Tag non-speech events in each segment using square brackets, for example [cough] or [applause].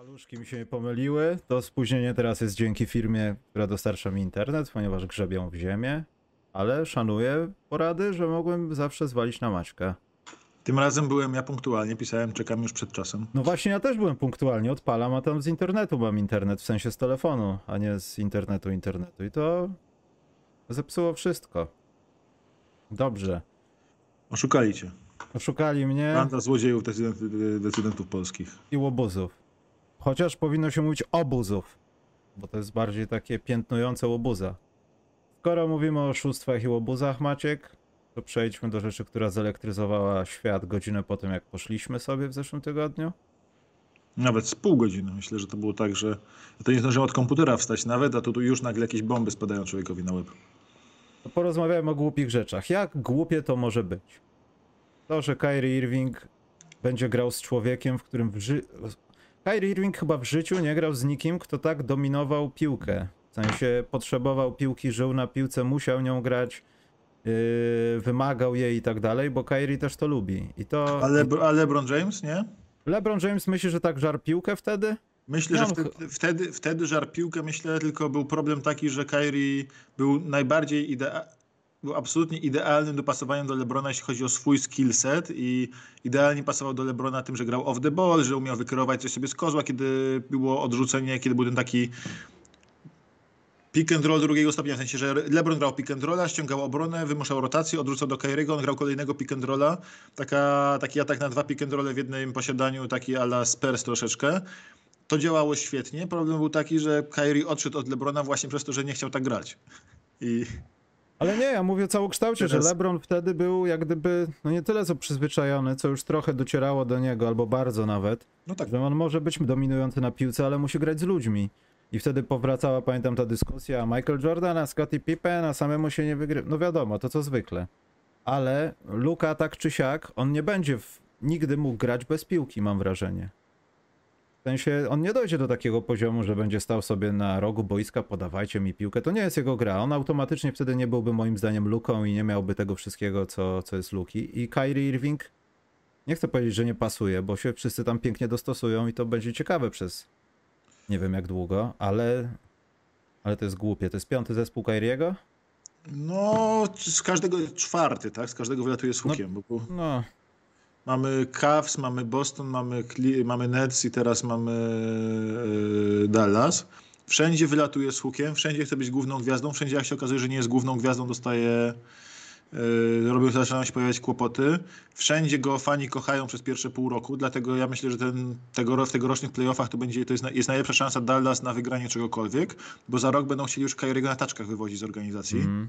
Paluszki mi się pomyliły. To spóźnienie teraz jest dzięki firmie, która dostarcza mi internet, ponieważ grzebią w ziemię. Ale szanuję porady, że mogłem zawsze zwalić na Maćkę. Tym razem byłem ja punktualnie, pisałem, czekam już przed czasem. No właśnie, ja też byłem punktualnie, odpalam, a tam z internetu mam internet, w sensie z telefonu, a nie z internetu internetu. I to zepsuło wszystko. Dobrze. Oszukali cię. Oszukali mnie Banda złodziejów decydent, decydentów polskich. i łobuzów. Chociaż powinno się mówić obuzów, bo to jest bardziej takie piętnujące łobuza. Skoro mówimy o oszustwach i łobuzach, Maciek, to przejdźmy do rzeczy, która zelektryzowała świat godzinę po tym, jak poszliśmy sobie w zeszłym tygodniu. Nawet z pół godziny. Myślę, że to było tak, że to nie zdążyłem od komputera wstać nawet, a tu, tu już nagle jakieś bomby spadają człowiekowi na łeb. To porozmawiamy o głupich rzeczach. Jak głupie to może być? To, że Kyrie Irving będzie grał z człowiekiem, w którym w ży... Kyrie Irving chyba w życiu nie grał z nikim, kto tak dominował piłkę. W sensie potrzebował piłki, żył na piłce, musiał nią grać, yy, wymagał jej i tak dalej, bo Kyrie też to lubi. I to... Ale, a LeBron James, nie? LeBron James myśli, że tak żar piłkę wtedy? Myślę, że mam wtedy, wtedy, wtedy żar piłkę, myślę, tylko był problem taki, że Kyrie był najbardziej idea był absolutnie idealnym dopasowaniem do Lebrona, jeśli chodzi o swój skill set i idealnie pasował do Lebrona tym, że grał off the ball, że umiał wykierować coś sobie z kozła, kiedy było odrzucenie, kiedy był ten taki pick and roll drugiego stopnia, w sensie, że LeBron grał pick and rolla, ściągał obronę, wymuszał rotację, odrzucał do Kyriego, on grał kolejnego pick and rolla, Taka, taki atak na dwa pick and rolle w jednym posiadaniu, taki ala Spurs troszeczkę. To działało świetnie. Problem był taki, że Kyrie odszedł od LeBrona właśnie przez to, że nie chciał tak grać. I Ale nie, ja mówię o całokształcie, Teraz- że LeBron wtedy był jak gdyby, no nie tyle co przyzwyczajony, co już trochę docierało do niego, albo bardzo nawet, no tak, że on może być dominujący na piłce, ale musi grać z ludźmi. I wtedy powracała, pamiętam, ta dyskusja Michael Jordan, a Scottie Pippen, a samemu się nie wygrywa. No wiadomo, to co zwykle. Ale Luka tak czy siak, on nie będzie w... nigdy mógł grać bez piłki, mam wrażenie. W sensie, on nie dojdzie do takiego poziomu, że będzie stał sobie na rogu boiska, podawajcie mi piłkę. To nie jest jego gra. On automatycznie wtedy nie byłby moim zdaniem Luką i nie miałby tego wszystkiego, co, co jest Luki. I Kyrie Irving, nie chcę powiedzieć, że nie pasuje, bo się wszyscy tam pięknie dostosują i to będzie ciekawe przez nie wiem jak długo, ale, ale to jest głupie. To jest piąty zespół Kyriego? no z każdego czwarty, tak? Z każdego wylatuje z hukiem. Bo był- No, mamy Cavs, mamy Boston, mamy, mamy Nets i teraz mamy e, Dallas. Wszędzie wylatuje z hukiem, wszędzie chce być główną gwiazdą, wszędzie jak się okazuje, że nie jest główną gwiazdą, dostaje Yy, robią, zaczynają się pojawiać kłopoty. Wszędzie go fani kochają przez pierwsze pół roku, dlatego ja myślę, że ten, tego, w tegorocznych playoffach to będzie, to jest, jest najlepsza szansa Dallas na wygranie czegokolwiek, bo za rok będą chcieli już Kyriego na taczkach wywozić z organizacji, mm.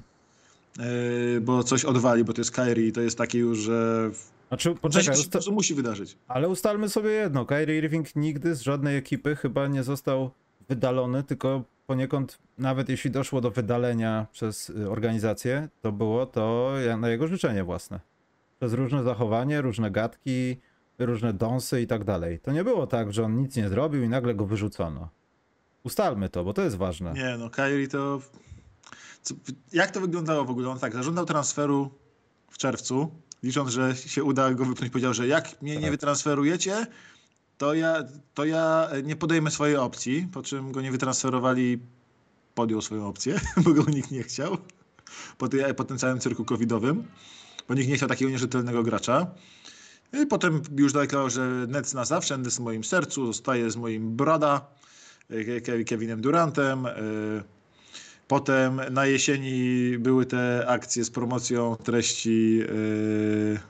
Yy, bo coś odwali, bo to jest Kyrie i to jest takie już, że Znaczy, coś poczekaj, po usta- musi wydarzyć. ale ustalmy sobie jedno. Kyrie Irving nigdy z żadnej ekipy chyba nie został wydalony, tylko poniekąd, nawet jeśli doszło do wydalenia przez y, organizację, to było to na jego życzenie własne. Przez różne zachowanie, różne gadki, różne dąsy i tak dalej. To nie było tak, że on nic nie zrobił i nagle go wyrzucono. Ustalmy to, bo to jest ważne. Nie no, Kyrie to... Co, jak to wyglądało w ogóle? On tak, zażądał transferu w czerwcu, licząc, że się uda go wypchnąć. Powiedział, że jak mnie nie Tak. wytransferujecie, to ja, to ja nie podejmę swojej opcji, po czym go nie wytransferowali, podjął swoją opcję, [laughs] bo go nikt nie chciał po, tej, po tym całym cyrku covidowym, bo nikt nie chciał takiego nierzetelnego gracza. I potem już deklarował, że Nets na zawsze, Nets w moim sercu, zostaje z moim brada, Ke- Kevinem Durantem. Potem na jesieni były te akcje z promocją treści e,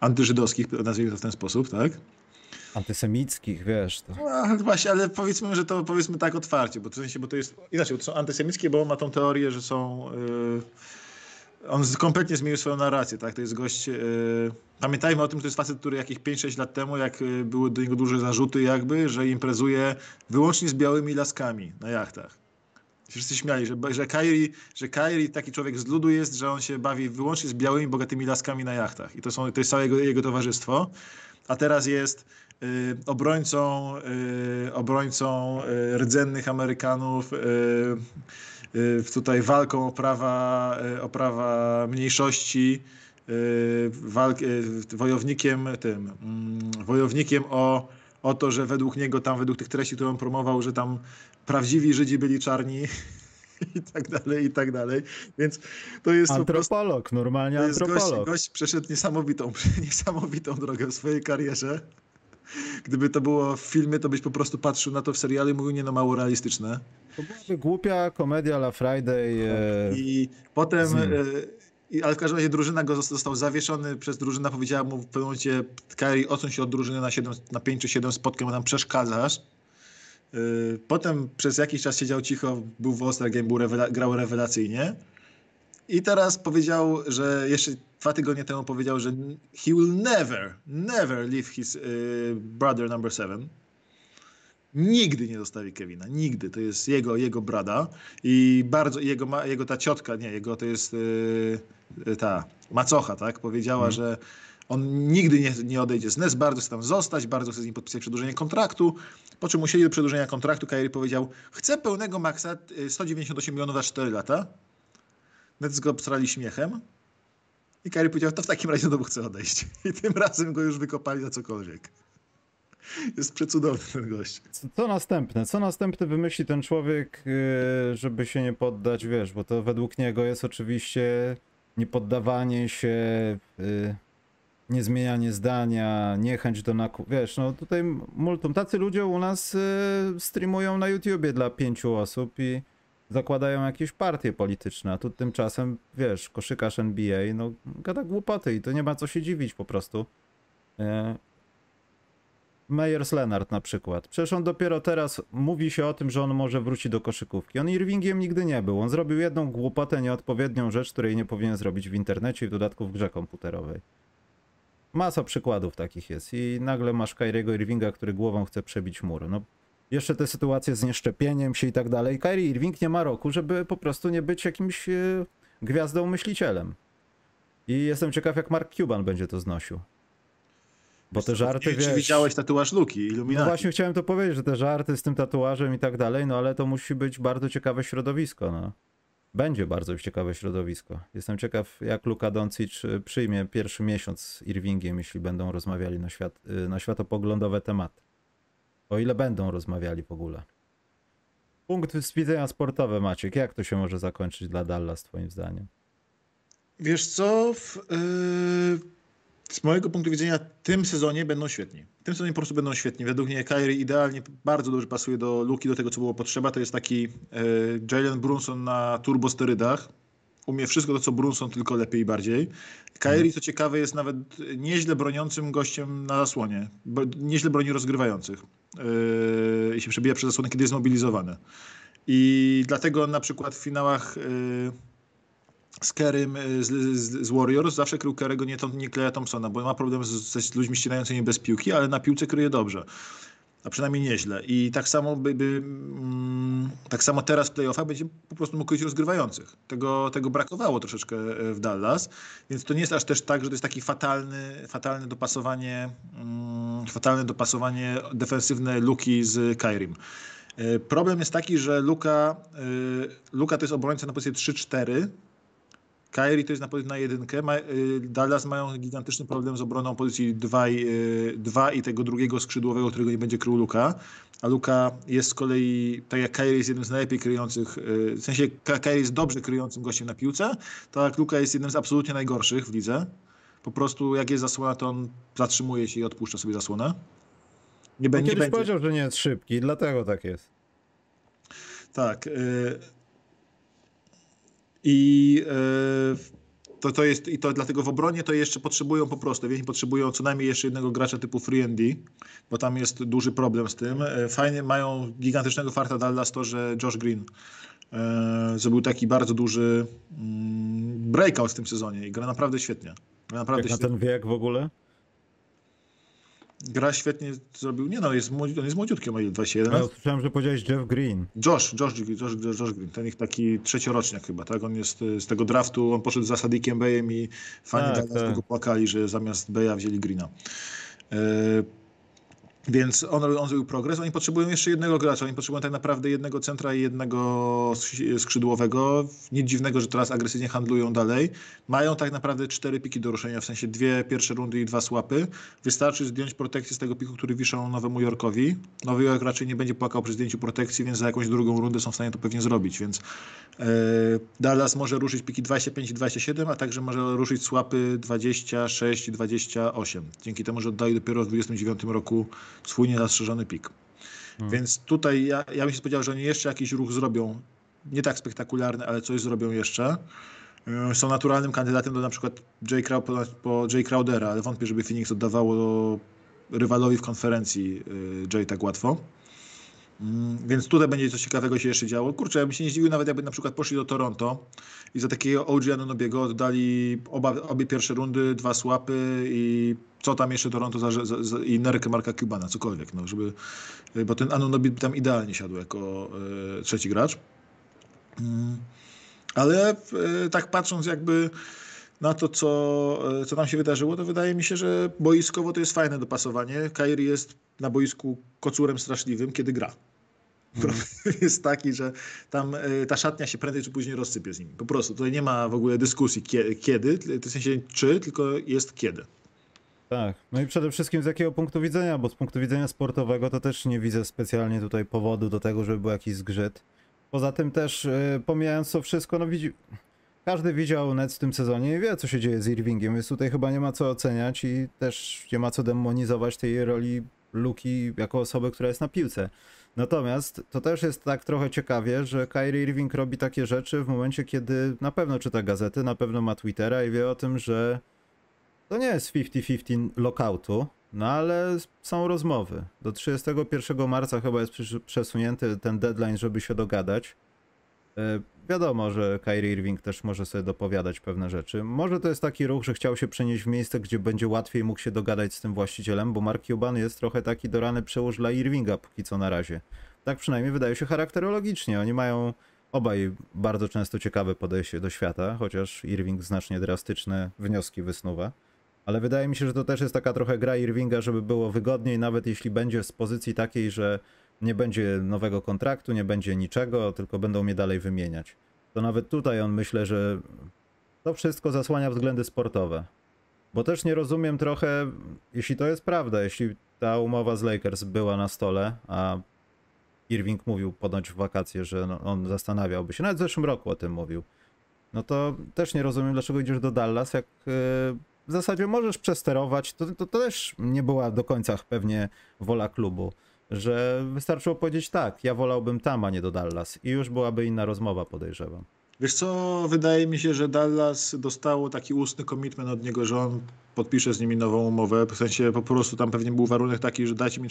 antyżydowskich, nazwijmy to w ten sposób, tak? Antysemickich, wiesz. To... No, ale właśnie, ale powiedzmy, że to powiedzmy tak otwarcie, bo to, w sensie, bo to jest inaczej, to są antysemickie, bo on ma tą teorię, że są. Yy, on kompletnie zmienił swoją narrację, tak? To jest gość. Yy, pamiętajmy o tym, że to jest facet, który jakieś 5-6 lat temu, jak yy, były do niego duże zarzuty, jakby, że imprezuje wyłącznie z białymi laskami na jachtach. Wszyscy śmiali, że, że, Kyrie, że Kyrie taki człowiek z ludu jest, że on się bawi wyłącznie z białymi, bogatymi laskami na jachtach. I to, są, to jest całe jego, jego towarzystwo. A teraz jest y, obrońcą, y, obrońcą y, rdzennych Amerykanów, y, y, tutaj walką o prawa, y, o prawa mniejszości, walk, wojownikiem tym, mm, wojownikiem o o to, że według niego tam, według tych treści, które on promował, że tam prawdziwi Żydzi byli czarni [laughs] i tak dalej, i tak dalej. Więc to jest antropolog, prostu, normalnie to antropolog. Gość, gość przeszedł niesamowitą, [laughs] niesamowitą drogę w swojej karierze. Gdyby to było w filmie, to byś po prostu patrzył na to w serialu i mówił, nie no, mało realistyczne. To byłaby głupia komedia La Friday. E... I potem... I, ale w każdym razie drużyna go został zawieszony przez drużynę, powiedziała mu w pewnym momencie Kairi odsuń się od drużyny na, 7, na 5 czy 7 spotkań, bo nam przeszkadzasz. Yy, potem przez jakiś czas siedział cicho, był w All-Star Game, był rewela grał rewelacyjnie. I teraz powiedział, że jeszcze dwa tygodnie temu powiedział, że he will never, never leave his yy, brother number seven. Nigdy nie zostawi Kevina, nigdy. To jest jego, jego brada i bardzo, jego, jego ta ciotka, nie, jego to jest yy, ta macocha, tak, powiedziała, hmm. że on nigdy nie, nie odejdzie z NES, bardzo chce tam zostać, bardzo chce z nim podpisać przedłużenie kontraktu, po czym musieli do przedłużenia kontraktu, Kairi powiedział, chcę pełnego maksa 198 milionów na 4 lata. Nets go obstrali śmiechem. I Kairi powiedział, to w takim razie znowu chcę odejść. [laughs] I tym razem go już wykopali na cokolwiek. Jest przecudowny ten gość. Co, następne? Co następne wymyśli ten człowiek, yy, żeby się nie poddać, wiesz, bo to według niego jest oczywiście niepoddawanie się, yy, niezmienianie zdania, niechęć do nakupu. Wiesz, no tutaj multum. Tacy ludzie u nas yy, streamują na YouTubie dla pięciu osób i zakładają jakieś partie polityczne, a tu tymczasem, wiesz, koszykarz NBA, no gada głupoty i to nie ma co się dziwić po prostu. Meyers Leonard na przykład. Przecież on dopiero teraz mówi się o tym, że on może wrócić do koszykówki. On Irvingiem nigdy nie był. On zrobił jedną głupotę, nieodpowiednią rzecz, której nie powinien zrobić w internecie i w dodatku w grze komputerowej. Masa przykładów takich jest i nagle masz Kyriego Irvinga, który głową chce przebić mur. No, jeszcze te sytuacje z nieszczepieniem się i tak dalej. Kyrie Irving nie ma roku, żeby po prostu nie być jakimś e, gwiazdą myślicielem. I jestem ciekaw, jak Mark Cuban będzie to znosił. Bo te żarty, wiesz... Czy widziałeś tatuaż Luki, Illuminati? No właśnie chciałem to powiedzieć, że te żarty z tym tatuażem i tak dalej, no ale to musi być bardzo ciekawe środowisko, no. Będzie bardzo ciekawe środowisko. Jestem ciekaw, jak Luka Doncic y, przyjmie pierwszy miesiąc z Irvingiem, jeśli będą rozmawiali na, świat, y, na światopoglądowe tematy. O ile będą rozmawiali w ogóle. Punkt z widzenia sportowe, Maciek. Jak to się może zakończyć dla Dallas, twoim zdaniem? Wiesz co, w, yy z mojego punktu widzenia w tym sezonie będą świetni. W tym sezonie po prostu będą świetni. Według mnie Kyrie idealnie, bardzo dobrze pasuje do Luki, do tego, co było potrzeba. To jest taki e, Jalen Brunson na turbosterydach. Umie wszystko to, co Brunson, tylko lepiej i bardziej. Kyrie, co ciekawe, jest nawet nieźle broniącym gościem na zasłonie. Bo, nieźle broni rozgrywających. E, I się przebija przez zasłonę, kiedy jest mobilizowany. I dlatego na przykład w finałach... E, z Kerem z, z, z, Warriors zawsze krył Kerego, nie, nie Kleja Thompsona, bo ma problem z, z ludźmi ścinającymi bez piłki, ale na piłce kryje dobrze. A przynajmniej nieźle. I tak samo by, by mm, tak samo teraz w playoffach będzie po prostu mógł kryć rozgrywających. Tego, tego brakowało troszeczkę e, w Dallas, więc to nie jest aż też tak, że to jest taki fatalny, fatalne dopasowanie, mm, fatalne dopasowanie defensywne Luki z Kairim. E, problem jest taki, że Luka, e, Luka to jest obrońca na pozycji 3-4, Kairi to jest na pozycji na jedynkę. Y, Dallas mają gigantyczny problem z obroną pozycji 2 i, 2 y, i tego drugiego skrzydłowego, którego nie będzie krył Luka. A Luka jest z kolei, tak jak Kairi jest jednym z najlepiej kryjących, y, w sensie Kairi jest dobrze kryjącym gościem na piłce, to jak Luka jest jednym z absolutnie najgorszych w lidze. Po prostu jak jest zasłona, to on zatrzymuje się i odpuszcza sobie zasłonę. Nie, będzie. kiedyś będzie. powiedział, że nie jest szybki, dlatego tak jest. Tak. I e, to, to jest, i to dlatego w obronie to jeszcze potrzebują po prostu, więc potrzebują co najmniej jeszcze jednego gracza typu free bo tam jest duży problem z tym. E, fajnie mają gigantycznego farta Dallas to, że Josh Green e, zrobił taki bardzo duży mm, breakout w tym sezonie i gra naprawdę świetnie. Gra naprawdę Jak świetnie. na ten wiek w ogóle? Gra świetnie zrobił. Nie no, jest, on jest młodziutki, ma 21. Ja słyszałem, że powiedziałeś Jeff Green. Josh, Josh, Josh, Josh Green, ten ich taki trzecioroczniak chyba, tak? On jest z tego draftu, on poszedł za Sadikiem Bayem i fani tak, tak. tego płakali, że zamiast Beya wzięli Greena. E, Więc on, on zrobił progres. Oni potrzebują jeszcze jednego gracza. Oni potrzebują tak naprawdę jednego centra i jednego skrzydłowego. Nic dziwnego, że teraz agresywnie handlują dalej. Mają tak naprawdę cztery piki do ruszenia, w sensie dwie pierwsze rundy i dwa słapy. Wystarczy zdjąć protekcję z tego piku, który wiszą Nowemu Jorkowi. Nowy Jork raczej nie będzie płakał przy zdjęciu protekcji, więc za jakąś drugą rundę są w stanie to pewnie zrobić. Więc e, Dallas może ruszyć piki 25 i 27, a także może ruszyć słapy 26 i 28. Dzięki temu, że oddali dopiero w 29 roku swój niezastrzeżony pik. Hmm. Więc tutaj ja, ja bym się spodziewał, że oni jeszcze jakiś ruch zrobią, nie tak spektakularny, ale coś zrobią jeszcze. Yy, są naturalnym kandydatem do na przykład Jay, Crow, po, Jay Crowdera, ale wątpię, żeby Phoenix oddawało rywalowi w konferencji yy, Jay tak łatwo. Mm, więc tutaj będzie coś ciekawego się jeszcze działo. Kurczę, ja bym się nie zdziwił nawet jakby na przykład poszli do Toronto i za takiego OG Anunobiego oddali oba, obie pierwsze rundy, dwa słapy i co tam jeszcze Toronto za, za, za, i nerkę Marka Cubana, cokolwiek, no, żeby, bo ten Anunobi tam idealnie siadł jako e, trzeci gracz. Mm, ale e, tak patrząc jakby na to, co, e, co nam się wydarzyło, to wydaje mi się, że boiskowo to jest fajne dopasowanie. Kairi jest na boisku kocurem straszliwym, kiedy gra. Mm. Jest taki, że tam e, ta szatnia się prędzej czy później rozsypie z nim. Po prostu tutaj nie ma w ogóle dyskusji kiedy, w sensie czy, tylko jest kiedy. Tak, no i przede wszystkim z jakiego punktu widzenia, bo z punktu widzenia sportowego to też nie widzę specjalnie tutaj powodu do tego, żeby był jakiś zgrzyt. Poza tym też, yy, pomijając to wszystko, no widzi... Każdy widział Nets w tym sezonie i wie, co się dzieje z Irvingiem, więc tutaj chyba nie ma co oceniać i też nie ma co demonizować tej roli Luki jako osoby, która jest na piłce. Natomiast to też jest tak trochę ciekawie, że Kyrie Irving robi takie rzeczy w momencie, kiedy na pewno czyta gazety, na pewno ma Twittera i wie o tym, że to nie jest 50-50 lockoutu, no ale są rozmowy. Do 31 marca chyba jest przesunięty ten deadline, żeby się dogadać. E, wiadomo, że Kyrie Irving też może sobie dopowiadać pewne rzeczy. Może to jest taki ruch, że chciał się przenieść w miejsce, gdzie będzie łatwiej mógł się dogadać z tym właścicielem, bo Mark Cuban jest trochę taki do rany przełóż dla Irvinga póki co na razie. Tak przynajmniej wydaje się charakterologicznie. Oni mają obaj bardzo często ciekawe podejście do świata, chociaż Irving znacznie drastyczne wnioski wysnuwa. Ale wydaje mi się, że to też jest taka trochę gra Irvinga, żeby było wygodniej, nawet jeśli będzie z pozycji takiej, że nie będzie nowego kontraktu, nie będzie niczego, tylko będą mnie dalej wymieniać. To nawet tutaj on myślę, że to wszystko zasłania względy sportowe. Bo też nie rozumiem trochę, jeśli to jest prawda, jeśli ta umowa z Lakers była na stole, a Irving mówił ponoć w wakacje, że no, on zastanawiałby się, nawet w zeszłym roku o tym mówił, no to też nie rozumiem, dlaczego idziesz do Dallas, jak yy, w zasadzie możesz przesterować. To, to, to też nie była do końca pewnie wola klubu że wystarczyło powiedzieć tak, ja wolałbym tam, a nie do Dallas i już byłaby inna rozmowa, podejrzewam. Wiesz co, wydaje mi się, że Dallas dostało taki ustny komitment od niego, że on podpisze z nimi nową umowę. W sensie po prostu tam pewnie był warunek taki, że dajcie mi,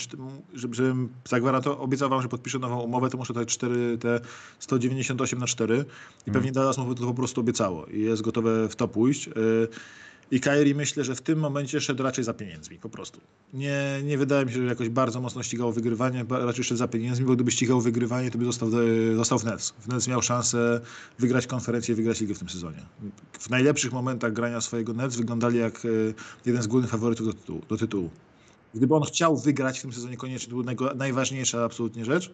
żeby, żebym zagwarantował, obiecał wam, że podpiszę nową umowę, to muszę dać 4, te 198 na 4 i hmm. pewnie Dallas mu to po prostu obiecało i jest gotowe w to pójść. I Kairi myślę, że w tym momencie szedł raczej za pieniędzmi, po prostu. Nie, nie wydaje mi się, że jakoś bardzo mocno ścigał wygrywanie, raczej szedł za pieniędzmi, bo gdyby ścigał wygrywanie, to by został, został w Nets. W Nets miał szansę wygrać konferencję, wygrać ligę w tym sezonie. W najlepszych momentach grania swojego Nets wyglądali jak e, jeden z głównych faworytów do tytułu. Do tytułu. Gdyby on chciał wygrać w tym sezonie koniecznie, to była najważniejsza absolutnie rzecz,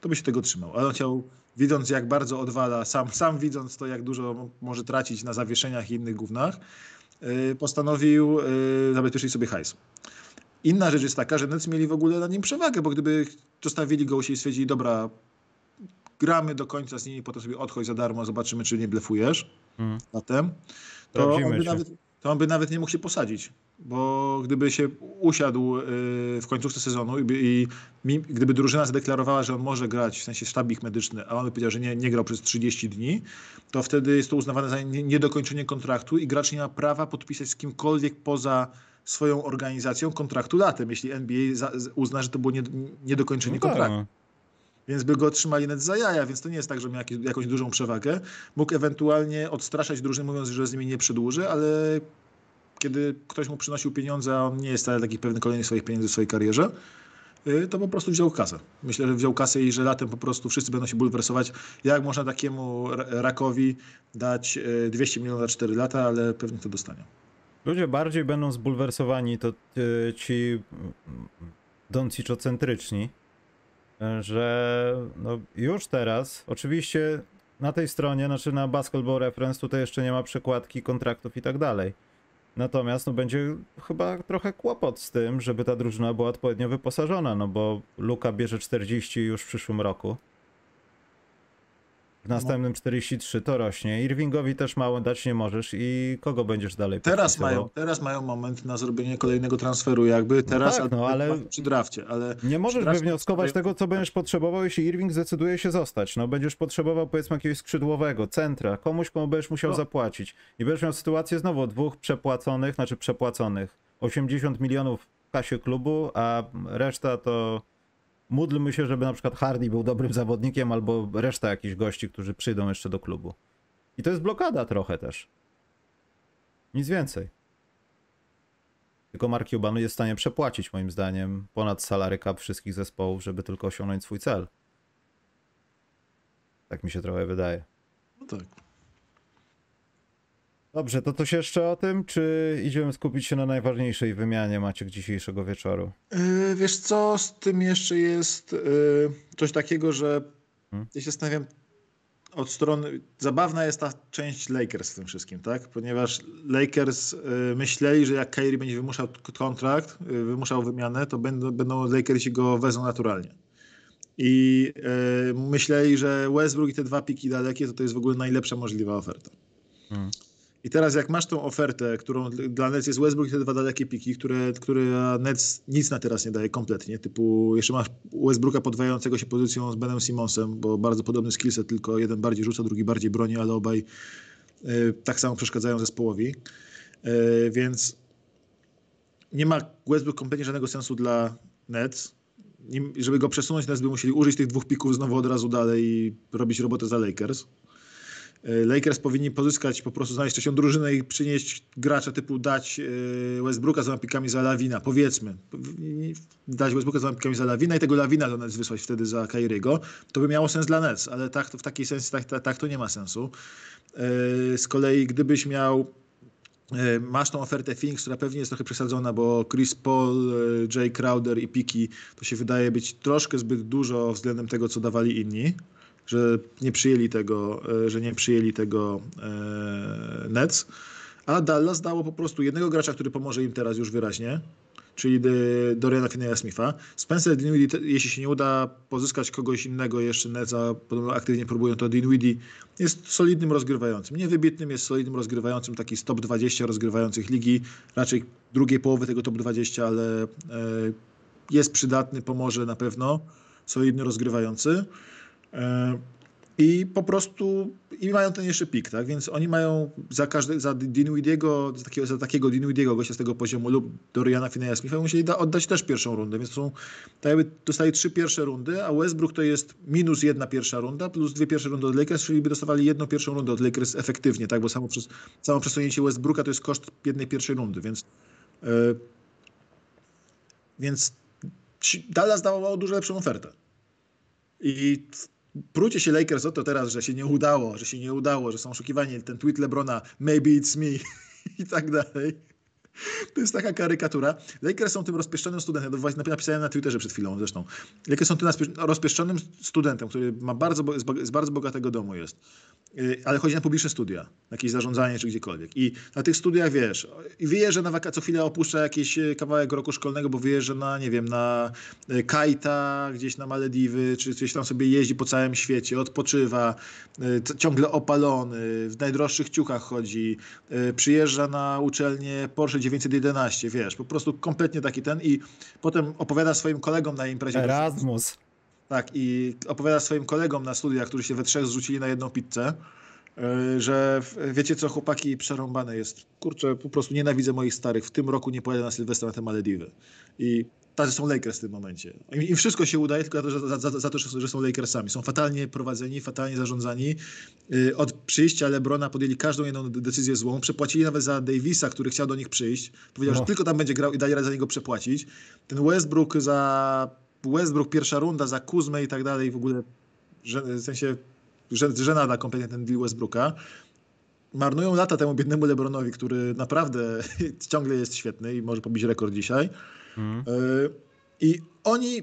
to by się tego trzymał. Ale on chciał, widząc jak bardzo odwala, sam, sam widząc to, jak dużo może tracić na zawieszeniach i innych gównach, postanowił y, zabezpieczyć sobie hajs. Inna rzecz jest taka, że Nets mieli w ogóle na nim przewagę, bo gdyby zostawili go się i stwierdzili, dobra, gramy do końca z nimi, potem sobie odchodź za darmo, zobaczymy, czy nie blefujesz mm. zatem, to on, by nawet, to on by nawet nie mógł się posadzić bo gdyby się usiadł y, w końcówce sezonu i, i, gdyby drużyna zadeklarowała, że on może grać, w sensie sztabik medyczny, a on by powiedział, że nie, nie grał przez 30 dni, to wtedy jest to uznawane za niedokończenie kontraktu i gracz nie ma prawa podpisać z kimkolwiek poza swoją organizacją kontraktu latem, jeśli NBA za, uzna, że to było niedokończenie no kontraktu. Więc by go otrzymali net za jaja, więc to nie jest tak, że miał jakąś dużą przewagę. Mógł ewentualnie odstraszać drużynę, mówiąc, że z nimi nie przedłuży, ale kiedy ktoś mu przynosił pieniądze, a on nie jest taki pewny kolejnych swoich pieniędzy w swojej karierze, y, to po prostu wziął kasę. Myślę, że wziął kasę i że latem po prostu wszyscy będą się bulwersować, jak można takiemu rakowi dać 200 y, milionów na 4 lata, ale pewnie to dostanie. Ludzie bardziej będą zbulwersowani, to y, ci doncicocentryczni, że no już teraz, oczywiście na tej stronie, znaczy na Basketball Reference tutaj jeszcze nie ma przekładki kontraktów i tak dalej. Natomiast no będzie chyba trochę kłopot z tym, żeby ta drużyna była odpowiednio wyposażona, no bo Luka bierze 40 już w przyszłym roku. W następnym 43 to rośnie. Irvingowi też mało dać nie możesz i kogo będziesz dalej Teraz mają, teraz mają moment na zrobienie kolejnego transferu, jakby teraz tak, no, ale- przy drafcie, ale Nie możesz wywnioskować tego, co będziesz potrzebował, jeśli Irving zdecyduje się zostać. No, będziesz potrzebował, powiedzmy, jakiegoś skrzydłowego, centra, komuś, komu będziesz musiał No. zapłacić. I będziesz miał sytuację znowu dwóch przepłaconych, znaczy przepłaconych. 80 milionów w kasie klubu, a reszta to módlmy się, żeby na przykład Hardy był dobrym zawodnikiem, albo reszta jakichś gości, którzy przyjdą jeszcze do klubu. I to jest blokada trochę też. Nic więcej. Tylko Mark Cuban jest w stanie przepłacić, moim zdaniem, ponad salary cap wszystkich zespołów, żeby tylko osiągnąć swój cel. Tak mi się trochę wydaje. no tak. Dobrze, to coś jeszcze o tym, czy idziemy skupić się na najważniejszej wymianie Maciek dzisiejszego wieczoru? Yy, wiesz co, z tym jeszcze jest yy, coś takiego, że Hmm? ja się zastanawiam od strony, zabawna jest ta część Lakers w tym wszystkim, tak? Ponieważ Lakers yy, myśleli, że jak Kyrie będzie wymuszał kontrakt, wymuszał wymianę, to będą, będą Lakersi go wezmą naturalnie. I myśleli, że Westbrook i te dwa piki dalekie, to to jest w ogóle najlepsza możliwa oferta. Hmm. I teraz jak masz tą ofertę, którą dla Nets jest Westbrook i te dwa dalekie piki, które, które Nets nic na teraz nie daje kompletnie, typu jeszcze masz Westbrooka podwajającego się pozycją z Benem Simonsem, bo bardzo podobny skillset, tylko jeden bardziej rzuca, drugi bardziej broni, ale obaj y, tak samo przeszkadzają zespołowi. Y, więc nie ma Westbrook kompletnie żadnego sensu dla Nets. Nim, żeby go przesunąć, Nets by musieli użyć tych dwóch pików znowu od razu dalej i robić robotę za Lakers. E, Lakers powinni pozyskać, po prostu znaleźć trzecią drużynę i przynieść gracza typu dać e, Westbrooka z napikami za Lawina, powiedzmy. Dać Westbrooka z napikami za Lawina i tego Lawina do Nets wysłać wtedy za Kyriego. To by miało sens dla Nets, ale tak, w takiej sensie tak, tak, tak to nie ma sensu. E, Z kolei gdybyś miał Masz tą ofertę Phoenix, która pewnie jest trochę przesadzona, bo Chris Paul, Jay Crowder i Piki to się wydaje być troszkę zbyt dużo względem tego, co dawali inni że nie przyjęli tego, e, że nie przyjęli tego e, Nets, a Dallas dało po prostu jednego gracza, który pomoże im teraz już wyraźnie, czyli Doriana Finney-Smitha. Spencer Dinwiddie, jeśli się nie uda pozyskać kogoś innego jeszcze Nets, a podobno aktywnie próbują, to Dinwiddie jest solidnym rozgrywającym. Nie wybitnym, jest solidnym rozgrywającym, taki z top 20 rozgrywających ligi, raczej drugiej połowy tego top 20, ale e, jest przydatny, pomoże na pewno, solidny rozgrywający. E, I po prostu i mają ten jeszcze pik, tak? Więc oni mają za każde, za Dinwidiego, za takiego, za takiego Dinwidiego gościa z tego poziomu lub Doriana Fineya Smitha musieli da, oddać też pierwszą rundę, więc są, tak jakby dostali trzy pierwsze rundy, a Westbrook to jest minus jedna pierwsza runda plus dwie pierwsze rundy od Lakers, czyli by dostawali jedną pierwszą rundę od Lakers efektywnie, tak? Bo samo, przez, samo przesunięcie Westbrooka to jest koszt jednej pierwszej rundy, więc e, więc Dallas dawało dużo lepszą ofertę. I prucie się Lakers o to teraz, że się nie udało, że się nie udało, że są oszukiwani, ten tweet Lebrona, maybe it's me [laughs] i tak dalej. To jest taka karykatura. Lakers są tym rozpieszczonym studentem, napisałem na Twitterze przed chwilą zresztą. Lakers są tym naspie- rozpieszczonym studentem, który ma bardzo, z bardzo bogatego domu jest. Yy, Ale chodzi na publiczne studia, jakieś zarządzanie czy gdziekolwiek. I na tych studiach, wiesz, i wyjeżdża na wakacje, co chwilę opuszcza jakiś e, kawałek roku szkolnego, bo wyjeżdża na, nie wiem, na e, Kajta, gdzieś na Malediwy, czy gdzieś tam sobie jeździ po całym świecie, odpoczywa, ciągle opalony, w najdroższych ciuchach chodzi, przyjeżdża na uczelnię Porsche 911, wiesz, po prostu kompletnie taki ten i potem opowiada swoim kolegom na imprezie. Erasmus. Tak, i opowiada swoim kolegom na studiach, którzy się we trzech zrzucili na jedną pizzę, yy, że wiecie co, chłopaki, przerąbane jest. Kurczę, po prostu nienawidzę moich starych. W tym roku nie pojadę na Sylwestra na te Malediwy. I tacy są Lakers w tym momencie. Im, im wszystko się udaje, tylko za to, że, za, za, za to, że że są Lakersami. Są fatalnie prowadzeni, fatalnie zarządzani. Yy, Od przyjścia LeBrona podjęli każdą jedną de- decyzję złą. Przepłacili nawet za Davisa, który chciał do nich przyjść. Powiedział, No. że tylko tam będzie grał i dali radę za niego przepłacić. Ten Westbrook za Westbrook pierwsza runda za Kuzmę i tak dalej w ogóle że, w sensie że, żenada kompletnie ten deal Westbrooka. Marnują lata temu biednemu LeBronowi, który naprawdę [laughs] ciągle jest świetny i może pobić rekord dzisiaj. Y, I oni,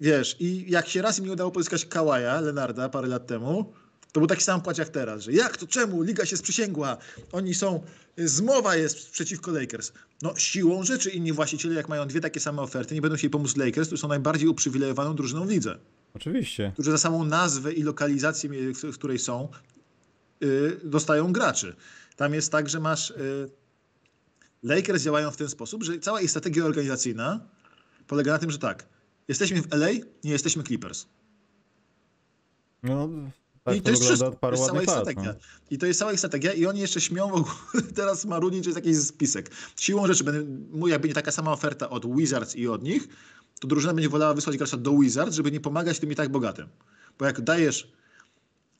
wiesz, i jak się raz im nie udało pozyskać Kawaja, Lenarda parę lat temu, to był taki sam płacz jak teraz, że jak to czemu? Liga się sprzysięgła, oni są, zmowa jest przeciwko Lakers. No siłą rzeczy inni właściciele, jak mają dwie takie same oferty, nie będą chcieli pomóc Lakers, to są najbardziej uprzywilejowaną drużyną w lidze. Oczywiście. Którzy za samą nazwę i lokalizację, w której są, yy, dostają graczy. Tam jest tak, że masz... Lakers działają w ten sposób, że cała ich strategia organizacyjna polega na tym, że tak, jesteśmy w LA, nie jesteśmy Clippers. No, tak I to, jest wszystko. to jest cała ich strategia. no. I to jest cała ich strategia i oni jeszcze śmią w ogóle [laughs] teraz marudzić, że jest jakiś spisek. Siłą rzeczy, będę, jak będzie taka sama oferta od Wizards i od nich, to drużyna będzie wolała wysłać gracza do Wizards, żeby nie pomagać tym i tak bogatym. Bo jak dajesz,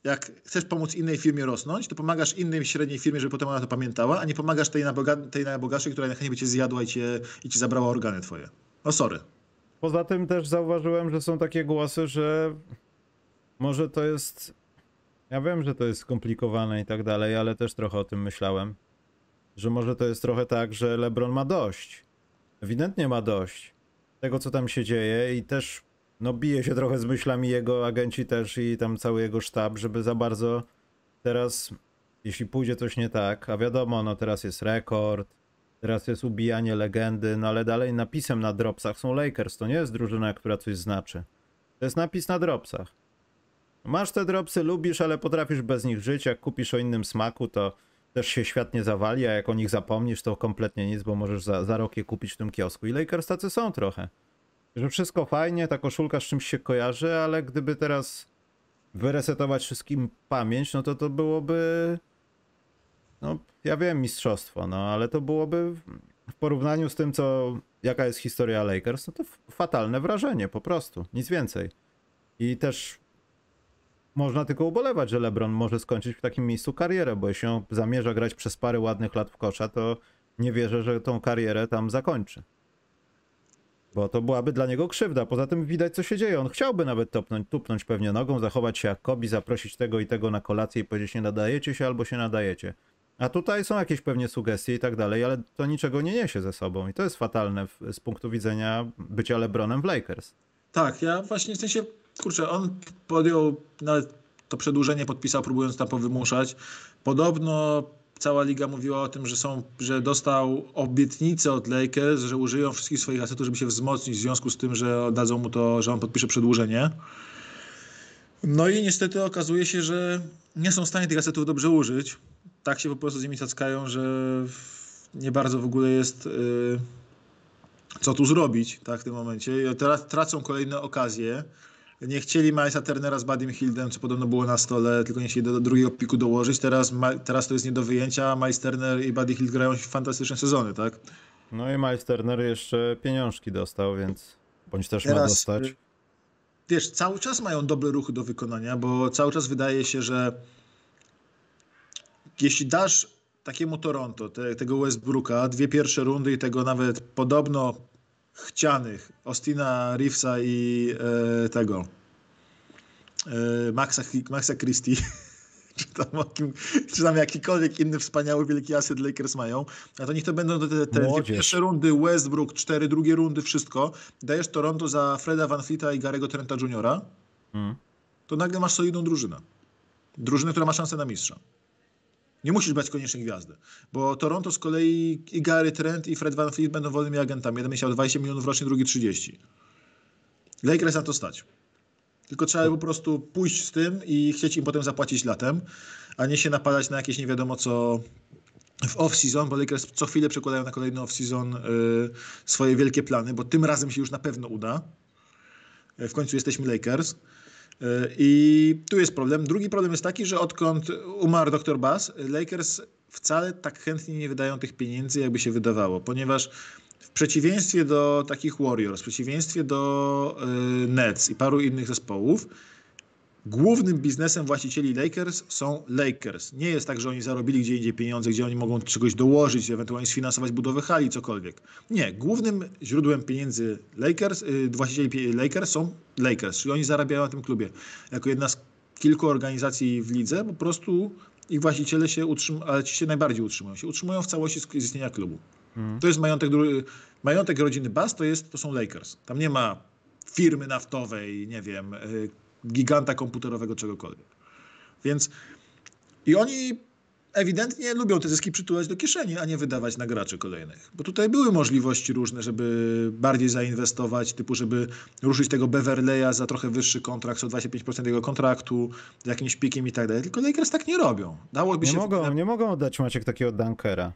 jak chcesz pomóc innej firmie rosnąć, to pomagasz innej średniej firmie, żeby potem ona to pamiętała, a nie pomagasz tej, naboga, tej najbogatszej, która najchętniej by cię zjadła i, cię, i ci zabrała organy twoje. No sorry. Poza tym też zauważyłem, że są takie głosy, że może to jest. Ja wiem, że to jest skomplikowane i tak dalej, ale też trochę o tym myślałem. Że może to jest trochę tak, że LeBron ma dość. Ewidentnie ma dość tego, co tam się dzieje, i też no, bije się trochę z myślami jego agenci też i tam cały jego sztab, żeby za bardzo teraz, jeśli pójdzie coś nie tak, a wiadomo, no teraz jest rekord, teraz jest ubijanie legendy, no ale dalej napisem na dropsach są Lakers, to nie jest drużyna, która coś znaczy. To jest napis na dropsach. Masz te dropsy, lubisz, ale potrafisz bez nich żyć. Jak kupisz o innym smaku, to też się świat nie zawali, a jak o nich zapomnisz, to kompletnie nic, bo możesz za, za rok je kupić w tym kiosku. I Lakers tacy są trochę. Że wszystko fajnie, ta koszulka z czymś się kojarzy, ale gdyby teraz wyresetować wszystkim pamięć, no to to byłoby... No, ja wiem, mistrzostwo, no, ale to byłoby w porównaniu z tym, co, jaka jest historia Lakers, no to fatalne wrażenie, po prostu, nic więcej. I też można tylko ubolewać, że LeBron może skończyć w takim miejscu karierę, bo jeśli on zamierza grać przez parę ładnych lat w kosza, to nie wierzę, że tą karierę tam zakończy. Bo to byłaby dla niego krzywda. Poza tym widać, co się dzieje. On chciałby nawet topnąć, tupnąć pewnie nogą, zachować się jak Kobi, zaprosić tego i tego na kolację i powiedzieć, nie nadajecie się albo się nadajecie. A tutaj są jakieś pewnie sugestie i tak dalej, ale to niczego nie niesie ze sobą. I to jest fatalne w, z punktu widzenia bycia LeBronem w Lakers. Tak, ja właśnie w sensie, kurczę, on podjął nawet to przedłużenie podpisał, próbując tam powymuszać. Podobno cała liga mówiła o tym, że, są, że dostał obietnicę od Lakers, że użyją wszystkich swoich asetów, żeby się wzmocnić w związku z tym, że dadzą mu to, że on podpisze przedłużenie. No i niestety okazuje się, że nie są w stanie tych asetów dobrze użyć. Tak się po prostu z nimi cackają, że nie bardzo w ogóle jest yy, co tu zrobić tak, w tym momencie. I teraz tracą kolejne okazje. Nie chcieli Milesa Turnera z Badim Hildem, co podobno było na stole, tylko nie chcieli do, do drugiego piku dołożyć. Teraz, teraz to jest nie do wyjęcia, Miles Turner i Buddy Hield grają fantastyczne sezony, tak? No i Miles Turner jeszcze pieniążki dostał, więc bądź też teraz, ma dostać. Wiesz, cały czas mają dobre ruchy do wykonania, bo cały czas wydaje się, że jeśli dasz takiemu Toronto, te, tego Westbrooka, dwie pierwsze rundy i tego nawet podobno chcianych Austina Reevesa i e, tego e, Maxa, Maxa Christie, [laughs] czy tam, czy tam jakikolwiek inny wspaniały wielki aset Lakers mają, a to niech to będą te, te dwie pierwsze rundy, Westbrook, cztery drugie rundy, wszystko. Dajesz Toronto za Freda Van Fleeta i Garego Trenta Jr., hmm. to nagle masz solidną drużynę. Drużynę, która ma szansę na mistrza. Nie musisz brać koniecznie gwiazdy, bo Toronto z kolei i Gary Trent i Fred Van Fleet będą wolnymi agentami. Jeden chciał 20 milionów rocznie, drugi 30. Lakers na to stać. Tylko trzeba po prostu pójść z tym i chcieć im potem zapłacić latem, a nie się napadać na jakieś nie wiadomo co w off-season, bo Lakers co chwilę przekładają na kolejny off-season y, swoje wielkie plany, bo tym razem się już na pewno uda. W końcu jesteśmy Lakers. I tu jest problem. Drugi problem jest taki, że odkąd umarł dr Bass, Lakers wcale tak chętnie nie wydają tych pieniędzy, jakby się wydawało, ponieważ w przeciwieństwie do takich Warriors, w przeciwieństwie do y, Nets i paru innych zespołów, Głównym biznesem właścicieli Lakers są Lakers. Nie jest tak, że oni zarobili gdzie indziej pieniądze, gdzie oni mogą czegoś dołożyć, ewentualnie sfinansować budowę hali, cokolwiek. Nie, głównym źródłem pieniędzy Lakers, yy, właścicieli Lakers są Lakers, czyli oni zarabiają na tym klubie. Jako jedna z kilku organizacji w lidze, po prostu ich właściciele się utrzymują, ale ci się najbardziej utrzymują, się utrzymują w całości z istnienia klubu. Hmm. To jest majątek, majątek rodziny Bass, to, jest, to są Lakers. Tam nie ma firmy naftowej, nie wiem, y, giganta komputerowego, czegokolwiek. Więc i oni ewidentnie lubią te zyski przytulać do kieszeni, a nie wydawać na graczy kolejnych. Bo tutaj były możliwości różne, żeby bardziej zainwestować, typu żeby ruszyć tego Beverleya za trochę wyższy kontrakt, o 25% jego kontraktu, z jakimś pikiem i tak dalej. Tylko Lakers tak nie robią. Dałoby nie się... Mogą, nie mogą oddać Maciek takiego dunkera.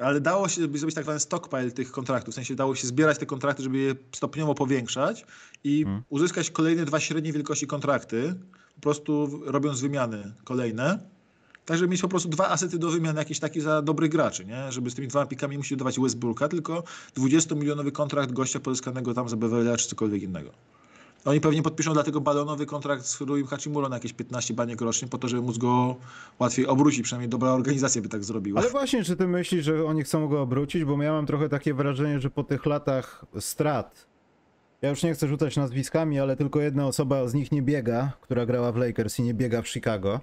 Ale dało się zrobić tak zwany stockpile tych kontraktów. W sensie dało się zbierać te kontrakty, żeby je stopniowo powiększać i hmm. uzyskać kolejne dwa średniej wielkości kontrakty, po prostu robiąc wymiany kolejne tak, żeby mieć po prostu dwa asety do wymiany, jakieś takie za dobrych graczy, nie? Żeby z tymi dwoma pikami musieli dawać Westbrooka, tylko 20-milionowy kontrakt gościa pozyskanego tam za Beverly czy cokolwiek innego. Oni pewnie podpiszą dlatego balonowy kontrakt z Ruim Hachimuro na jakieś 15 baniek rocznie, po to, żeby móc go łatwiej obrócić. Przynajmniej dobra organizacja by tak zrobiła. Ale właśnie, czy ty myślisz, że oni chcą go obrócić? Bo ja mam trochę takie wrażenie, że po tych latach strat, ja już nie chcę rzucać nazwiskami, ale tylko jedna osoba z nich nie biega, która grała w Lakers i nie biega w Chicago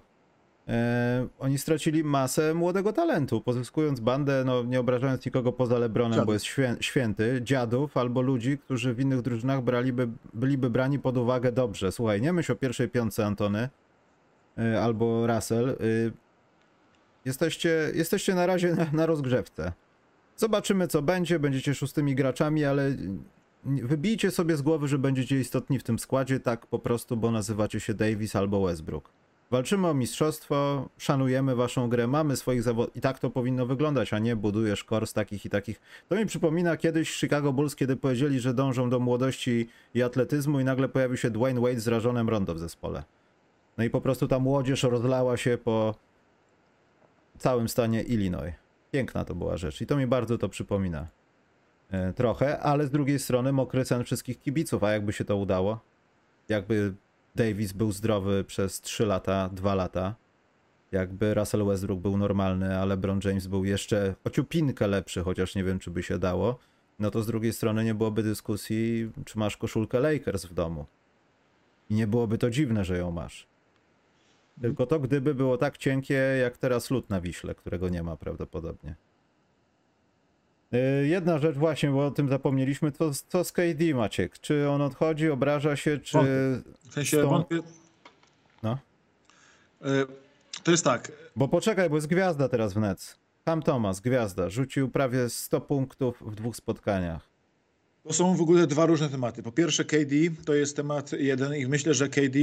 e, oni stracili masę młodego talentu, pozyskując bandę, no nie obrażając nikogo poza Lebronem, Dziadów. bo jest świę, święty, dziadów albo ludzi, którzy w innych drużynach braliby, byliby brani pod uwagę dobrze. Słuchaj, nie myśl o pierwszej piątce Antony e, albo Russell. E, jesteście, jesteście na razie na, na rozgrzewce. Zobaczymy co będzie, będziecie szóstymi graczami, ale wybijcie sobie z głowy, że będziecie istotni w tym składzie, tak po prostu, bo nazywacie się Davis albo Westbrook. Walczymy o mistrzostwo, szanujemy waszą grę, mamy swoich zawodników i tak to powinno wyglądać, a nie budujesz kors takich i takich. To mi przypomina kiedyś Chicago Bulls, kiedy powiedzieli, że dążą do młodości i atletyzmu i nagle pojawił się Dwayne Wade z rażonem rondo w zespole. No i po prostu ta młodzież rozlała się po całym stanie Illinois. Piękna to była rzecz i to mi bardzo to przypomina. E, trochę, ale z drugiej strony mokry sen wszystkich kibiców, a jakby się to udało? Jakby Davis był zdrowy przez 3 lata, 2 lata. Jakby Russell Westbrook był normalny, a LeBron James był jeszcze ociupinkę lepszy, chociaż nie wiem, czy by się dało, no to z drugiej strony nie byłoby dyskusji, czy masz koszulkę Lakers w domu. I nie byłoby to dziwne, że ją masz. Tylko to gdyby było tak cienkie, jak teraz lód na Wiśle, którego nie ma prawdopodobnie. Y, jedna rzecz właśnie, bo o tym zapomnieliśmy, to co z KD Maciek? Czy on odchodzi, obraża się, czy... W sensie wątpię... No. Y, to jest tak. Bo poczekaj, bo jest gwiazda teraz w Nets. Cam Thomas, gwiazda, rzucił prawie 100 punktów w dwóch spotkaniach. To są w ogóle dwa różne tematy. Po pierwsze KD to jest temat jeden i myślę, że KD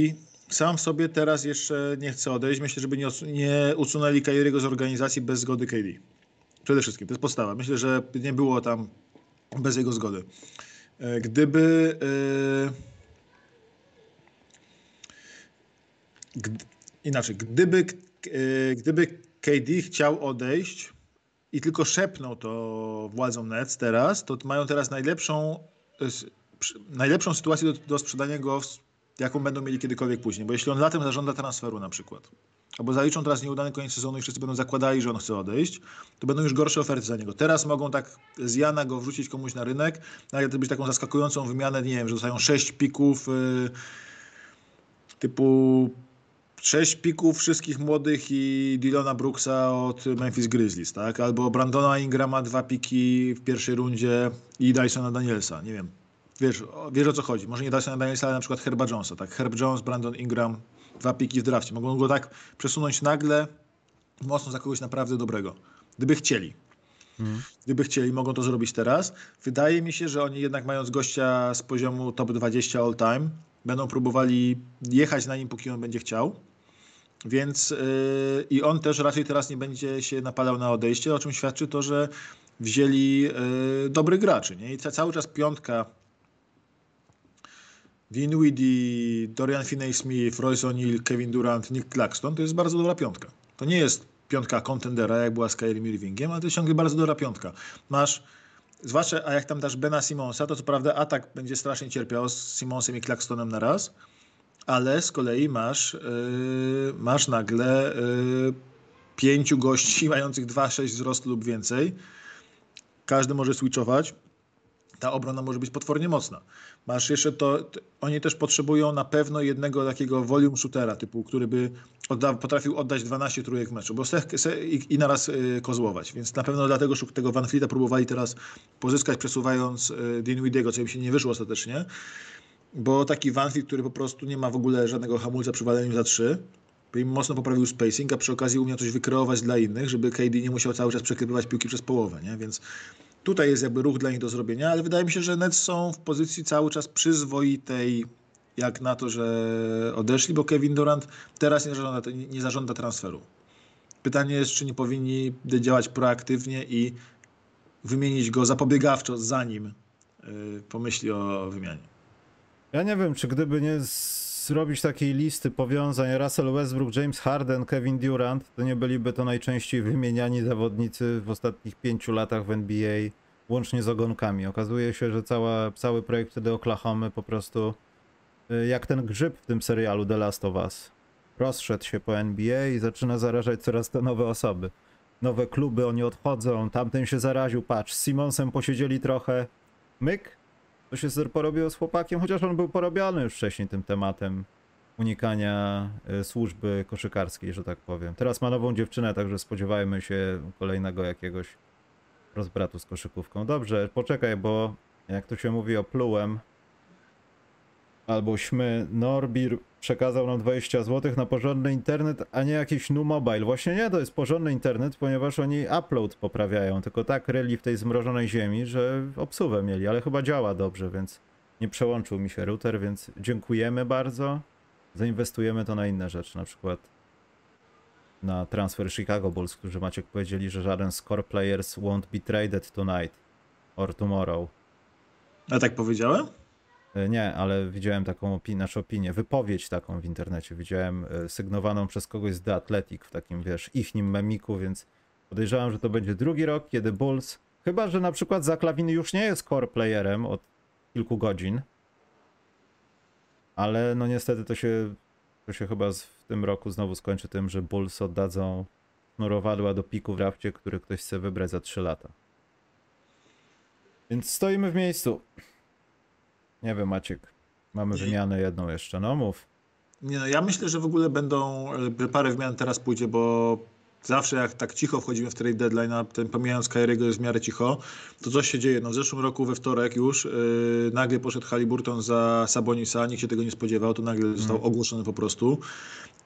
sam w sobie teraz jeszcze nie chce odejść. Myślę, żeby nie, nie usunęli Kyriego z organizacji bez zgody KD. Przede wszystkim, to jest podstawa. Myślę, że nie było tam bez jego zgody. E, gdyby. Gdy, inaczej, gdyby, yy, gdyby KD chciał odejść i tylko szepnął to władzom Nets teraz, to mają teraz najlepszą, najlepszą sytuację do, do sprzedania go, jaką będą mieli kiedykolwiek później. Bo jeśli on latem zażąda transferu na przykład, albo zaliczą teraz nieudany koniec sezonu i wszyscy będą zakładali, że on chce odejść, to będą już gorsze oferty za niego. Teraz mogą tak z Jana go wrzucić komuś na rynek, nawet być taką zaskakującą wymianę, nie wiem, że dostają 6 pików yy, typu 6 pików wszystkich młodych i Dylona Brooksa od Memphis Grizzlies, tak? Albo Brandona Ingrama dwa piki w pierwszej rundzie i Dysona Danielsa, nie wiem. Wiesz, wiesz o co chodzi. Może nie Dysona Danielsa, ale na przykład Herba Jonesa, tak? Herb Jones, Brandon Ingram, dwa piki w drafcie. Mogą go tak przesunąć nagle mocno za kogoś naprawdę dobrego. Gdyby chcieli. Mhm. Gdyby chcieli, mogą to zrobić teraz. Wydaje mi się, że oni jednak mając gościa z poziomu top 20 all time, będą próbowali jechać na nim, póki on będzie chciał. Więc yy, i on też raczej teraz nie będzie się napalał na odejście, o czym świadczy to, że wzięli yy, dobrych graczy. Nie? I cały czas piątka Dinwiddie, Dorian Finney-Smith, Royce O'Neal, Kevin Durant, Nick Claxton, to jest bardzo dobra piątka. To nie jest piątka kontendera, jak była z Kyrie Irvingiem, ale to jest ciągle bardzo dobra piątka. Masz, zwłaszcza, a jak tam dasz Bena Simonsa, to co prawda atak będzie strasznie cierpiał z Simonsem i Claxtonem na raz, ale z kolei masz, yy, masz nagle yy, pięciu gości [laughs] mających 2-6 wzrostu lub więcej. Każdy może switchować ta obrona może być potwornie mocna. Masz jeszcze to, oni też potrzebują na pewno jednego takiego volume shootera, typu, który by odda, potrafił oddać 12 trójek meczu, bo se, se, i, i naraz y, kozłować. Więc na pewno dlatego tego Van Fleeta próbowali teraz pozyskać, przesuwając y, Dinwidiego, co im się nie wyszło ostatecznie. Bo taki Van Fleet, który po prostu nie ma w ogóle żadnego hamulca przy waleniu za 3, by im mocno poprawił spacing, a przy okazji umiał coś wykreować dla innych, żeby KD nie musiał cały czas przekrypywać piłki przez połowę, nie? Więc Tutaj jest jakby ruch dla nich do zrobienia, ale wydaje mi się, że Nets są w pozycji cały czas przyzwoitej, jak na to, że odeszli, bo Kevin Durant teraz nie zażąda, nie zażąda transferu. Pytanie jest, czy nie powinni działać proaktywnie i wymienić go zapobiegawczo, zanim y, pomyśli o wymianie. Ja nie wiem, czy gdyby nie zrobić takiej listy powiązań Russell Westbrook, James Harden, Kevin Durant, to nie byliby to najczęściej wymieniani zawodnicy w ostatnich pięciu latach w NBA, łącznie z ogonkami. Okazuje się, że cała, cały projekt wtedy Oklahomy po prostu y, jak ten grzyb w tym serialu The Last of Us. Rozszedł się po NBA i zaczyna zarażać coraz to nowe osoby. Nowe kluby, oni odchodzą, tamten się zaraził, patrz, z Simonsem posiedzieli trochę, myk, to się porobiło z chłopakiem, chociaż on był porobiony już wcześniej tym tematem unikania e, służby koszykarskiej, że tak powiem. Teraz ma nową dziewczynę, także spodziewajmy się kolejnego jakiegoś rozbratu z koszykówką. Dobrze, poczekaj, bo jak to się mówi o plułem, albo śmy, Norbir przekazał nam 20 zł na porządny internet, a nie jakiś nu mobile. Właśnie nie, to jest porządny internet, ponieważ oni upload poprawiają, tylko tak ryli w tej zmrożonej ziemi, że obsuwę mieli, ale chyba działa dobrze, więc nie przełączył mi się router, więc dziękujemy bardzo. Zainwestujemy to na inne rzeczy, na przykład na transfer Chicago Bulls, którzy Maciek powiedzieli, że żaden score players won't be traded tonight or tomorrow. A tak powiedziałem? E, nie, ale widziałem taką opinię, znaczy opinię, wypowiedź taką w internecie. Widziałem e, sygnowaną przez kogoś z The Athletic w takim, wiesz, ichnim memiku, więc podejrzewam, że to będzie drugi rok, kiedy Bulls, chyba, że na przykład Zaklawin już nie jest core playerem od kilku godzin, ale no niestety to się, to się chyba w tym roku znowu skończy tym, że Bulls oddadzą sznurowadła do piku w rafcie, który ktoś chce wybrać za 3 lata. Więc stoimy w miejscu. Nie wiem, Maciek. Mamy wymianę jedną jeszcze, no mów. Nie no, ja myślę, że w ogóle będą, parę wymian teraz pójdzie, bo zawsze jak tak cicho wchodzimy w trade deadline, a ten pomijając Kyriego jest w miarę cicho, to coś się dzieje. No w zeszłym roku we wtorek już yy, nagle poszedł Halliburton za Sabonisa, nikt się tego nie spodziewał, to nagle został mm. ogłoszony po prostu.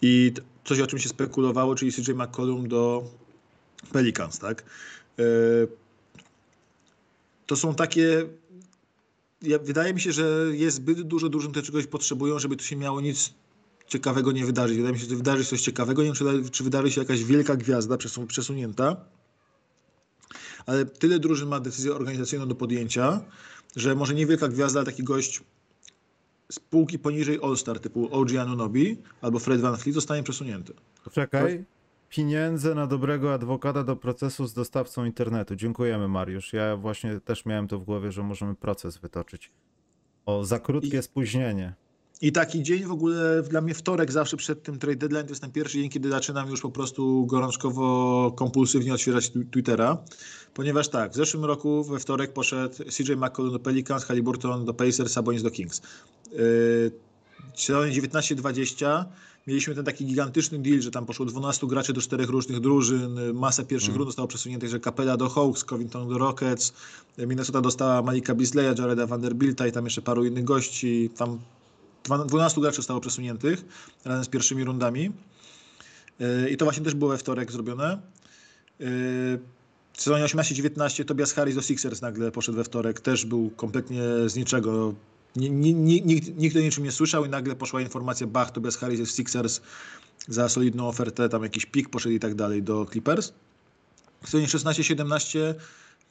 I coś o czym się spekulowało, czyli CJ McCollum do Pelicans, tak? Yy, to są takie ja, wydaje mi się, że jest zbyt dużo drużyn, które czegoś potrzebują, żeby tu się miało nic ciekawego nie wydarzyć. Wydaje mi się, że wydarzy się coś ciekawego. Nie wiem, czy, czy wydarzy się jakaś wielka gwiazda przesunięta, ale tyle drużyn ma decyzję organizacyjną do podjęcia, że może nie wielka gwiazda, ale taki gość z półki poniżej All-Star typu OG Anunobi albo Fred Van Fleet zostanie przesunięty. Poczekaj pieniędzy na dobrego adwokata do procesu z dostawcą internetu. Dziękujemy, Mariusz. Ja właśnie też miałem to w głowie, że możemy proces wytoczyć. O za krótkie I, spóźnienie. I taki dzień w ogóle dla mnie wtorek zawsze przed tym trade deadline to jest ten pierwszy dzień, kiedy zaczynam już po prostu gorączkowo, kompulsywnie otwierać Twittera. Ponieważ tak, w zeszłym roku we wtorek poszedł CJ McCollum do Pelicans, Halliburton do Pacers, Sabonis do Kings. Yy, sezonie 19-20 mieliśmy ten taki gigantyczny deal, że tam poszło 12 graczy do czterech różnych drużyn, masa pierwszych mm. rund została przesunięta, że Capella do Hawks, Covington do Rockets, Minnesota dostała Malika Bisleya, Jareda Vanderbilta i tam jeszcze paru innych gości, tam 12 graczy zostało przesuniętych razem z pierwszymi rundami. E, I to właśnie też było we wtorek zrobione. E, w sezonie 18-19 Tobias Harris do Sixers nagle poszedł we wtorek, też był kompletnie z niczego Nikt, nikt o niczym nie słyszał i nagle poszła informacja, bach, Tobias Harris jest Sixers za solidną ofertę, tam jakiś pik poszedł i tak dalej do Clippers. W sezonie 16-17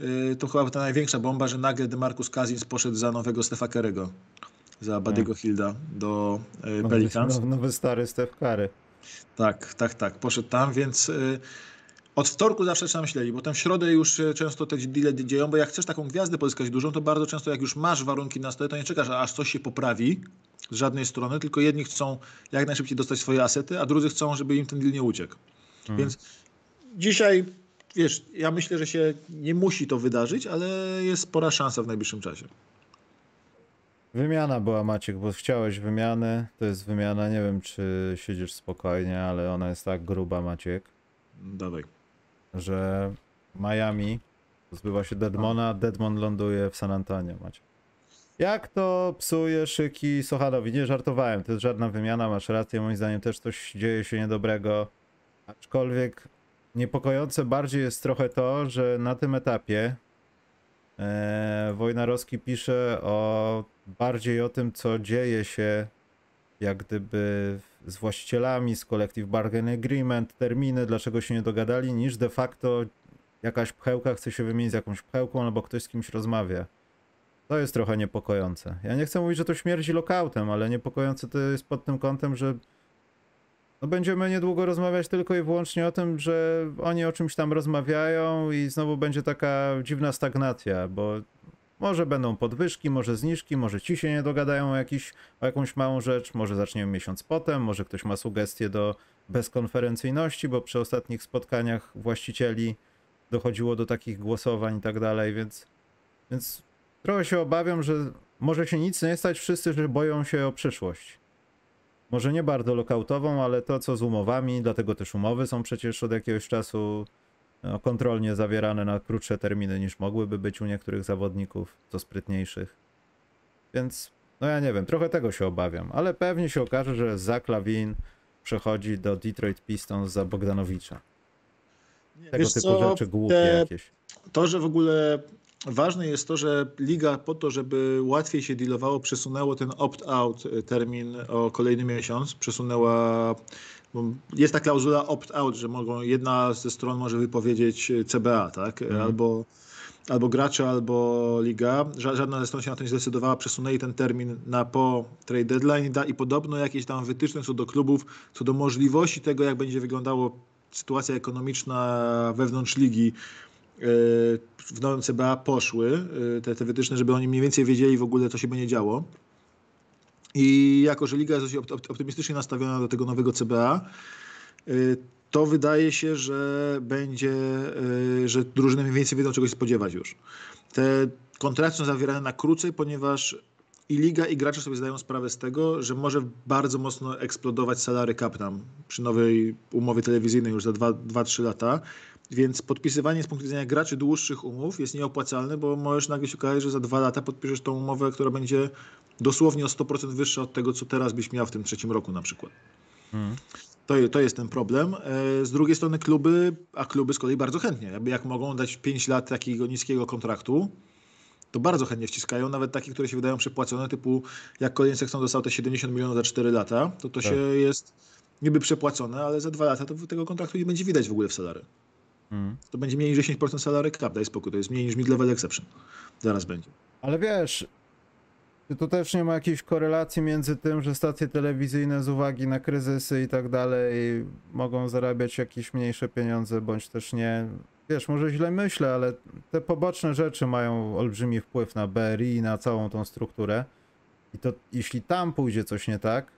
y, to chyba ta największa bomba, że nagle DeMarcus Cousins poszedł za nowego Stefa Kerego, za Badiego Hilda do y, Pelicans. Nowy, nowy stary Steph Curry. Tak, tak, tak, poszedł tam, więc y, od wtorku zawsze trzeba myśleć, bo tam w środę już często te deale dzieją, bo jak chcesz taką gwiazdę pozyskać dużą, to bardzo często jak już masz warunki na stole, to nie czekasz, aż coś się poprawi z żadnej strony, tylko jedni chcą jak najszybciej dostać swoje asety, a drudzy chcą, żeby im ten deal nie uciekł. Hmm. Więc dzisiaj wiesz, ja myślę, że się nie musi to wydarzyć, ale jest spora szansa w najbliższym czasie. Wymiana była Maciek, bo chciałeś wymiany. To jest wymiana, nie wiem czy siedzisz spokojnie, ale ona jest tak gruba Maciek, Dawaj. Że Miami zbywa się Deadmona, Deadmon ląduje w San Antonio Maciek. Jak to psuje szyki Sochanowi? Nie żartowałem, to jest żadna wymiana, masz rację, moim zdaniem też coś dzieje się niedobrego. Aczkolwiek niepokojące bardziej jest trochę to, że na tym etapie e, Wojnarowski pisze o bardziej o tym, co dzieje się jak gdyby z właścicielami, z Collective Bargain Agreement, terminy, dlaczego się nie dogadali, niż de facto jakaś pchełka chce się wymienić z jakąś pchełką, albo ktoś z kimś rozmawia. To jest trochę niepokojące. Ja nie chcę mówić, że to śmierdzi lokautem, ale niepokojące to jest pod tym kątem, że no będziemy niedługo rozmawiać tylko i wyłącznie o tym, że oni o czymś tam rozmawiają i znowu będzie taka dziwna stagnacja, bo może będą podwyżki, może zniżki, może ci się nie dogadają o, jakiś, o jakąś małą rzecz, może zaczniemy miesiąc potem, może ktoś ma sugestie do bezkonferencyjności, bo przy ostatnich spotkaniach właścicieli dochodziło do takich głosowań i tak dalej, więc, więc trochę się obawiam, że może się nic nie stać, wszyscy że boją się o przyszłość. Może nie bardzo lokautową, ale to co z umowami, dlatego też umowy są przecież od jakiegoś czasu no, kontrolnie zawierane na krótsze terminy niż mogłyby być u niektórych zawodników, co sprytniejszych. Więc, no ja nie wiem, trochę tego się obawiam, ale pewnie się okaże, że Zach przechodzi do Detroit Pistons za Bogdanowicza. Tego Wiesz typu co, rzeczy głupie te- jakieś. To, że w ogóle ważne jest to, że liga po to, żeby łatwiej się dealowało, przesunęło ten opt-out termin o kolejny miesiąc. Przesunęła. Jest ta klauzula opt-out, że mogą, jedna ze stron może wypowiedzieć y, CBA, tak? Mhm. Albo, albo gracze, albo liga. Ża- Żadna ze stron się na to nie zdecydowała. Przesunęli ten termin na po trade deadline i podobno jakieś tam wytyczne co do klubów, co do możliwości tego, jak będzie wyglądało sytuacja ekonomiczna wewnątrz ligi w nowym CBA poszły, te, te wytyczne, żeby oni mniej więcej wiedzieli w ogóle, co się będzie działo. I jako, że liga jest opt- optymistycznie nastawiona do tego nowego CBA, y, to wydaje się, że będzie, y, że drużyny mniej więcej wiedzą, czego się spodziewać już. Te kontrakty są zawierane na krócej, ponieważ i liga, i gracze sobie zdają sprawę z tego, że może bardzo mocno eksplodować salary cap tam przy nowej umowie telewizyjnej już za 2-3 lata. Więc podpisywanie z punktu widzenia graczy dłuższych umów jest nieopłacalne, bo możesz nagle się okazać, że za dwa lata podpiszesz tą umowę, która będzie dosłownie o 100% wyższa od tego, co teraz byś miał w tym trzecim roku na przykład. Mhm. To, to jest ten problem. E, Z drugiej strony kluby, a kluby z kolei bardzo chętnie, jak mogą dać 5 lat takiego niskiego kontraktu, to bardzo chętnie wciskają, nawet takie, które się wydają przepłacone, typu jak Colin Sexton dostał te 70 milionów za 4 lata, to to Tak. się jest niby przepłacone, ale za 2 lata to tego kontraktu nie będzie widać w ogóle w salary. Mhm. To będzie mniej niż 10% salary cap, daj spokój, to jest mniej niż mid-level exception. Zaraz będzie. Ale wiesz, czy to też nie ma jakiejś korelacji między tym, że stacje telewizyjne z uwagi na kryzysy i tak dalej mogą zarabiać jakieś mniejsze pieniądze, bądź też nie. Wiesz, może źle myślę, ale te poboczne rzeczy mają olbrzymi wpływ na BRI i na całą tą strukturę. I to jeśli tam pójdzie coś nie tak,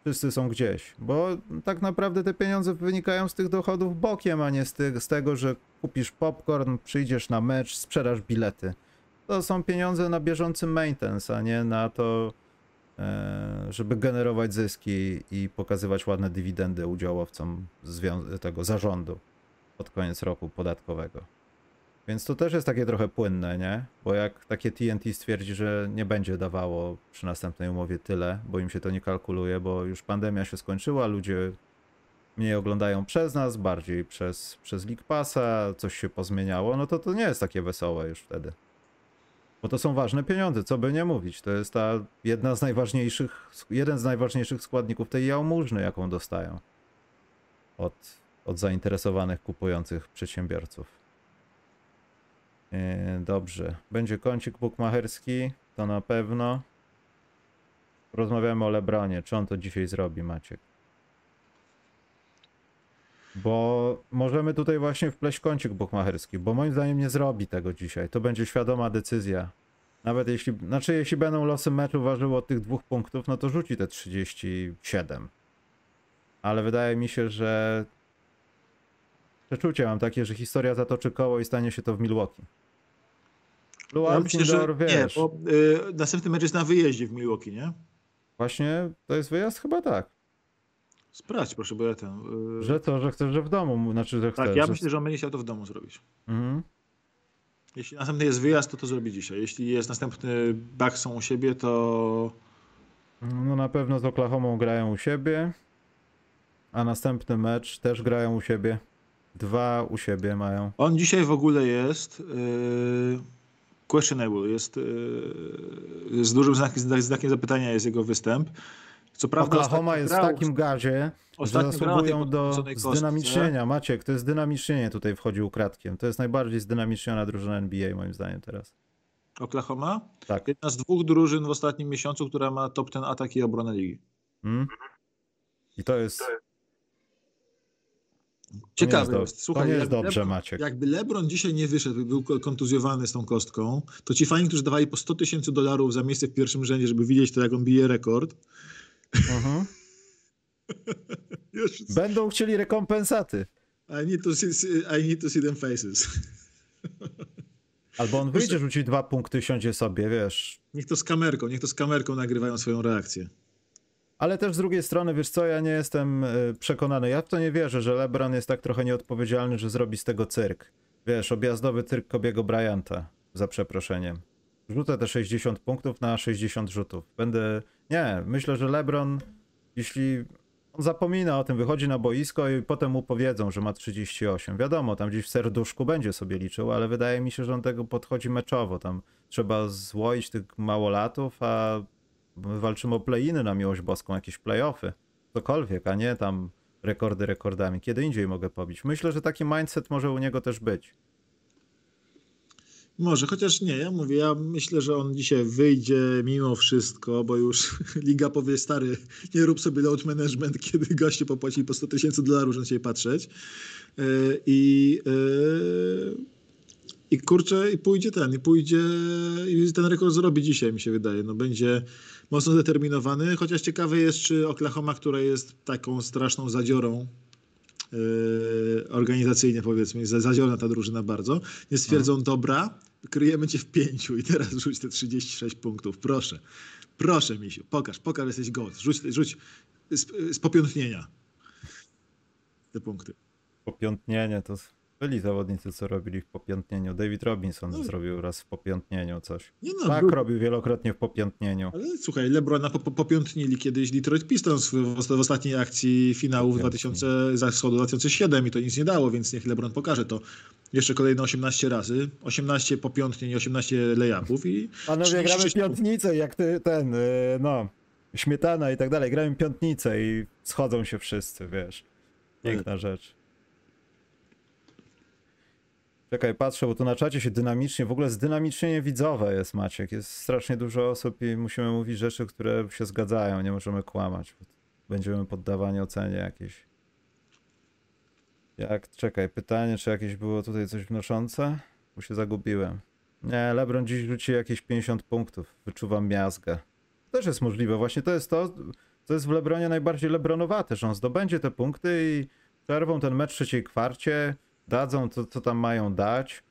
wszyscy są gdzieś. Bo tak naprawdę te pieniądze wynikają z tych dochodów bokiem, a nie z, tych, z tego, że kupisz popcorn, przyjdziesz na mecz, sprzedasz bilety to są pieniądze na bieżący maintenance, a nie na to, e, żeby generować zyski i pokazywać ładne dywidendy udziałowcom tego zarządu pod koniec roku podatkowego. Więc to też jest takie trochę płynne, nie? Bo jak takie TNT stwierdzi, że nie będzie dawało przy następnej umowie tyle, bo im się to nie kalkuluje, bo już pandemia się skończyła, ludzie mniej oglądają przez nas, bardziej przez, przez League Passa, coś się pozmieniało, no to to nie jest takie wesołe już wtedy. Bo to są ważne pieniądze, co by nie mówić. To jest ta jedna z najważniejszych, jeden z najważniejszych składników tej jałmużny, jaką dostają od, od zainteresowanych kupujących przedsiębiorców. Yy, dobrze. Będzie kącik bukmacherski, to na pewno. Rozmawiamy o Lebronie. Czy on to dzisiaj zrobi, Maciek? Bo możemy tutaj właśnie wpleść kącik bukmacherski, bo moim zdaniem nie zrobi tego dzisiaj. To będzie świadoma decyzja. Nawet jeśli, znaczy jeśli będą losy meczu ważyły od tych dwóch punktów, no to rzuci te 37. Ale wydaje mi się, że Przeczucie mam takie, że historia zatoczy koło i stanie się to w Milwaukee. Blue Ja myślę, że Alcindor, nie, wiesz, bo y, następny mecz jest na wyjeździe w Milwaukee, nie? właśnie to jest wyjazd? Chyba tak. Sprawdź proszę, bo ja ten... y, Że to, że chcesz, że w domu, znaczy, że chcesz. tak, ja że... myślę, że on będzie chciał to w domu zrobić. Mhm. Jeśli następny jest wyjazd, to to zrobi dzisiaj. Jeśli jest następny Bucks są u siebie, to No na pewno z Oklahomą grają u siebie, a następny mecz też grają u siebie. Dwa u siebie mają. on dzisiaj w ogóle jest y, questionable. Jest y, z dużym znakiem, znakiem zapytania jest jego występ. Co prawda Oklahoma jest w grał- takim gazie, że zasługują do zdynamicznienia. Maciek, to jest zdynamicznienie tutaj wchodził ukradkiem. To jest najbardziej zdynamiczniona drużyna NBA moim zdaniem teraz. Oklahoma? Tak. Jedna z dwóch drużyn w ostatnim miesiącu, która ma top ten atak i obronę ligi. Mm? I to jest... Ciekawe to jest. To Słuchaj, nie jest dobrze, Lebron- Maciek. Jakby LeBron dzisiaj nie wyszedł, był kontuzjowany z tą kostką, to ci fani, którzy dawali po 100 tysięcy dolarów za miejsce w pierwszym rzędzie, żeby widzieć to, jak on bije rekord, [laughs] już, Będą chcieli rekompensaty. I, need to see, I need to see them faces. Albo on wyjdzie, rzuci dwa punkty, siądzie sobie, wiesz. Niech to z kamerką, niech to z kamerką nagrywają swoją reakcję. Ale też z drugiej strony, wiesz co, ja nie jestem y, przekonany. Ja w to nie wierzę, że LeBron jest tak trochę nieodpowiedzialny, że zrobi z tego cyrk. Wiesz, objazdowy cyrk Kobiego Bryanta, za przeproszeniem. Rzucę te 60 punktów na 60 rzutów. Będę... Nie, myślę, że LeBron, jeśli on zapomina o tym, wychodzi na boisko i potem mu powiedzą, że ma 38. Wiadomo, tam gdzieś w serduszku będzie sobie liczył, ale wydaje mi się, że on tego podchodzi meczowo. Tam trzeba złoić tych małolatów, a my walczymy o play-iny na miłość boską, jakieś play-offy, cokolwiek, a nie tam rekordy rekordami. Kiedy indziej mogę pobić. Myślę, że taki mindset może u niego też być. Może, chociaż nie, ja mówię, ja myślę, że on dzisiaj wyjdzie mimo wszystko, bo już [laughs] liga powie, stary, nie rób sobie load management, kiedy goście popłacili po 100 tysięcy dolarów, żeby się patrzeć. Yy, I, yy, I kurczę, i pójdzie ten, i pójdzie, i ten rekord zrobi dzisiaj, mi się wydaje. No będzie mocno zdeterminowany, chociaż ciekawe jest, czy Oklahoma, która jest taką straszną zadziorą, yy, organizacyjnie powiedzmy, jest zaziorna ta drużyna bardzo, nie stwierdzą, dobra, kryjemy cię w pięciu i teraz rzuć te 36 punktów, proszę. Proszę, Misiu, pokaż, pokaż, jesteś gołd. Rzuć, rzuć z, z popiątnienia te punkty. Popiątnienie to byli zawodnicy, co robili w popiątnieniu. David Robinson No. zrobił raz w popiątnieniu coś. Nie no, Tak był- robił wielokrotnie w popiątnieniu. ale słuchaj, Lebrona po, po, popiątnili kiedyś Detroit Pistons w, w, w ostatniej akcji finału w Popiątnili. 2000, zachodu 2007 i to nic nie dało, więc niech Lebron pokaże to jeszcze kolejne 18 razy. 18 popiątnień i 18 layupów i Panowie, gramy 36 piątnicę, jak ty, ten, yy, no, śmietana i tak dalej. Gramy piątnicę i schodzą się wszyscy, wiesz. Piękna rzecz. Czekaj, patrzę, bo tu na czacie się dynamicznie, w ogóle zdynamicznienie widzowe jest, Maciek. Jest strasznie dużo osób i musimy mówić rzeczy, które się zgadzają, nie możemy kłamać. Będziemy poddawani ocenie jakiejś. Jak, czekaj, pytanie, czy jakieś było tutaj coś wnoszące? Bo się zagubiłem. Nie, LeBron dziś rzuci jakieś 50 punktów. Wyczuwam miazgę. Też jest możliwe. Właśnie to jest to, co jest w LeBronie najbardziej LeBronowate, że on zdobędzie te punkty i przerwą ten mecz w trzeciej kwarcie, dadzą to, co tam mają dać.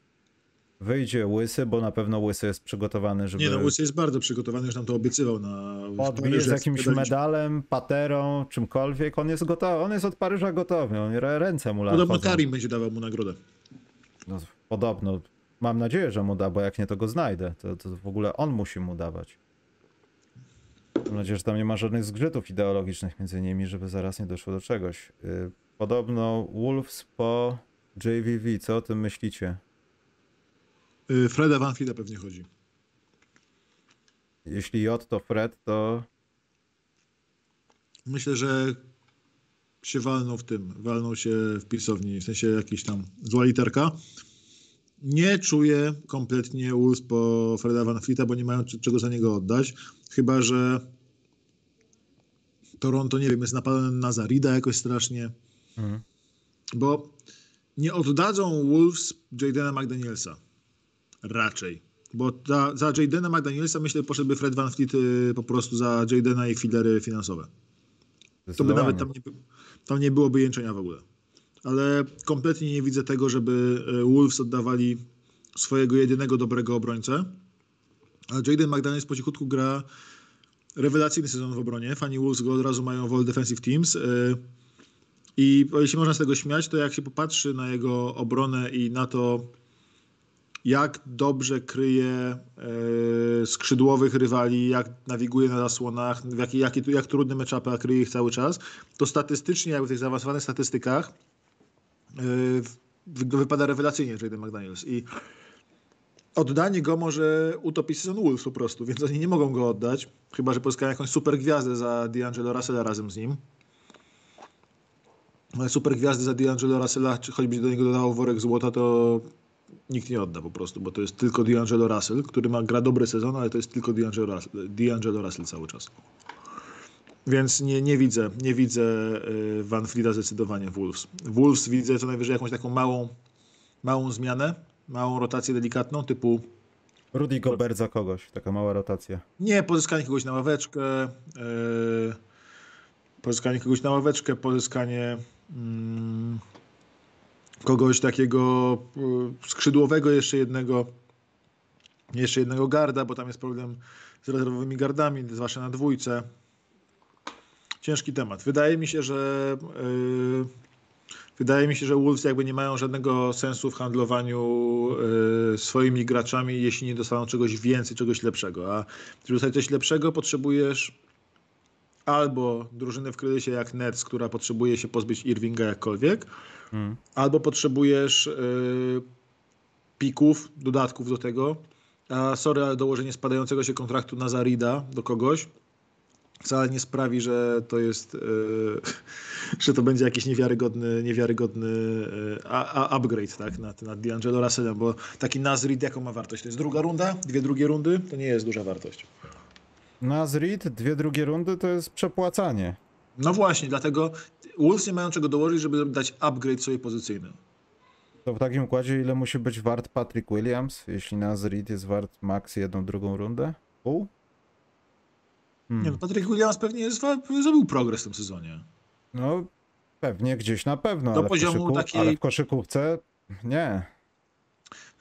Wyjdzie Łysy, bo na pewno Łysy jest przygotowany, żeby Nie no, Łysy jest bardzo przygotowany, już nam to obiecywał na podbije z jakimś medalem, paterą, czymkolwiek. On jest gotowy, on jest od Paryża gotowy, on rę- ręce mu Podobno chodzą. Karim będzie dawał mu nagrodę. No, podobno. Mam nadzieję, że mu da, bo jak nie, to go znajdę. To, to w ogóle on musi mu dawać. Mam nadzieję, że tam nie ma żadnych zgrzytów ideologicznych między nimi, żeby zaraz nie doszło do czegoś. Yy, Podobno Wolves po JVV. Co o tym myślicie? Y, Freda Van Fleeta pewnie chodzi. Jeśli J to Fred, to Myślę, że się walnął w tym, walnął się w pisowni, w sensie jakiś tam zła literka. Nie czuję kompletnie Wolves po Freda Van Fleeta, bo nie mają czego za niego oddać. Chyba, że Toronto, nie wiem, jest napadane na Zarida jakoś strasznie. Mhm. Bo nie oddadzą Wolves Jadena McDanielsa. Raczej. Bo za, za Jadena McDanielsa myślę poszedłby Fred Van Fleet y, po prostu za Jadena i filery finansowe. To by nawet tam nie, tam nie byłoby jęczenia w ogóle. ale kompletnie nie widzę tego, żeby e, Wolves oddawali swojego jedynego dobrego obrońcę. A Jaden McDaniels po cichutku gra rewelacyjny sezon w obronie. Fani Wolves go od razu mają w All Defensive Teams. I jeśli można z tego śmiać, to jak się popatrzy na jego obronę i na to, jak dobrze kryje e, skrzydłowych rywali, jak nawiguje na zasłonach, w jakie, jakie, jak trudne meczapy, a kryje ich cały czas, to statystycznie, jakby w tych zaawansowanych statystykach, wy- wypada rewelacyjnie Jaden McDaniels. I oddanie go może utopić sezon Wolves po prostu, więc oni nie mogą go oddać, chyba że pozyskają jakąś super gwiazdę za D'Angelo Russella razem z nim. Super gwiazdy za D'Angelo Russella, czy choćby do niego dodało worek złota, to nikt nie odda po prostu, bo to jest tylko D'Angelo Russell, który ma gra dobry sezon, ale to jest tylko D'Angelo Russell, D'Angelo Russell cały czas. Więc nie, nie widzę, nie widzę y, Van Frida zdecydowanie w Wolves. Wolves widzę co najwyżej jakąś taką małą, małą zmianę, małą rotację delikatną, typu Rudy Gobert za kogoś, taka mała rotacja. nie pozyskanie kogoś na ławeczkę, yy, pozyskanie kogoś na ławeczkę, pozyskanie kogoś takiego y, skrzydłowego, jeszcze jednego, jeszcze jednego garda, bo tam jest problem z rezerwowymi gardami, zwłaszcza na dwójce. Ciężki temat. Wydaje mi się, że yy, wydaje mi się, że Wolves jakby nie mają żadnego sensu w handlowaniu yy, swoimi graczami, jeśli nie dostaną czegoś więcej, czegoś lepszego. A żeby dostać coś lepszego, potrzebujesz albo drużynę w kryzysie jak Nets, która potrzebuje się pozbyć Irvinga jakkolwiek, Mm. albo potrzebujesz yy, pików, dodatków do tego. A sorry, ale dołożenie spadającego się kontraktu na Zarida do kogoś wcale nie sprawi, że to jest, yy, [laughs] że to będzie jakiś niewiarygodny, niewiarygodny yy, a, a upgrade tak, nad, nad D'Angelo Russellem, bo taki Nazrid jaką ma wartość? To jest druga runda? Dwie drugie rundy? To nie jest duża wartość. Nazrid, dwie drugie rundy to jest przepłacanie. No właśnie, dlatego Wolves nie mają czego dołożyć, żeby dać upgrade sobie pozycyjny. To w takim układzie ile musi być wart Patrick Williams, jeśli Nazrid jest wart max jedną drugą rundę? Pół? Hmm. Nie, no Patrick Williams pewnie jest, zrobił progres w tym sezonie. No, pewnie gdzieś na pewno, Do ale, poziomu w koszyku, takiej- ale w koszykówce nie.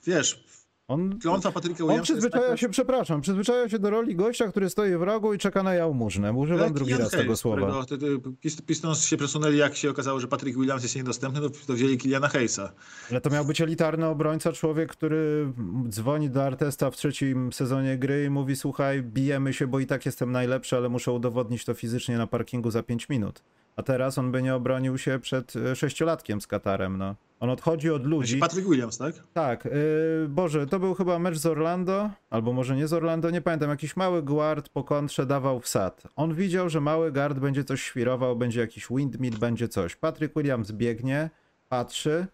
Wiesz, On, klątwa Patryka on Williamsa jest przyzwyczaja się, przepraszam, przyzwyczaja się do roli gościa, który stoi w rogu i czeka na jałmużnę. Używam drugi Ian raz Hayes, tego słowa. którego Pistons się przesunęli, jak się okazało, że Patrick Williams jest niedostępny, to, to wzięli Kiliana Hayesa. Ale to miał być elitarny obrońca, człowiek, który dzwoni do Artesta w trzecim sezonie gry i mówi: Słuchaj, bijemy się, bo i tak jestem najlepszy, ale muszę udowodnić to fizycznie na parkingu za 5 minut. A teraz on by nie obronił się przed e, sześciolatkiem z Katarem. No. On odchodzi od ludzi. Patrick Williams, tak? Tak, yy, Boże, to był chyba mecz z Orlando, albo może nie z Orlando, nie pamiętam, jakiś mały guard po kontrze dawał wsad. On widział, że mały guard będzie coś świrował, będzie jakiś windmill, będzie coś. Patrick Williams biegnie, patrzy,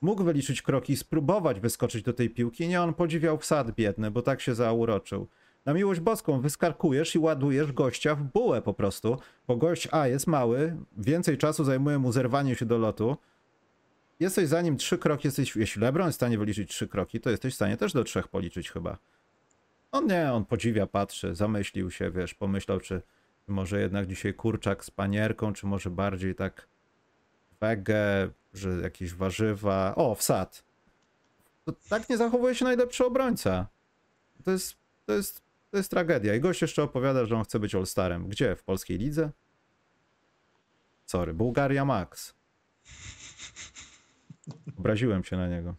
mógł wyliczyć kroki, spróbować wyskoczyć do tej piłki, nie, on podziwiał wsad biedny, bo tak się zauroczył. Na miłość boską wyskakujesz i ładujesz gościa w bułę po prostu, bo gość A jest mały, więcej czasu zajmuje mu zerwanie się do lotu, jesteś za nim trzy kroki, jesteś, jeśli LeBron jest w stanie wyliczyć trzy kroki, to jesteś w stanie też do trzech policzyć chyba. On nie, on podziwia, patrzy, zamyślił się, wiesz, pomyślał, czy może jednak dzisiaj kurczak z panierką, czy może bardziej tak wege, że jakieś warzywa. O, wsad. To tak nie zachowuje się najlepszy obrońca. To jest, to jest, to jest tragedia. I gość jeszcze opowiada, że on chce być All-Starem. Gdzie? W polskiej lidze? Sorry, Bułgaria Max. Obraziłem się na niego.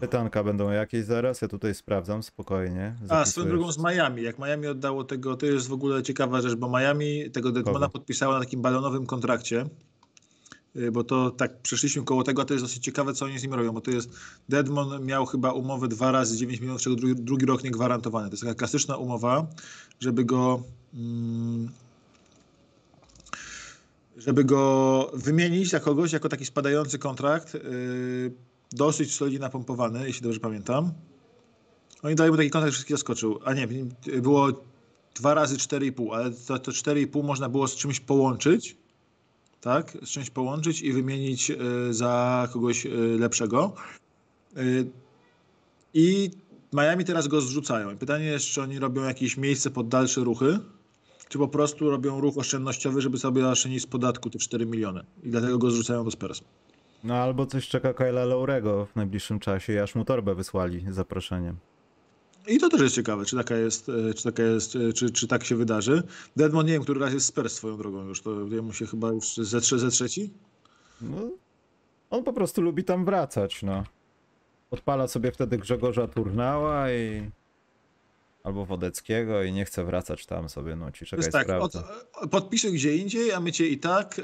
Pytanka będą jakieś zaraz, ja tutaj sprawdzam spokojnie. A, swoją drogą z. Miami. Jak Miami oddało tego, to jest w ogóle ciekawa rzecz, bo Miami tego Deadmana Kogo? podpisało na takim balonowym kontrakcie, bo to tak przeszliśmy koło tego, a to jest dosyć ciekawe, co oni z nim robią, bo to jest Deadmon miał chyba umowę dwa razy 9 milionów, czego drugi, drugi rok nie gwarantowany. To jest taka klasyczna umowa, żeby go mm, żeby go wymienić na kogoś jako taki spadający kontrakt, yy, dosyć solidnie napompowany, jeśli dobrze pamiętam. Oni dali mu taki kontrakt, wszystkich zaskoczył. A nie, było dwa razy 4,5, ale to, to 4,5 można było z czymś połączyć, tak? Czymś połączyć i wymienić y, za kogoś y, lepszego. Y, I Miami teraz go zrzucają. Pytanie jest, czy oni robią jakieś miejsce pod dalsze ruchy, czy po prostu robią ruch oszczędnościowy, żeby sobie oszczędzić z podatku te 4 miliony i dlatego go zrzucają do Spurs. No albo coś czeka Kyla Laurego w najbliższym czasie aż mu torbę wysłali z zaproszeniem. I to też jest ciekawe, czy taka jest, e, czy taka jest, e, czy, czy tak się wydarzy. Deadmond nie wiem, który raz jest Spurs swoją drogą już, to jemu się chyba już ze, trze- ze trzeci? No, on po prostu lubi tam wracać, no. Odpala sobie wtedy Grzegorza Turnała i... Albo Wodeckiego i nie chce wracać tam sobie, no ci czekaj, jest tak, od, podpisuj gdzie indziej, a my cię i tak, y,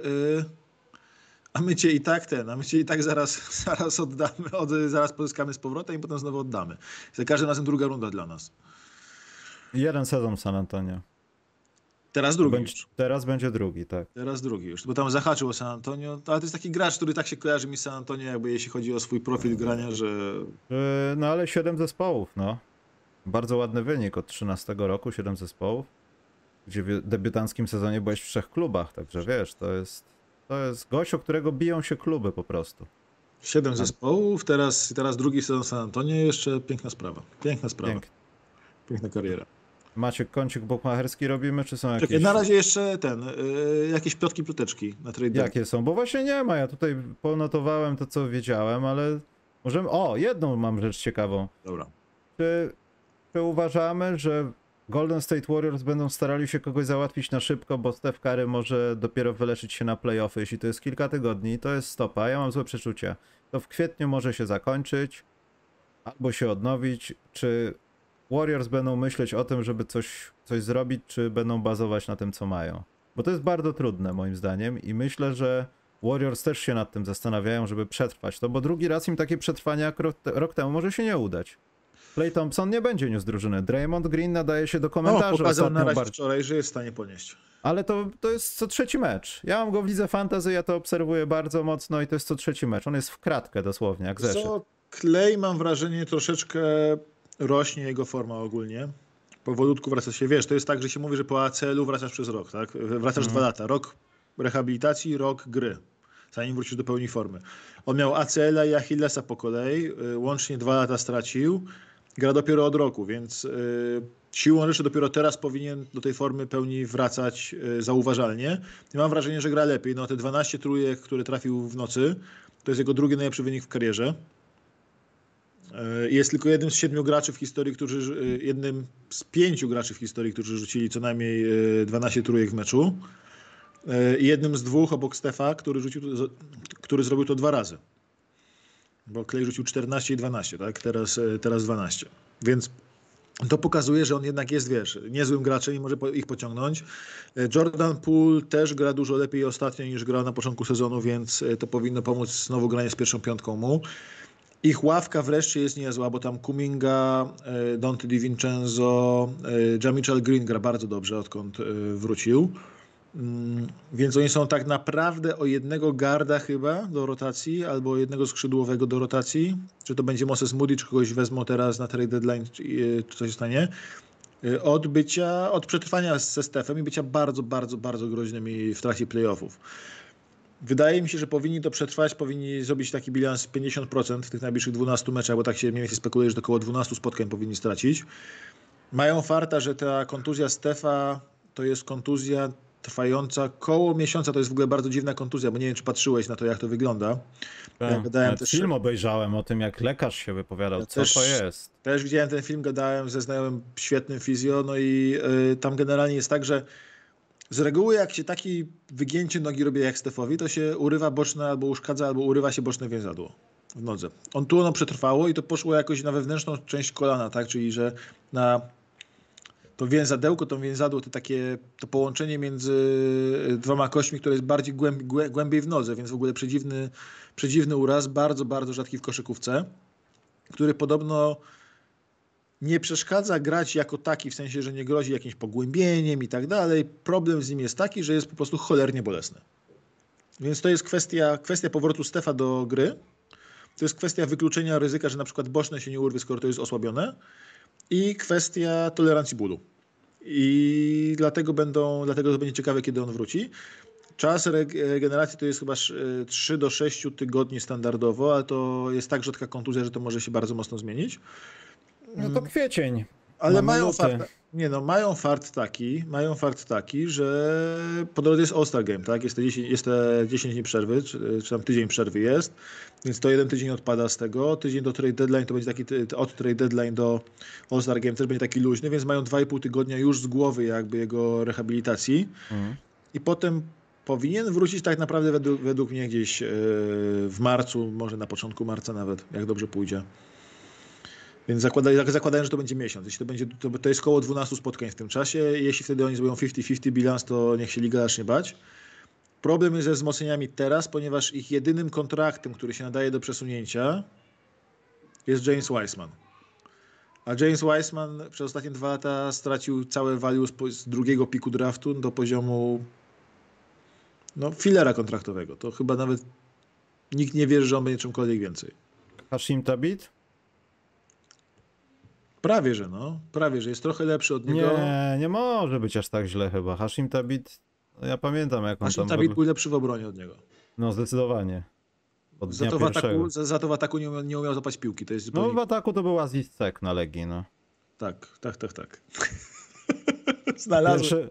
a my cię i tak ten, a my cię i tak zaraz, [laughs] zaraz oddamy, od, zaraz pozyskamy z powrotem i potem znowu oddamy. Za każdym razem druga runda dla nas. Jeden sezon w San Antonio. Teraz drugi Będzie, teraz będzie drugi, tak. Teraz drugi już, bo tam zahaczył o San Antonio, ale to jest taki gracz, który tak się kojarzy mi z San Antonio, jakby jeśli chodzi o swój profil grania, że Yy, No ale 7 zespołów, no. Bardzo ładny wynik od 13 roku, 7 zespołów. Gdzie w debiutanckim sezonie byłeś w trzech klubach, także wiesz, to jest, to jest gość, o którego biją się kluby po prostu. siedem zespołów, teraz, teraz drugi sezon San Antonio, jeszcze piękna sprawa. Piękna sprawa, Pięknie. piękna kariera. Macie kącik bukmacherski robimy, czy są jakieś... Czekaj, na razie jeszcze ten, y, jakieś plotki, ploteczki na trade Jakie są? Bo właśnie nie ma, ja tutaj ponotowałem to, co wiedziałem, ale możemy... O, jedną mam rzecz ciekawą. Dobra. Czy, czy uważamy, że Golden State Warriors będą starali się kogoś załatwić na szybko, bo Steph Curry może dopiero wyleczyć się na playoffy, jeśli to jest kilka tygodni, to jest stopa, ja mam złe przeczucia. To w kwietniu może się zakończyć, albo się odnowić, czy Warriors będą myśleć o tym, żeby coś, coś zrobić, czy będą bazować na tym, co mają. Bo to jest bardzo trudne moim zdaniem i myślę, że Warriors też się nad tym zastanawiają, żeby przetrwać to, bo drugi raz im takie przetrwanie jak rok, rok temu może się nie udać. Clay Thompson nie będzie niósł drużyny. Draymond Green nadaje się do No, komentarzy pokazał na razie bardzo. wczoraj, że jest w stanie ponieść. Ale to, to jest co trzeci mecz. Ja mam go w lidze fantasy, ja to obserwuję bardzo mocno i to jest co trzeci mecz. On jest w kratkę dosłownie, jak zeszedł. Co, Clay mam wrażenie troszeczkę rośnie jego forma ogólnie. Powolutku wraca się, wiesz, to jest tak, że się mówi, że po ACL-u wracasz przez rok, tak? Wracasz Mhm. dwa lata. Rok rehabilitacji, rok gry. Zanim wrócisz do pełni formy. On miał ACL-a i Achillesa po kolei, y, łącznie dwa lata stracił. Gra dopiero od roku, więc y, siłą rzeczy dopiero teraz powinien do tej formy pełni wracać y, zauważalnie. I mam wrażenie, że gra lepiej. No te 12 trójek, które trafił w nocy, to jest jego drugi najlepszy wynik w karierze. Y, Jest tylko jednym z siedmiu graczy w historii, którzy, jednym z pięciu graczy w historii, którzy rzucili co najmniej y, 12 trójek w meczu. I jednym z dwóch obok Stefa, który, rzucił, który zrobił to dwa razy. Bo Clay rzucił 14 i 12, tak? Teraz, y, teraz 12. Więc to pokazuje, że on jednak jest, wiesz, niezłym graczem i może ich pociągnąć. Y, Jordan Poole też gra dużo lepiej ostatnio niż grał na początku sezonu, więc y, to powinno pomóc znowu granie z pierwszą piątką mu. Ich ławka wreszcie jest niezła, bo tam Kuminga, Dante DiVincenzo, Jamichael Green gra bardzo dobrze, odkąd wrócił. Mm, Więc oni są tak naprawdę o jednego garda chyba do rotacji, albo jednego skrzydłowego do rotacji. Czy to będzie Moses Moody, czy kogoś wezmą teraz na trade deadline, czy, czy coś stanie. Y, Od bycia, od przetrwania ze Stefem i bycia bardzo, bardzo, bardzo groźnymi w trakcie playoffów. Wydaje mi się, że powinni to przetrwać, powinni zrobić taki bilans 50% w tych najbliższych 12 meczach, bo tak się mniej więcej spekuluje, że do około 12 spotkań powinni stracić. Mają farta, że ta kontuzja Stefa to jest kontuzja trwająca koło miesiąca. To jest w ogóle bardzo dziwna kontuzja, bo nie wiem, czy patrzyłeś na to, jak to wygląda. Ja Tak. gadałem Nawet też- Film obejrzałem o tym, jak lekarz się wypowiadał, Ja co też- to jest. Też widziałem ten film, gadałem ze znajomym świetnym fizjo, no i y, tam generalnie jest tak, że z reguły jak się taki wygięcie nogi robi jak Stefowi, to się urywa boczne albo uszkadza, albo urywa się boczne więzadło w nodze. On tu ono przetrwało i to poszło jakoś na wewnętrzną część kolana, tak? Czyli że na to więzadełko, to więzadło, to takie to połączenie między dwoma kośćmi, które jest bardziej głębi, głę- głębiej w nodze, więc w ogóle przedziwny, przedziwny uraz, bardzo, bardzo rzadki w koszykówce, który podobno nie przeszkadza grać jako taki, w sensie, że nie grozi jakimś pogłębieniem i tak dalej. Problem z nim jest taki, że jest po prostu cholernie bolesny. Więc to jest kwestia, kwestia powrotu Stefa do gry. To jest kwestia wykluczenia ryzyka, że na przykład boczne się nie urwie, skoro to jest osłabione. I kwestia tolerancji bólu. I dlatego, będą, dlatego to będzie ciekawe, kiedy on wróci. Czas reg- regeneracji to jest chyba sz- 3 do 6 tygodni standardowo, ale to jest tak rzadka kontuzja, że to może się bardzo mocno zmienić. No to kwiecień. Ale mają minutę. fart, nie no, mają fart taki, mają fart taki, że po drodze jest All-Star Game, tak? Jest te 10, jest te 10 dni przerwy, czy, czy tam tydzień przerwy jest, więc to jeden tydzień odpada z tego. Tydzień do trade deadline to będzie taki, od trade deadline do All-Star Game też będzie taki luźny, więc mają 2,5 tygodnia już z głowy jakby jego rehabilitacji Mhm. i potem powinien wrócić tak naprawdę według, według mnie gdzieś e, w marcu, może na początku marca nawet, jak dobrze pójdzie. Więc zakłada, jak zakładając, że to będzie miesiąc. Jeśli to, będzie, to, to jest koło 12 spotkań w tym czasie. Jeśli wtedy oni zrobią 50-50 bilans, to niech się liga zacznie bać. Problem jest ze wzmocnieniami teraz, ponieważ ich jedynym kontraktem, który się nadaje do przesunięcia, jest James Wiseman. A James Wiseman przez ostatnie dwa lata stracił całe value z drugiego piku draftu do poziomu no, filera kontraktowego. To chyba nawet nikt nie wierzy, że on będzie czymkolwiek więcej. Hashim Tabit? Prawie, że no. Prawie, że jest trochę lepszy od niego. Nie, nie może być aż tak źle chyba. Hashim Tabit, no ja pamiętam jak on Naszym tam... Tabit był lepszy w obronie od niego. No zdecydowanie. Od Za to, w ataku, za, za to w ataku nie umiał, nie umiał piłki. To jest No zupełnie... w ataku to był Aziz na Legii, no. Tak, tak, tak, tak. [laughs] [laughs] Znalazłem. Pierwszy...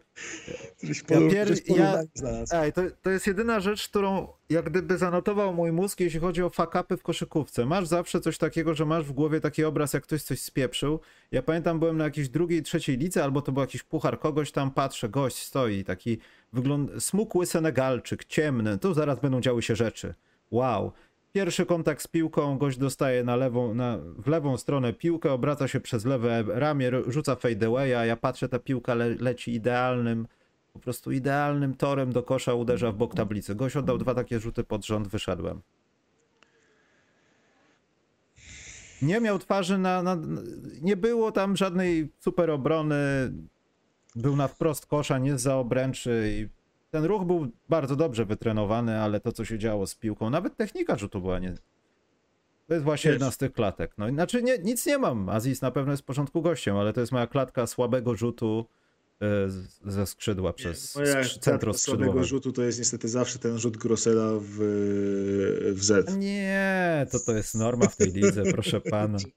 Żeś Ja pier- ja-. Ej, to, to jest jedyna rzecz, którą jak gdyby zanotował mój mózg, jeśli chodzi o fakapy w koszykówce. Masz zawsze coś takiego, że masz w głowie taki obraz, jak ktoś coś spieprzył. Ja pamiętam, byłem na jakiejś drugiej, trzeciej lidze, albo to był jakiś puchar kogoś tam, patrzę, gość stoi, taki wygląd... smukły Senegalczyk, ciemny, tu zaraz będą działy się rzeczy. Wow. Pierwszy kontakt z piłką, gość dostaje na lewą, na, w lewą stronę piłkę, obraca się przez lewe ramię, rzuca fadeawaya, ja patrzę, ta piłka le, leci idealnym, po prostu idealnym torem do kosza uderza w bok tablicy. Gość oddał dwa takie rzuty pod rząd, wyszedłem. Nie miał twarzy na, na. Nie było tam żadnej super obrony. Był na wprost kosza, nie za obręczy. I ten ruch był bardzo dobrze wytrenowany, ale to, co się działo z piłką, nawet technika rzutu była nie. To jest właśnie Wiesz- jedna z tych klatek. No, znaczy, nie, nic nie mam. Aziz na pewno jest w porządku gościem, ale to jest moja klatka słabego rzutu e, z- ze skrzydła przez Moja skrzy- centro słabego rzutu to jest niestety zawsze ten rzut Grosela w, w Z. Nie, to to jest norma w tej lidze, proszę pana. [laughs]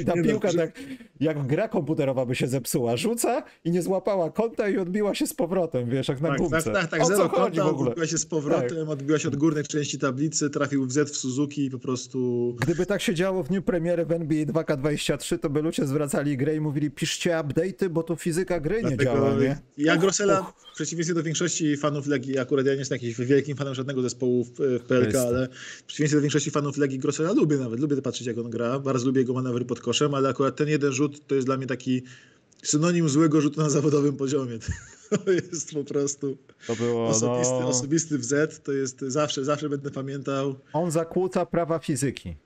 I ta Nie no, piłka że- tak, jak gra komputerowa by się zepsuła, rzuca i nie złapała kąta i odbiła się z powrotem, wiesz, jak na Tak, gumce. tak, tak, tak. o Zero kąta? Tak. odbiła się z powrotem, odbiła się od górnej części tablicy, trafił w Z w Suzuki i po prostu... Gdyby tak się działo w dniu premiery w NBA 2K23, to by ludzie zwracali grę i mówili piszcie update'y, bo to fizyka gry nie Dlatego działa, nie? Ja Grosela, uch. W przeciwieństwie do większości fanów Legii, akurat ja nie jestem jakimś wielkim fanem żadnego zespołu w, w PLK, ale w przeciwieństwie do większości fanów Legii Grosela lubię nawet, lubię patrzeć jak on gra, bardzo lubię jego manewry pod koszem, ale akurat ten jeden rzut to jest dla mnie taki synonim złego rzutu na zawodowym poziomie. [laughs] To jest po prostu To było, osobisty, no... osobisty w Z, to jest zawsze, zawsze będę pamiętał. On zakłóca prawa fizyki.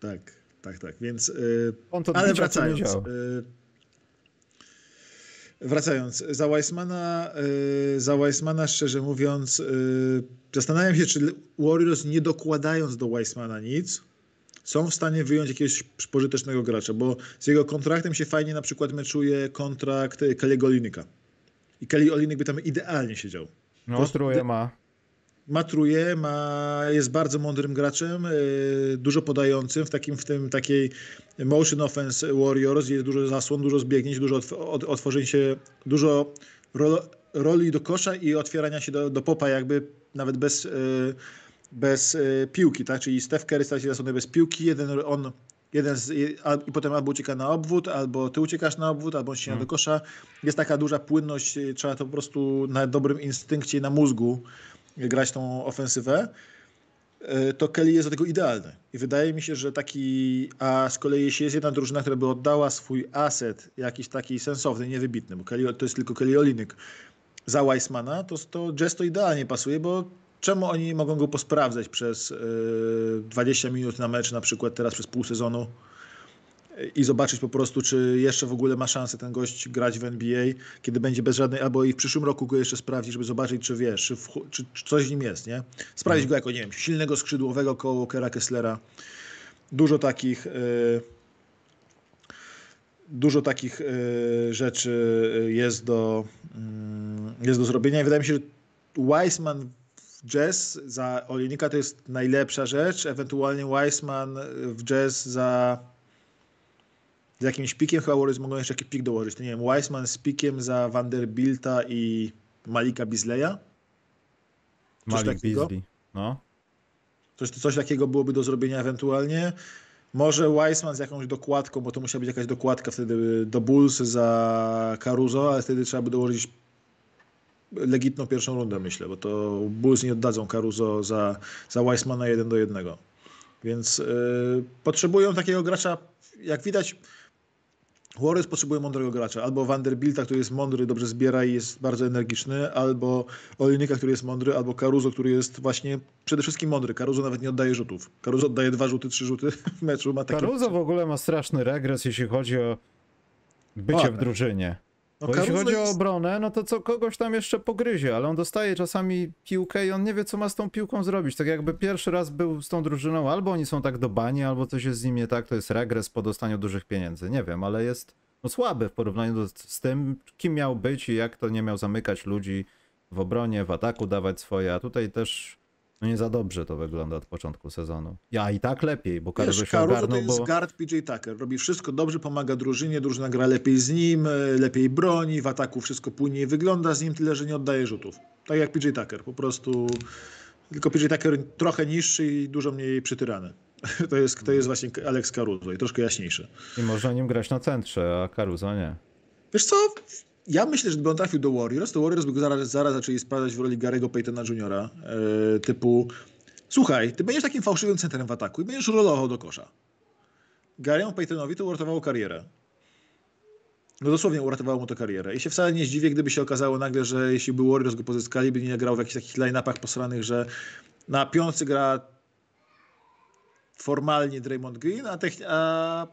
Tak, tak, tak, więc... Yy, On to Ale wracając. działa. Wracając, za Weissmana, y, za Weissmana szczerze mówiąc, y, zastanawiam się, czy Warriors nie dokładając do Weissmana nic, są w stanie wyjąć jakiegoś pożytecznego gracza, bo z jego kontraktem się fajnie na przykład meczuje kontrakt Kelly'ego Olinyka. I Kelly Olinyk by tam idealnie siedział. No, ty- ma. Ma truje, ma, jest bardzo mądrym graczem, yy, dużo podającym w takim w tym takiej motion offense Warriors, jest dużo zasłon, dużo zbiegnięć, dużo otw- otworzeń się, dużo ro, roli do kosza i otwierania się do, do popa jakby nawet bez, yy, bez yy, piłki, tak? Czyli Steph Curry straci zasłonę bez piłki, jeden on jeden z, i potem albo ucieka na obwód, albo ty uciekasz na obwód, albo on ścina Hmm. do kosza. Jest taka duża płynność, trzeba to po prostu na dobrym instynkcie na mózgu grać tą ofensywę, y, to Kelly jest do tego idealny. I wydaje mi się, że taki, a z kolei jeśli jest jedna drużyna, która by oddała swój aset jakiś taki sensowny, niewybitny, bo Kelly, to jest tylko Kelly Olinyk za Weissmana, to, to to idealnie pasuje, bo czemu oni mogą go posprawdzać przez y, 20 minut na mecz, na przykład teraz przez pół sezonu i zobaczyć po prostu, czy jeszcze w ogóle ma szansę ten gość grać w NBA, kiedy będzie bez żadnej, albo i w przyszłym roku go jeszcze sprawdzić, żeby zobaczyć, czy wiesz, czy, w, czy, czy coś w nim jest, nie? Sprawdzić go jako, nie wiem, silnego skrzydłowego koło Kera Kesslera. Dużo takich y, dużo takich y, rzeczy jest do, mm, jest do zrobienia i wydaje mi się, że Weissman w jazz za Olinika to jest najlepsza rzecz, ewentualnie Weissman w jazz za z jakimś pikiem chyba Warriors mogą jeszcze jakiś pik dołożyć. To nie wiem, Wiseman z pikiem za Vanderbilta i Malika Bisleya? Coś Malik takiego? Beasley. No. Coś, coś takiego byłoby do zrobienia ewentualnie. Może Weissman z jakąś dokładką, bo to musiała być jakaś dokładka wtedy do Bulls za Caruso, ale wtedy trzeba by dołożyć legitną pierwszą rundę, myślę, bo to Bulls nie oddadzą Caruso za, za Weissmana jeden do jednego. Więc yy, potrzebują takiego gracza, jak widać, Warriors potrzebuje mądrego gracza. Albo Vanderbilta, który jest mądry, dobrze zbiera i jest bardzo energiczny, albo Olinika, który jest mądry, albo Caruso, który jest właśnie przede wszystkim mądry. Caruso nawet nie oddaje rzutów. Caruso oddaje dwa rzuty, trzy rzuty w meczu. Ma. Caruso w ogóle ma straszny regres, jeśli chodzi o bycie No, w tak. drużynie. No, Bo jeśli chodzi o obronę, no to co kogoś tam jeszcze pogryzie, ale on dostaje czasami piłkę i on nie wie, co ma z tą piłką zrobić. Tak jakby pierwszy raz był z tą drużyną, albo oni są tak do bani, albo coś jest z nim nie tak, to jest regres po dostaniu dużych pieniędzy. Nie wiem, ale jest no, słaby w porównaniu do, z tym, kim miał być i jak to nie miał zamykać ludzi w obronie, w ataku dawać swoje, a tutaj też no nie za dobrze to wygląda od początku sezonu. Ja i tak lepiej, bo Caruso się to ogarnął, jest bo... guard PJ Tucker. Robi wszystko dobrze, pomaga drużynie, drużyna gra lepiej z nim, e, lepiej broni, w ataku wszystko płynniej wygląda z nim, tyle że nie oddaje rzutów. Tak jak PJ Tucker, po prostu tylko PJ Tucker trochę niższy i dużo mniej przytyrany. [laughs] To jest, to jest właśnie Alex Caruso i troszkę jaśniejszy. I można nim grać na centrze, a Caruso nie. Wiesz co, ja myślę, że gdyby on trafił do Warriors, to Warriors by go zaraz, zaraz zaczęli sprawdzać w roli Gary'ego Paytona Jr., e, typu słuchaj, ty będziesz takim fałszywym centrem w ataku i będziesz rolował do kosza. Gary'emu Paytonowi to uratowało karierę. No dosłownie uratowało mu to karierę. I się wcale nie zdziwię, gdyby się okazało nagle, że jeśli by Warriors go pozyskali, by nie grał w jakichś takich line-upach posranych, że na piątce gra formalnie Draymond Green, a, a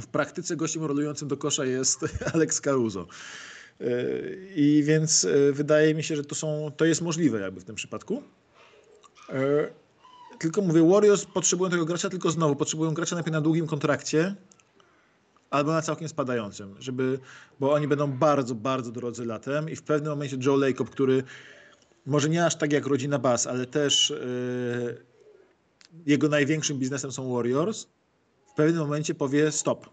w praktyce gościem rolującym do kosza jest [laughs] Alex Caruso. Yy, I więc yy, wydaje mi się, że to, są, to jest możliwe jakby w tym przypadku. Yy, Tylko mówię, Warriors potrzebują tego gracza, tylko znowu potrzebują gracza najpierw na długim kontrakcie albo na całkiem spadającym, żeby, bo oni będą bardzo, bardzo drodzy latem i w pewnym momencie Joe Lacob, który może nie aż tak jak rodzina Bass, ale też yy, jego największym biznesem są Warriors, w pewnym momencie powie stop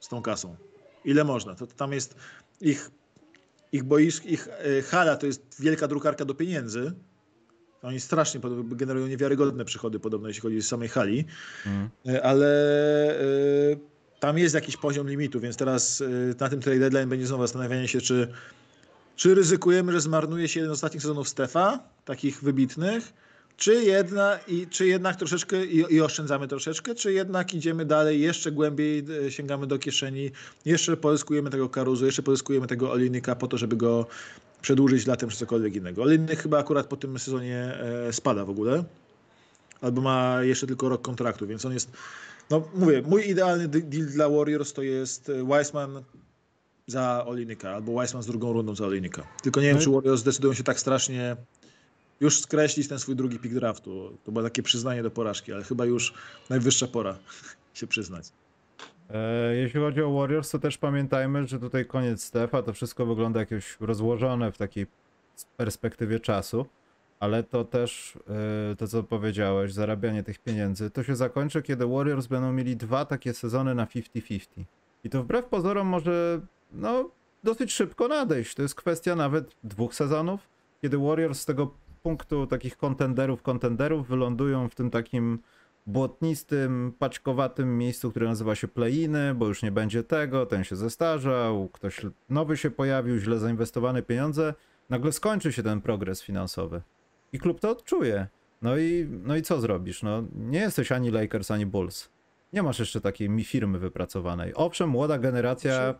z tą kasą. Ile można? To, to tam jest ich, ich boisk, ich e, hala to jest wielka drukarka do pieniędzy. Oni strasznie generują niewiarygodne przychody podobno, jeśli chodzi o samej hali, E, ale e, tam jest jakiś poziom limitu, więc teraz e, na tym trade deadline będzie znowu zastanawianie się, czy, czy ryzykujemy, że zmarnuje się jeden z ostatnich sezonów Stefa, takich wybitnych, czy, jedna, i, czy jednak troszeczkę i, i oszczędzamy troszeczkę, czy jednak idziemy dalej, jeszcze głębiej e, sięgamy do kieszeni, jeszcze pozyskujemy tego Karuzu, jeszcze pozyskujemy tego Olinika po to, żeby go przedłużyć latem czy cokolwiek innego. Olinik chyba akurat po tym sezonie e, spada w ogóle, albo ma jeszcze tylko rok kontraktu, więc on jest, no mówię, mój idealny de- deal dla Warriors to jest e, Wiseman za Olinika, albo Wiseman z drugą rundą za Olinika. Tylko nie wiem, No czy Warriors zdecydują się tak strasznie już skreślić ten swój drugi pick draftu. To było takie przyznanie do porażki, ale chyba już najwyższa pora się przyznać. E, Jeśli chodzi o Warriors, to też pamiętajmy, że tutaj koniec Stefa, to wszystko wygląda jakieś rozłożone w takiej perspektywie czasu, ale to też, e, to co powiedziałeś, zarabianie tych pieniędzy, to się zakończy, kiedy Warriors będą mieli dwa takie sezony na 50-50. I to wbrew pozorom może, no, dosyć szybko nadejść. To jest kwestia nawet dwóch sezonów, kiedy Warriors z tego punktu takich kontenderów, kontenderów wylądują w tym takim błotnistym, paczkowatym miejscu, które nazywa się play-iny, bo już nie będzie tego, ten się zestarzał, ktoś nowy się pojawił, źle zainwestowane pieniądze, nagle skończy się ten progres finansowy. I klub to odczuje. No i, no i co zrobisz? No, nie jesteś ani Lakers, ani Bulls. Nie masz jeszcze takiej mi firmy wypracowanej. Owszem, młoda generacja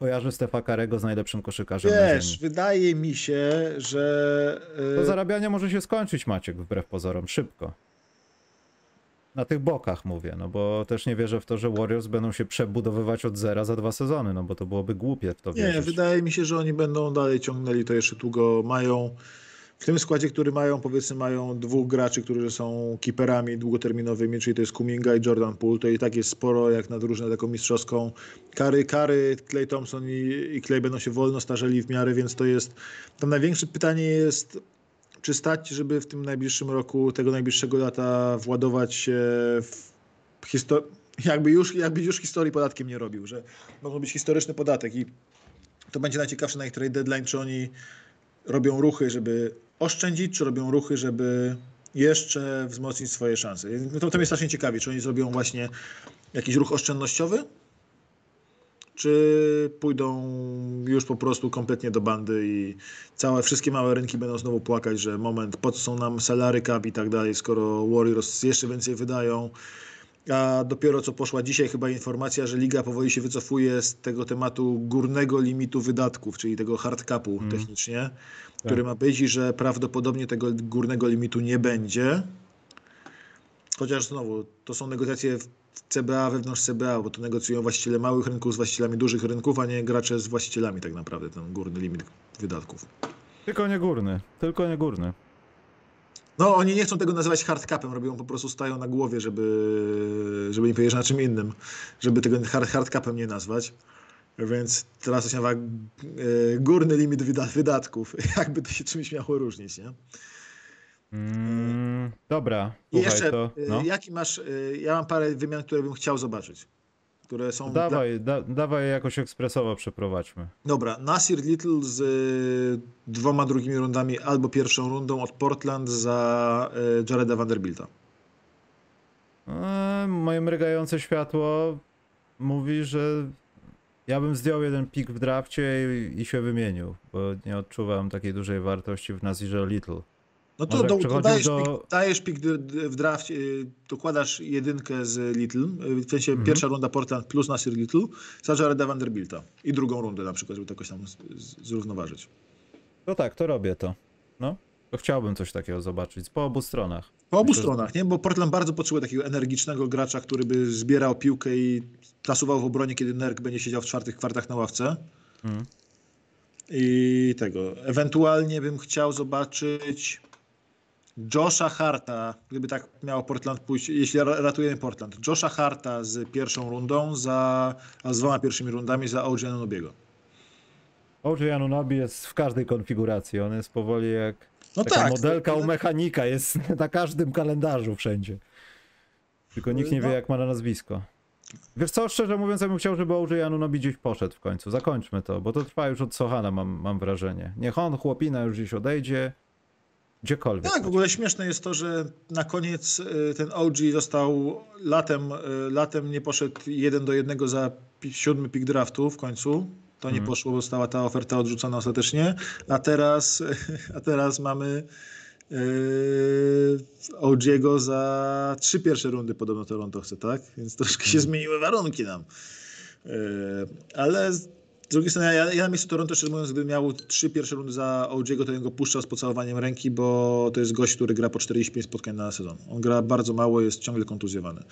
kojarzy Stefa Karego z najlepszym koszykarzem na Wiesz, ziemi. wydaje mi się, że To e, zarabianie może się skończyć, Maciek, wbrew pozorom, szybko. Na tych bokach mówię, no bo też nie wierzę w to, że Warriors będą się przebudowywać od zera za dwa sezony, no bo to byłoby głupie w to nie, wierzyć. wydaje mi się, że oni będą dalej ciągnęli to jeszcze długo. Mają w tym składzie, który mają, powiedzmy, mają dwóch graczy, którzy są keeperami długoterminowymi, czyli to jest Kuminga i Jordan Poole. To i tak jest sporo, jak na drużynę taką mistrzowską. Kary, Kary, Clay Thompson i, i Clay będą się wolno starzeli w miarę, więc to jest. Tam największe pytanie jest, czy stać, żeby w tym najbliższym roku, tego najbliższego lata władować się w histo- Jakby już, jakby już historii podatkiem nie robił, że mogą być historyczny podatek i to będzie najciekawsze na ich trade deadline, czy oni robią ruchy, żeby oszczędzić, czy robią ruchy, żeby jeszcze wzmocnić swoje szanse. To, to mnie strasznie ciekawi, czy oni zrobią właśnie jakiś ruch oszczędnościowy, czy pójdą już po prostu kompletnie do bandy i całe, wszystkie małe rynki będą znowu płakać, że moment, po co są nam salary cap i tak dalej, skoro Warriors jeszcze więcej wydają, a dopiero co poszła dzisiaj chyba informacja, że liga powoli się wycofuje z tego tematu górnego limitu wydatków, czyli tego hard capu Mm. technicznie, który ma być i że prawdopodobnie tego górnego limitu nie będzie. Chociaż znowu, to są negocjacje w CBA wewnątrz CBA, bo to negocjują właściciele małych rynków z właścicielami dużych rynków, a nie gracze z właścicielami tak naprawdę, ten górny limit wydatków. Tylko nie górny, tylko nie górny. No, oni nie chcą tego nazywać hardcapem, robią po prostu stają na głowie, żeby, żeby nie powiedzieć na czym innym, żeby tego hard, hardcapem nie nazwać. Więc teraz to się nazywa e, górny limit wyda, wydatków, [laughs] jakby to się czymś miało różnić, nie? Mm, dobra, I jeszcze, to, e, no. jaki masz, e, ja mam parę wymian, które bym chciał zobaczyć, które są... dla- Dawaj, da, dawaj jakoś ekspresowo przeprowadźmy. Dobra, Nasir Little z y, dwoma drugimi rundami albo pierwszą rundą od Portland za y, Jareda Vanderbilta. E, moje mrygające światło mówi, że ja bym zdjął jeden pik w drafcie i, i się wymienił, bo nie odczuwam takiej dużej wartości w Nazirze Little. No to do, do- pik, dajesz pik w drafcie, y, dokładasz jedynkę z Little, y, w sensie Mhm. pierwsza runda Portland plus Nasir Little za Jareda Vanderbilta i drugą rundę na przykład, żeby to jakoś tam zrównoważyć. No tak, to robię to. No, to chciałbym coś takiego zobaczyć po obu stronach. Po obu Myślę, stronach, nie? Bo Portland bardzo potrzebuje takiego energicznego gracza, który by zbierał piłkę i plasuwał w obronie, kiedy Nerk będzie siedział w czwartych kwartach na ławce. Mhm. I tego. Ewentualnie bym chciał zobaczyć Josha Harta, gdyby tak miało Portland pójść, jeśli ra- ratujemy Portland. Josha Harta z pierwszą rundą, za, a z dwoma pierwszymi rundami za OG Anunobiego. OJ Anunobi jest w każdej konfiguracji, on jest powoli jak No taka tak. modelka to- u mechanika, jest [laughs] na każdym kalendarzu wszędzie. Tylko nikt nie wie No. jak ma na nazwisko. Wiesz co, szczerze mówiąc, ja bym chciał, żeby OJ Anunobi gdzieś poszedł w końcu. Zakończmy to, bo to trwa już od Sohana, mam, mam wrażenie. Niech on, chłopina, już gdzieś odejdzie. Gdziekolwiek. Tak, w ogóle śmieszne jest to, że na koniec y, ten OG został latem, y, latem nie poszedł jeden do jednego za siódmy pik draftu w końcu. To nie Mhm. poszło, została ta oferta odrzucona ostatecznie. A teraz, [laughs] a teraz mamy yy, OG'ego za trzy pierwsze rundy podobno Toronto chce, tak? Więc troszkę się zmieniły warunki nam. Yy, ale z drugiej strony, ja, ja na miejscu Toronto, szczerze mówiąc, gdybym miał trzy pierwsze rundy za OG'ego, to bym go puszczał z pocałowaniem ręki, bo to jest gość, który gra po 45 spotkań na sezon. On gra bardzo mało, jest ciągle kontuzjowany.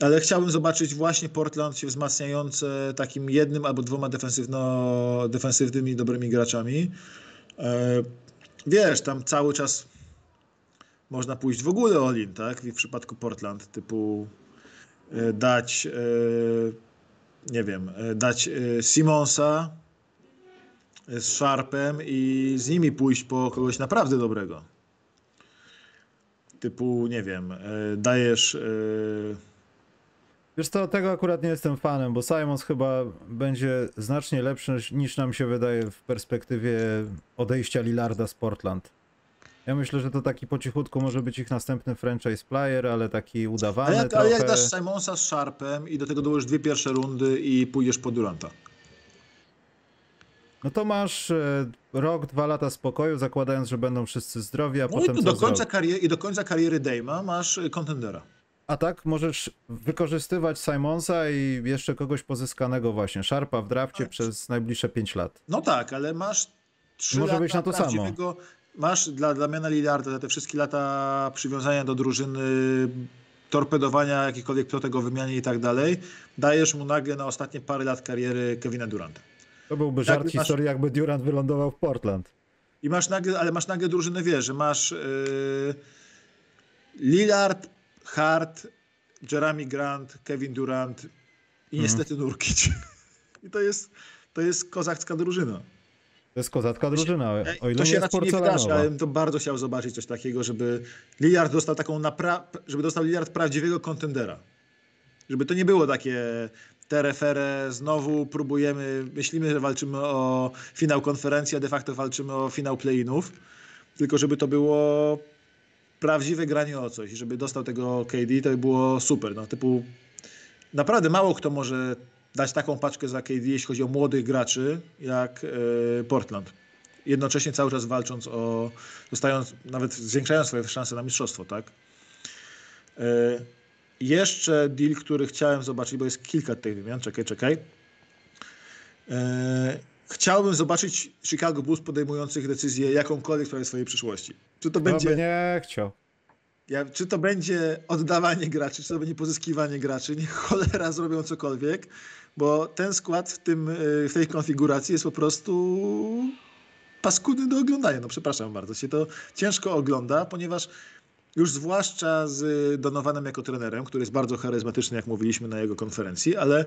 Ale chciałbym zobaczyć właśnie Portland się wzmacniające takim jednym albo dwoma defensywno, defensywnymi, dobrymi graczami. E, wiesz, tam cały czas można pójść w ogóle all-in, tak? W przypadku Portland, typu e, dać, e, nie wiem, e, dać e, Simonsa z Sharpem i z nimi pójść po kogoś naprawdę dobrego. Typu, nie wiem, e, dajesz... e, Wiesz co, tego akurat nie jestem fanem, bo Simons chyba będzie znacznie lepszy niż nam się wydaje w perspektywie odejścia Lillarda z Portland. Ja myślę, że to taki po cichutku może być ich następny franchise player, ale taki udawany Ale jak, trochę. ale jak dasz Simonsa z Sharpem i do tego dołożysz dwie pierwsze rundy i pójdziesz po Duranta. No to masz e, rok, dwa lata spokoju, zakładając, że będą wszyscy zdrowi, a No i potem co do końca, kariery, i do końca kariery Dame'a masz y, kontendera. A tak możesz wykorzystywać Simonsa i jeszcze kogoś pozyskanego właśnie, Sharpa w drafcie Tak. przez najbliższe 5 lat. No tak, ale masz trzy Może lata być na to samo. Masz dla Damiana Lillarda te wszystkie lata przywiązania do drużyny, torpedowania jakichkolwiek plotek o wymianie i tak dalej. Dajesz mu nagle na ostatnie parę lat kariery Kevina Duranta. To byłby Jakby żart masz- historii, jakby Durant wylądował w Portland. I masz nagle, ale masz nagle drużynę, wiesz, że masz yy, Lillard, Hart, Jeremy Grant, Kevin Durant i niestety Nurkic. [laughs] I to jest, to jest kozacka drużyna. To jest kozacka drużyna, o ile to się raczej nie wydarzy, ale bym to bardzo chciał zobaczyć coś takiego, żeby Lillard dostał taką napra- żeby dostał Lillard prawdziwego kontendera. Żeby to nie było takie terefere, znowu próbujemy, myślimy, że walczymy o finał konferencji, a de facto walczymy o finał play-inów, tylko żeby to było prawdziwe granie o coś, żeby dostał tego KD, to by było super, no typu naprawdę mało kto może dać taką paczkę za KD, jeśli chodzi o młodych graczy, jak e, Portland. Jednocześnie cały czas walcząc o, dostając, nawet zwiększając swoje szanse na mistrzostwo, tak? E, jeszcze deal, który chciałem zobaczyć, bo jest kilka tych wymian, czekaj, czekaj. E, chciałbym zobaczyć Chicago Bulls podejmujących decyzję jakąkolwiek w sprawie swojej przyszłości. Czy to będzie... nie chciał. Ja, czy to będzie oddawanie graczy, czy to będzie pozyskiwanie graczy, niech cholera zrobią cokolwiek, bo ten skład w, tym, y, w tej konfiguracji jest po prostu paskudny do oglądania. No przepraszam bardzo, się to ciężko ogląda, ponieważ już zwłaszcza z Donowanem jako trenerem, który jest bardzo charyzmatyczny, jak mówiliśmy na jego konferencji, ale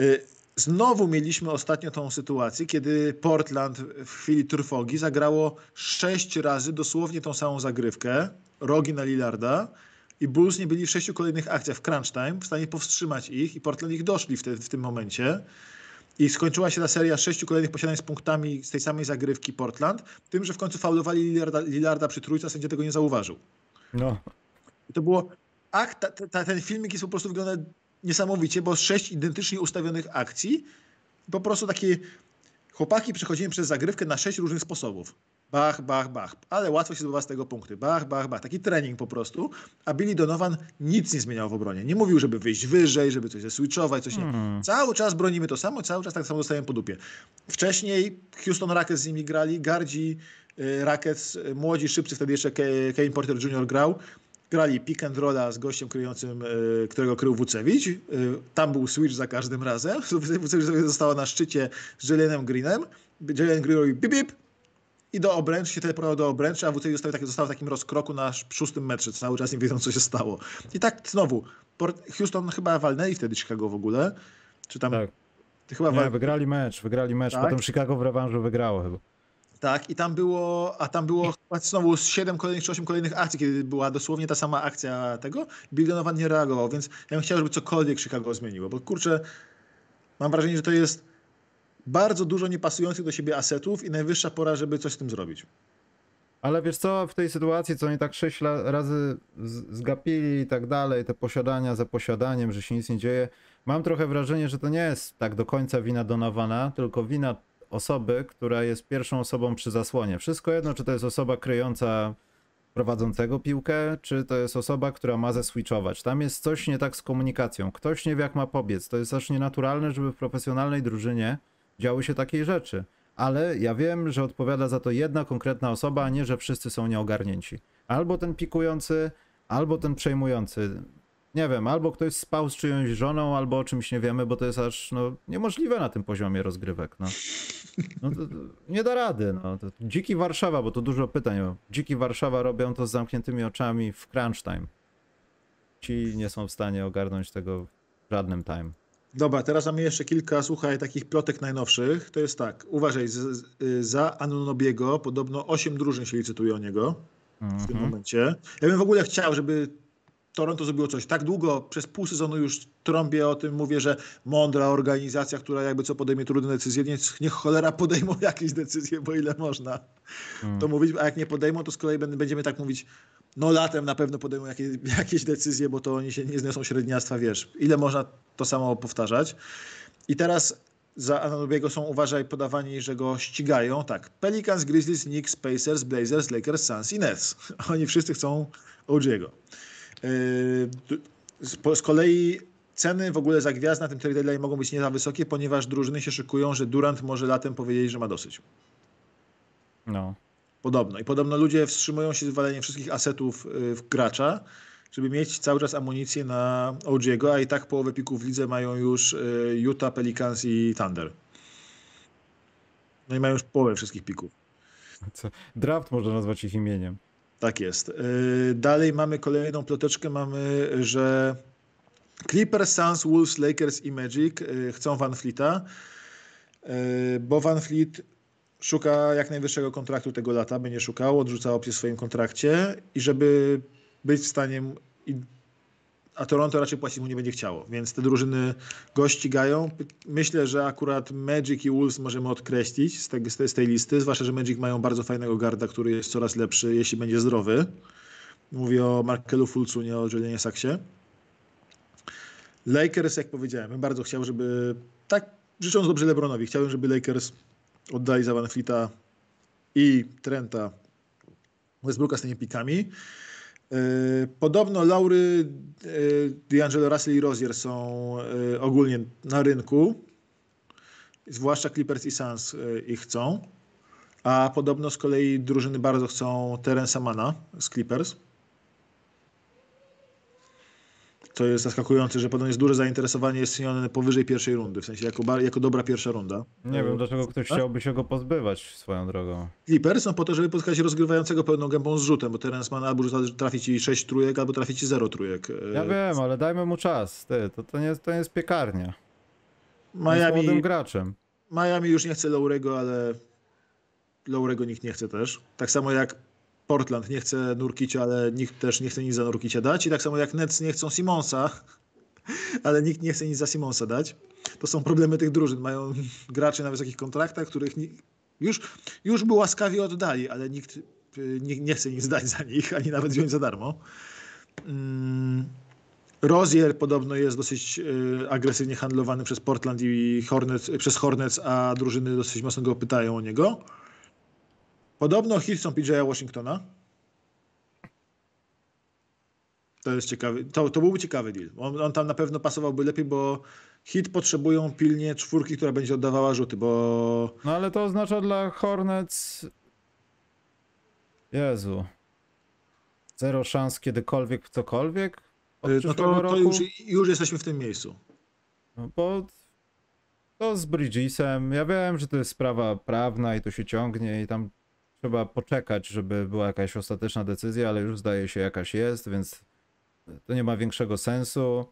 y, Znowu mieliśmy ostatnio tą sytuację, kiedy Portland w chwili trwogi zagrało sześć razy dosłownie tą samą zagrywkę, rogi na Lillarda i Bulls nie byli w sześciu kolejnych akcjach w crunch time w stanie powstrzymać ich i Portland ich doszli w, te, w tym momencie. I skończyła się ta seria sześciu kolejnych posiadań z punktami z tej samej zagrywki Portland, tym, że w końcu faulowali Lillarda, Lillarda przy trójce, a sędzia tego nie zauważył. No. I to było... Ach, ta, ta, ten filmik jest po prostu wygląda niesamowicie, bo sześć identycznie ustawionych akcji. Po prostu takie chłopaki przechodzimy przez zagrywkę na sześć różnych sposobów. Bach, bach, bach. Ale łatwo się zdobywa z tego punkty. Bach, bach, bach. Taki trening po prostu. A Billy Donovan nic nie zmieniał w obronie. Nie mówił, żeby wyjść wyżej, żeby coś zeswitchować, coś nie. Hmm. Cały czas bronimy to samo, cały czas tak samo dostajemy po dupie. Wcześniej Houston Rockets z nimi grali, Gardzi y, Rockets, y, młodzi, szybcy, wtedy jeszcze Kane Porter Jr. grał grali pick and rolla z gościem kryjącym, e, którego krył Wucewicz. Tam był switch za każdym razem. [laughs] Wucewicz została na szczycie z Jelenem Greenem. Jelen Green robi bip, bip i do obręcz, się teleportował do obręczy, a Wucewicz został, tak, został w takim rozkroku na szóstym metrze, cały czas nie wiedzą, co się stało. I tak znowu, Houston chyba walnęli wtedy Chicago w ogóle. Czy tam... Tak. Chyba nie, wal... wygrali mecz, wygrali mecz, tak? potem Chicago w rewanżu wygrało chyba. Tak, i tam było, a tam było znowu 7 kolejnych czy 8 kolejnych akcji, kiedy była dosłownie ta sama akcja tego. Bill Donovan nie reagował, więc ja bym chciał, żeby cokolwiek Chicago zmieniło, bo kurczę, mam wrażenie, że to jest bardzo dużo niepasujących do siebie asetów i najwyższa pora, żeby coś z tym zrobić. Ale wiesz co, w tej sytuacji, co oni tak sześć razy zgapili i tak dalej, te posiadania za posiadaniem, że się nic nie dzieje, mam trochę wrażenie, że to nie jest tak do końca wina Donowana, tylko wina osoby, która jest pierwszą osobą przy zasłonie. Wszystko jedno, czy to jest osoba kryjąca prowadzącego piłkę, czy to jest osoba, która ma zeswitchować. Tam jest coś nie tak z komunikacją. Ktoś nie wie, jak ma pobiec. To jest aż nienaturalne, żeby w profesjonalnej drużynie działy się takiej rzeczy. Ale ja wiem, że odpowiada za to jedna konkretna osoba, a nie, że wszyscy są nieogarnięci. Albo ten pikujący, albo ten przejmujący nie wiem, albo ktoś spał z czyjąś żoną, albo o czymś nie wiemy, bo to jest aż no, niemożliwe na tym poziomie rozgrywek. No. No to, to nie da rady. No. To dziki Warszawa, bo to dużo pytań. Dziki Warszawa robią to z zamkniętymi oczami w crunch time. Ci nie są w stanie ogarnąć tego w żadnym time. Dobra, teraz mamy jeszcze kilka, słuchaj, takich plotek najnowszych. To jest tak, uważaj, z, z, za Anunobiego podobno 8 drużyn się licytuje o niego w mm -hmm. tym mhm. momencie. Ja bym w ogóle chciał, żeby Toronto zrobiło coś. Tak długo, przez pół sezonu już trąbię o tym, mówię, że mądra organizacja, która jakby co podejmie trudne decyzje, niech, niech cholera podejmą [laughs] jakieś decyzje, bo ile można hmm. to mówić, a jak nie podejmą, to z kolei będziemy tak mówić, no latem na pewno podejmą jakieś, [laughs] jakieś decyzje, bo to oni się nie zniosą średniactwa, wiesz, ile można to samo powtarzać. I teraz za Anunobiego są, uważaj, podawani, że go ścigają. Tak, Pelicans, Grizzlies, Knicks, Pacers, Blazers, Lakers, Suns i Nets. [laughs] Oni wszyscy chcą OG'ego. Yy, z kolei ceny w ogóle za gwiazd na tym trade mogą być nie za wysokie, ponieważ drużyny się szykują, że Durant może latem powiedzieć, że ma dosyć. No. Podobno. I podobno ludzie wstrzymują się z waleniem wszystkich asetów yy, w gracza, żeby mieć cały czas amunicję na OG'ego, a i tak połowę pików w lidze mają już yy, Utah, Pelicans i Thunder. No i mają już połowę wszystkich pików. Co? Draft można nazwać ich imieniem. Tak jest. Y, dalej mamy kolejną ploteczkę, mamy, że Clippers, Suns, Wolves, Lakers i Magic y, chcą Van Fleeta, y, bo Van Fleet szuka jak najwyższego kontraktu tego lata, będzie szukał, odrzuca opcję w swoim kontrakcie. I żeby być w stanie a Toronto raczej płacić mu nie będzie chciało, więc te drużyny go ścigają. Myślę, że akurat Magic i Wolves możemy odkreślić z, tej, z tej- listy, zwłaszcza, że Magic mają bardzo fajnego garda, który jest coraz lepszy, jeśli będzie zdrowy. Mówię o Markelu Fulcu, nie o Julianie Saxie. Lakers, jak powiedziałem, bardzo chciał, żeby, tak życząc dobrze LeBronowi, chciałbym, żeby Lakers oddali za Van i Trenta Westbrooka z tymi pikami. Yy, Podobno Laury, yy, D'Angelo Russell i Rozier są yy, ogólnie na rynku. Zwłaszcza Clippers i Suns ich chcą. A podobno z kolei drużyny bardzo chcą Terensa Mana z Clippers. To jest zaskakujące, że podobno jest duże zainteresowanie jest cenione powyżej pierwszej rundy, w sensie jako, jako dobra pierwsza runda. Nie wiem, dlaczego ktoś chciałby się go pozbywać swoją drogą. Clippers są po to, żeby pozyskać rozgrywającego pełną gębą z rzutem, bo Terence Mann albo trafi ci 6 trójek, albo trafi ci 0 trójek. Ja E, wiem, ale dajmy mu czas. Ty, to, to, nie, to nie jest piekarnia. On Jest młodym Miami, graczem. Miami już nie chce Laurego, ale Laurego nikt nie chce też. Tak samo jak Portland nie chce Nurkicia, ale nikt też nie chce nic za Nurkicia dać. I tak samo jak Nets nie chcą Simonsa, [laughs] ale nikt nie chce nic za Simonsa dać. To są problemy tych drużyn. Mają graczy na wysokich kontraktach, których ni- już, już by łaskawie oddali, ale nikt y, nie, nie chce nic dać za nich, ani nawet wziąć za darmo. Mm. Rozier podobno jest dosyć y, agresywnie handlowany przez Portland i Hornets, przez Hornets, a drużyny dosyć mocno go pytają o niego. Podobno hit są PJ'a Washingtona. To jest ciekawy, to, to byłby ciekawy deal. On, on tam na pewno pasowałby lepiej, bo hit potrzebują pilnie czwórki, która będzie oddawała rzuty, bo No ale to oznacza dla Hornets... Jezu. Zero szans kiedykolwiek w cokolwiek? Y, no to, to już, już jesteśmy w tym miejscu. No bo to z Bridgesem, ja wiem, że to jest sprawa prawna i to się ciągnie i tam trzeba poczekać, żeby była jakaś ostateczna decyzja, ale już zdaje się jakaś jest, więc to nie ma większego sensu.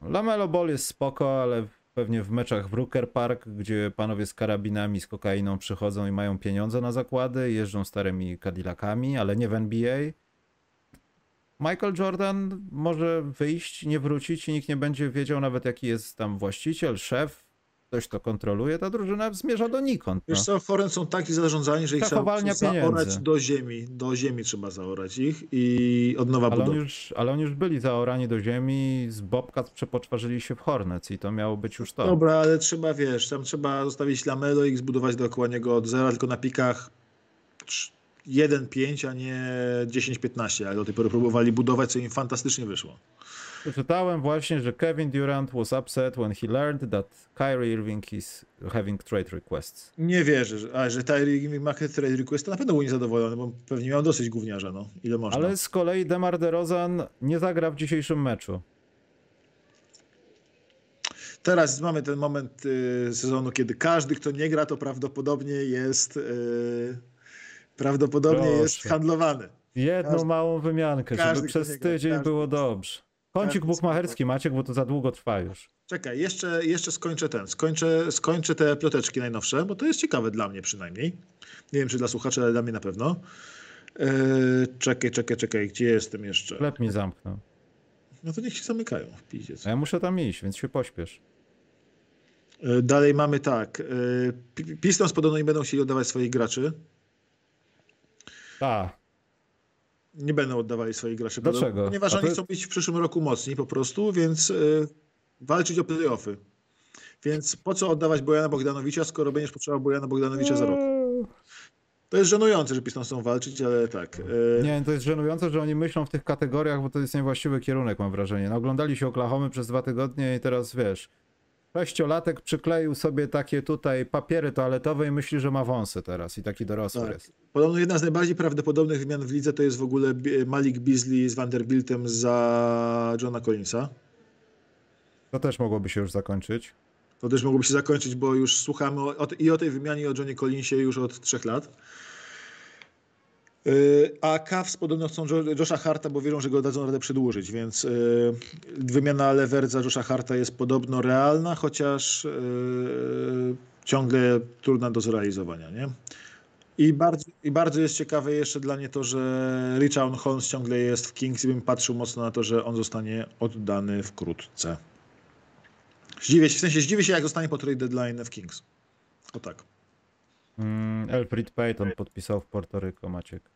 Lamelo Ball jest spoko, ale pewnie w meczach w Rooker Park, gdzie panowie z karabinami, z kokainą przychodzą i mają pieniądze na zakłady, jeżdżą starymi Cadillacami, ale nie w NBA. Michael Jordan może wyjść, nie wrócić i nikt nie będzie wiedział nawet jaki jest tam właściciel, szef, ktoś to kontroluje, ta drużyna zmierza donikąd. No. Wiesz co, Hornets są tak zażądani, że ich trzeba zaorać do ziemi. Do ziemi trzeba zaorać ich i od nowa Ale oni, budować. już, ale oni już byli zaorani do ziemi, z Bobcat przepoczwarzyli się w Hornets i to miało być już to. Dobra, ale trzeba, wiesz, tam trzeba zostawić Lamelo i zbudować dookoła niego od zera, tylko na pikach trz- 1-5, a nie 10-15, ale do tej pory próbowali budować, co im fantastycznie wyszło. Przeczytałem właśnie, że Kevin Durant was upset when he learned that Kyrie Irving is having trade requests. Nie wierzę, że, a, że Tyreek ma trade request, to na pewno był niezadowolony, bo pewnie miał dosyć gówniarza, no. Ile można. Ale z kolei DeMar DeRozan nie zagra w dzisiejszym meczu. Teraz mamy ten moment y, sezonu, kiedy każdy, kto nie gra, to prawdopodobnie jest y, prawdopodobnie Proszę. jest handlowany. Jedną Każdy- małą wymiankę, każdy, żeby przez tydzień każdy. było dobrze. Kącik Każdy bukmacherski Maciek, bo to za długo trwa już. Czekaj, jeszcze, jeszcze skończę ten. Skończę, skończę te ploteczki najnowsze, bo to jest ciekawe dla mnie przynajmniej. Nie wiem, czy dla słuchaczy, ale dla mnie na pewno. Yy, czekaj, czekaj, czekaj, gdzie jestem jeszcze? Sklep mi zamknął. No to niech się zamykają w pizdziec. Ja muszę tam iść, więc się pośpiesz. Yy, dalej mamy tak. Pi- Pistons podobno nie będą chcieli oddawać swoich graczy. A, Nie będą oddawali swoich graczy. Dlaczego? Ponieważ oni chcą być w przyszłym roku mocni po prostu, więc yy, walczyć o playoffy. Więc po co oddawać Bojana Bogdanowicza, skoro będziesz potrzebował Bojana Bogdanowicza za rok? To jest żenujące, że Pistons chcą walczyć, ale tak. yy, Nie, to jest żenujące, że oni myślą w tych kategoriach, bo to jest niewłaściwy kierunek, mam wrażenie. No, oglądali się Oklahomy przez dwa tygodnie i teraz wiesz. Sześciolatek przykleił sobie takie tutaj papiery toaletowe i myśli, że ma wąsy teraz i taki dorosły Tak. jest. Podobno jedna z najbardziej prawdopodobnych wymian w lidze to jest w ogóle Malik Beasley z Vanderbiltem za Johna Collinsa. To też mogłoby się już zakończyć. To też mogłoby się zakończyć, bo już słuchamy o, i o tej wymianie i o Johnie Collinsie już od trzech lat. Yy, A Cavs podobno chcą Jo- Josha Harta, bo wierzą, że go dadzą radę przedłużyć, więc yy, wymiana Levert za Josha Harta jest podobno realna, chociaż yy, ciągle trudna do zrealizowania. Nie? I bardzo, I bardzo jest ciekawe jeszcze dla mnie to, że Richard Holmes ciągle jest w Kings i bym patrzył mocno na to, że on zostanie oddany wkrótce. Zdziwię się, w sensie zdziwię się, jak zostanie po trade deadline w Kings. O tak. Mm, Elfrid Payton podpisał w Puerto Rico, Maciek.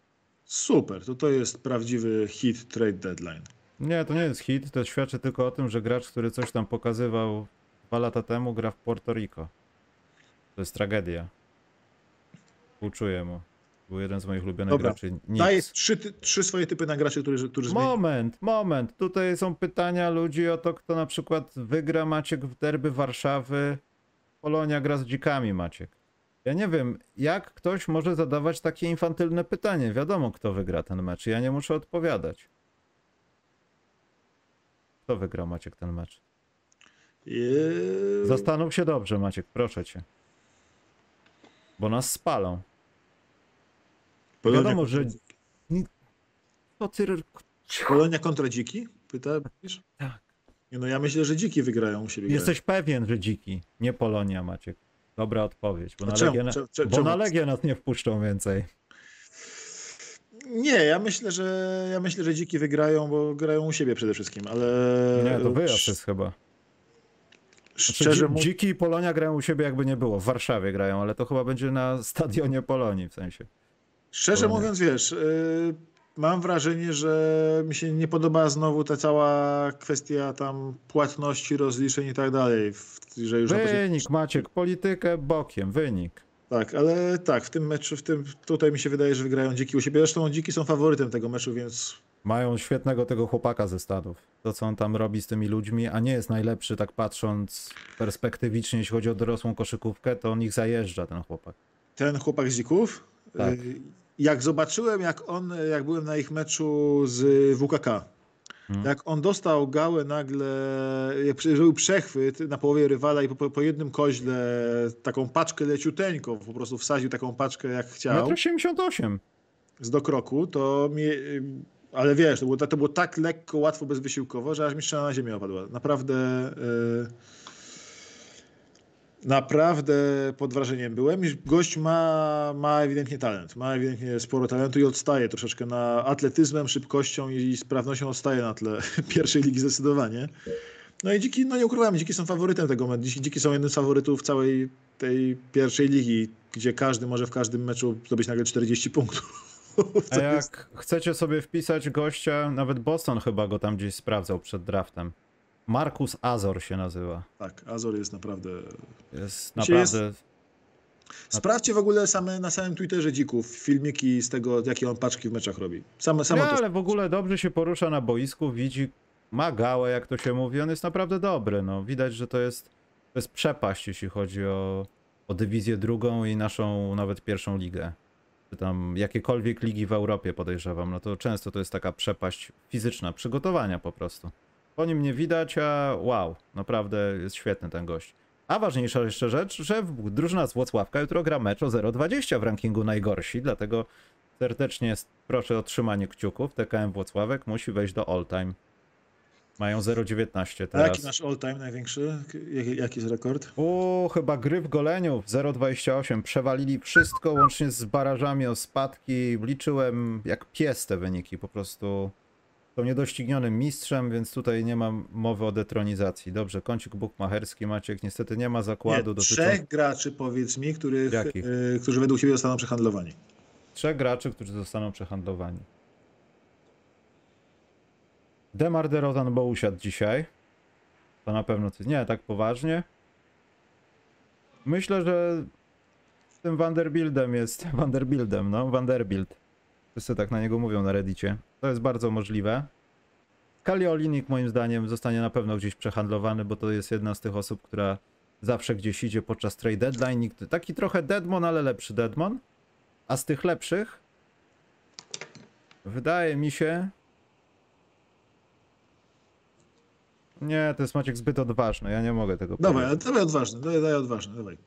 Super, to to jest prawdziwy hit trade deadline. Nie, to nie jest hit, to świadczy tylko o tym, że gracz, który coś tam pokazywał dwa lata temu, gra w Puerto Rico. To jest tragedia. Współczuję mu. Był jeden z moich ulubionych Dobra, graczy. Daję Nic. trzy, ty- trzy swoje typy na graczy, którzy, którzy zmieni- Moment, moment. Tutaj są pytania ludzi o to, kto na przykład wygra Maciek w derby Warszawy. Polonia gra z dzikami, Maciek. Ja nie wiem, jak ktoś może zadawać takie infantylne pytanie. Wiadomo, kto wygra ten mecz. Ja nie muszę odpowiadać. Kto wygra, Maciek, ten mecz? Eee, Zastanów się dobrze, Maciek, proszę cię. Bo nas spalą. Polonia wiadomo, że- ty... Polonia kontra dziki? Pyta? Tak. Nie, no ja myślę, że dziki wygrają u siebie. Jesteś pewien, że dziki, nie Polonia, Maciek. Dobra odpowiedź, bo na, czemu? Legię, na, Cze- cze- bo czemu? na Legię nas nie wpuszczą więcej. Nie, ja myślę, że ja myślę, że dziki wygrają, bo grają u siebie przede wszystkim, ale Nie, to wyjazd jest chyba. Znaczy, szczerze mówiąc, dziki i Polonia grają u siebie jakby nie było. W Warszawie grają, ale to chyba będzie na stadionie Polonii w sensie. szczerze Polonia. mówiąc, wiesz, y, mam wrażenie, że mi się nie podoba znowu ta cała kwestia tam płatności, rozliczeń i tak dalej, że już na poziomie- Wynik, Maciek, politykę bokiem, wynik. Tak, ale tak, w tym meczu, w tym tutaj mi się wydaje, że wygrają dziki u siebie. Zresztą dziki są faworytem tego meczu, więc Mają świetnego tego chłopaka ze stadów. To, co on tam robi z tymi ludźmi, a nie jest najlepszy, tak patrząc perspektywicznie, jeśli chodzi o dorosłą koszykówkę, to on ich zajeżdża, ten chłopak. ten chłopak z dzików, Tak. y, jak zobaczyłem, jak on, jak byłem na ich meczu z WKK, Hmm. jak on dostał gałę nagle, jak zrobił przechwyt na połowie rywala i po, po jednym koźle taką paczkę leciuteńką, po prostu wsadził taką paczkę jak chciał 1,88 m. z dokroku, to mnie, y, ale wiesz, to było, to było tak lekko, łatwo, bezwysiłkowo, że aż mi strzela na ziemię opadła. Naprawdę y, naprawdę pod wrażeniem byłem. Gość ma, ma ewidentnie talent, ma ewidentnie sporo talentu i odstaje troszeczkę na atletyzmem, szybkością i sprawnością odstaje na tle [laughs] pierwszej ligi zdecydowanie. No i dziki, no nie ukrywamy, dziki są faworytem tego. Dziki, dziki są jednym z faworytów całej tej pierwszej ligi, gdzie każdy może w każdym meczu zdobyć nagle 40 punktów. [laughs] A jak chcecie sobie wpisać gościa, nawet Boston chyba go tam gdzieś sprawdzał przed draftem. Markus Azor się nazywa. Tak, Azor jest naprawdę. Jest się jest- naprawdę... Sprawdźcie w ogóle same na samym Twitterze dzików filmiki z tego, jakie on paczki w meczach robi. Same, Nie, to. ale w ogóle dobrze się porusza na boisku, widzi, ma gałę, jak to się mówi, on jest naprawdę dobry, no. Widać, że to jest, to jest przepaść, jeśli chodzi o, o dywizję drugą i naszą nawet pierwszą ligę. Czy tam jakiekolwiek ligi w Europie podejrzewam, no to często to jest taka przepaść fizyczna, przygotowania po prostu. Po nim nie widać, a wow, naprawdę jest świetny ten gość. A ważniejsza jeszcze rzecz, że drużyna z Włocławka jutro gra mecz o 0,20 w rankingu najgorsi, dlatego serdecznie proszę o trzymanie kciuków. TKM Włocławek musi wejść do all time. Mają 0,19 A jaki teraz. nasz all-time największy? Jaki, jaki jest rekord? O, chyba gry w goleniu 0,28. Przewalili wszystko łącznie z barażami o spadki. Liczyłem jak pies te wyniki. Po prostu są niedoścignionym mistrzem, więc tutaj nie ma mowy o detronizacji. Dobrze, kącik bukmacherski Maciek. Niestety nie ma zakładu Nie, dotyczącego trzech graczy, powiedz mi, których, Jakich? y, którzy według siebie zostaną przehandlowani. trzech graczy, którzy zostaną przehandlowani. Demar DeRozan, bo usiadł dzisiaj. To na pewno coś. Nie, tak poważnie. Myślę, że tym Vanderbiltem jest. [laughs] Vanderbiltem, no, Vanderbilt. Wszyscy tak na niego mówią na Reddicie. To jest bardzo możliwe. Kali Olinik moim zdaniem zostanie na pewno gdzieś przehandlowany, bo to jest jedna z tych osób, która zawsze gdzieś idzie podczas trade deadline. Nikt, taki trochę Deadmon, ale lepszy Deadmon. A z tych lepszych wydaje mi się. Nie, to jest Maciek zbyt odważny. Ja nie mogę tego Dawaj, powiedzieć. ale dawaj odważny, dawaj, dawaj odważny, dawaj.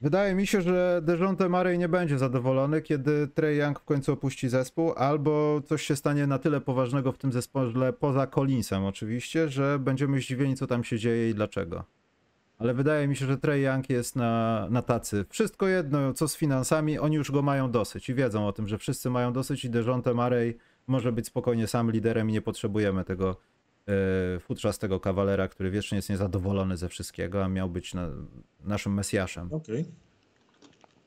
Wydaje mi się, że Dejounte Murray nie będzie zadowolony, kiedy Trey Young w końcu opuści zespół, albo coś się stanie na tyle poważnego w tym zespole, poza Collinsem oczywiście, że będziemy zdziwieni, co tam się dzieje i dlaczego. Ale wydaje mi się, że Trey Young jest na, na tacy. Wszystko jedno, co z finansami, oni już go mają dosyć i wiedzą o tym, że wszyscy mają dosyć i Dejonte Murray może być spokojnie sam liderem i nie potrzebujemy tego futrzastego kawalera, który wiecznie jest niezadowolony ze wszystkiego, a miał być na, naszym mesjaszem. Okej.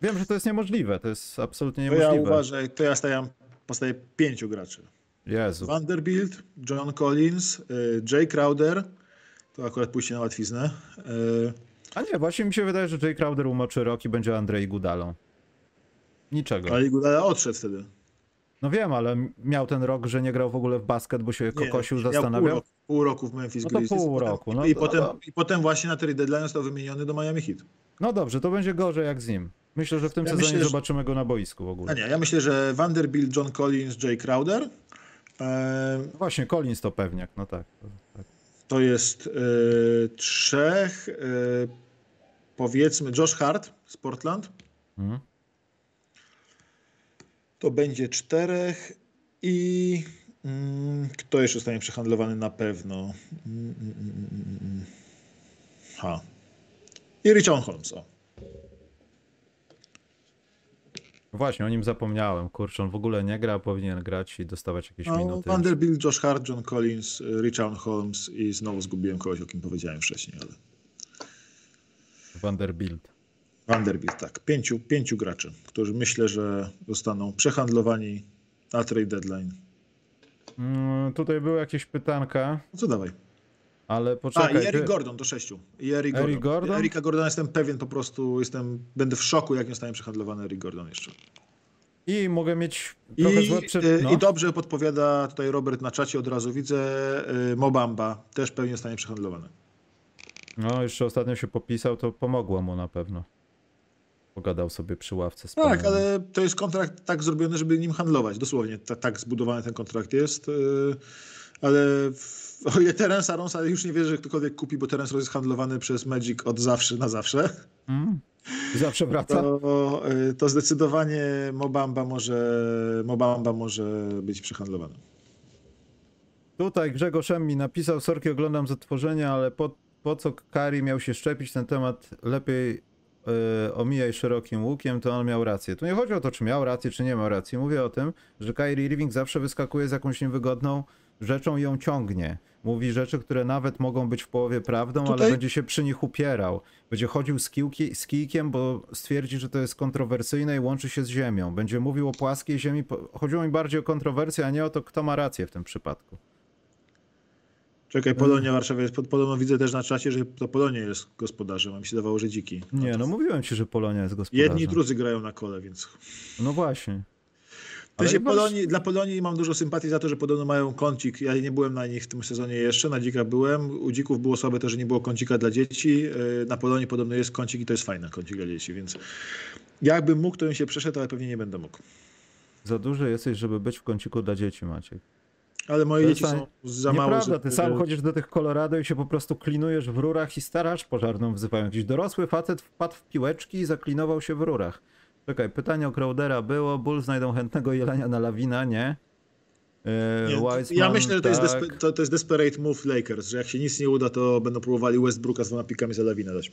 Wiem, że to jest niemożliwe, to jest absolutnie To ja niemożliwe. uważaj, to ja stawiam, postawię pięciu graczy. Jezu. Vanderbilt, John Collins, y, Jay Crowder, to akurat pójście na łatwiznę. y, A nie, właśnie mi się wydaje, że Jay Crowder umoczy rok i będzie Andrzej Gudalą. Niczego. Ale Iguodala odszedł wtedy. No wiem, ale miał ten rok, że nie grał w ogóle w basket, bo się Nie, kokosił, Pół zastanawiał. roku, pół roku w Memphis No to Grizzlies. pół roku, no I, to- potem, no. I potem właśnie na trade deadline został wymieniony do Miami Heat. No dobrze, to będzie gorzej jak z nim. Myślę, że w tym Ja sezonie myślę, że- zobaczymy go na boisku w A ogóle. nie, ja myślę, że Vanderbilt, John Collins, Jay Crowder. e, Właśnie, Collins to pewniak, no tak. to- tak. To jest e, trzech, e, powiedzmy Josh Hart z Portland. Mhm. To będzie czterech i mm, kto jeszcze zostanie przehandlowany na pewno? Mm, mm. Ha. I Richard Holmes. O. Właśnie, o nim zapomniałem. Kurczę, on w ogóle nie gra, powinien grać i dostawać jakieś No, minuty. Vanderbilt, Josh Hart, John Collins, Richard Holmes i znowu zgubiłem kogoś, o kim powiedziałem wcześniej, ale Vanderbilt. Vanderbilt, tak. Pięciu, pięciu graczy, którzy myślę, że zostaną przehandlowani na trade deadline. Mm, tutaj były jakieś pytanka, No co dawaj. ale A, poczekaj. i Eric ty- Gordon do sześciu. I Eric Eric Gordon. Gordon? Erika Gordona jestem pewien, po prostu jestem, będę w szoku, jak nie zostanie przehandlowany Eric Gordon jeszcze. I mogę mieć I, trochę złe przed... y, no. I dobrze podpowiada tutaj Robert na czacie, od razu widzę, y, Mobamba też pewnie zostanie przehandlowany. No, jeszcze ostatnio się popisał, to pomogło mu na pewno. Pogadał sobie przy ławce z Tak, ale to jest kontrakt tak zrobiony, żeby nim handlować. Dosłownie ta, tak zbudowany ten kontrakt jest. yy, Ale w, o ile Terence Arons, ale już nie wierzę, że ktokolwiek kupi, bo Terence jest handlowany przez Magic od zawsze na zawsze. Mm. Zawsze [laughs] wraca. To, yy, to zdecydowanie Mobamba może, Mobamba może być przehandlowany. Tutaj Grzegorz M. mi napisał, sorki oglądam z odtworzenia, ale po, po co Kari miał się szczepić ten temat lepiej e, omijaj szerokim łukiem, to on miał rację. Tu nie chodzi o to, czy miał rację, czy nie miał racji. Mówię o tym, że Kyrie Irving zawsze wyskakuje z jakąś niewygodną rzeczą i ją ciągnie. Mówi rzeczy, które nawet mogą być w połowie prawdą, ale Tutaj- będzie się przy nich upierał. Będzie chodził z, kiłki, z kijkiem, bo stwierdzi, że to jest kontrowersyjne i łączy się z ziemią. Będzie mówił o płaskiej ziemi. Chodziło mi bardziej o kontrowersję, a nie o to, kto ma rację w tym przypadku. Czekaj, Mhm. Polonia Warszawa jest, pod- podobno widzę też na czacie, że to Polonia jest gospodarzem, a mi się dawało, że dziki. Nie, to no mówiłem ci, że Polonia jest gospodarzem. Jedni i drudzy grają na kole, więc No właśnie. W sensie Ale masz- Polonii, dla Polonii mam dużo sympatii za to, że podobno mają kącik. Ja nie byłem na nich w tym sezonie jeszcze, na dzika byłem. U dzików było słabe to, że nie było kącika dla dzieci. Yy, Na Polonii podobno jest kącik i to jest fajny kącik dla dzieci, więc jakbym mógł, to bym się przeszedł, ale pewnie nie będę mógł. Za duży jesteś, żeby być w kąciku dla dzieci, Maciek. Ale moje To dzieci jest są za małe. Nieprawda, żeby- ty sam chodzisz do tych Colorado i się po prostu klinujesz w rurach i starasz pożarną wzywają. Jakiś dorosły facet wpadł w piłeczki i zaklinował się w rurach. Czekaj, pytanie o Crowdera było, Bull znajdą chętnego jelenia na lawina, nie? E, Nie, Wiseman, ja myślę, że to jest, tak. despe, to, to jest desperate move Lakers, że jak się nic nie uda, to będą próbowali Westbrooka z dwoma pikami za lawinę dać.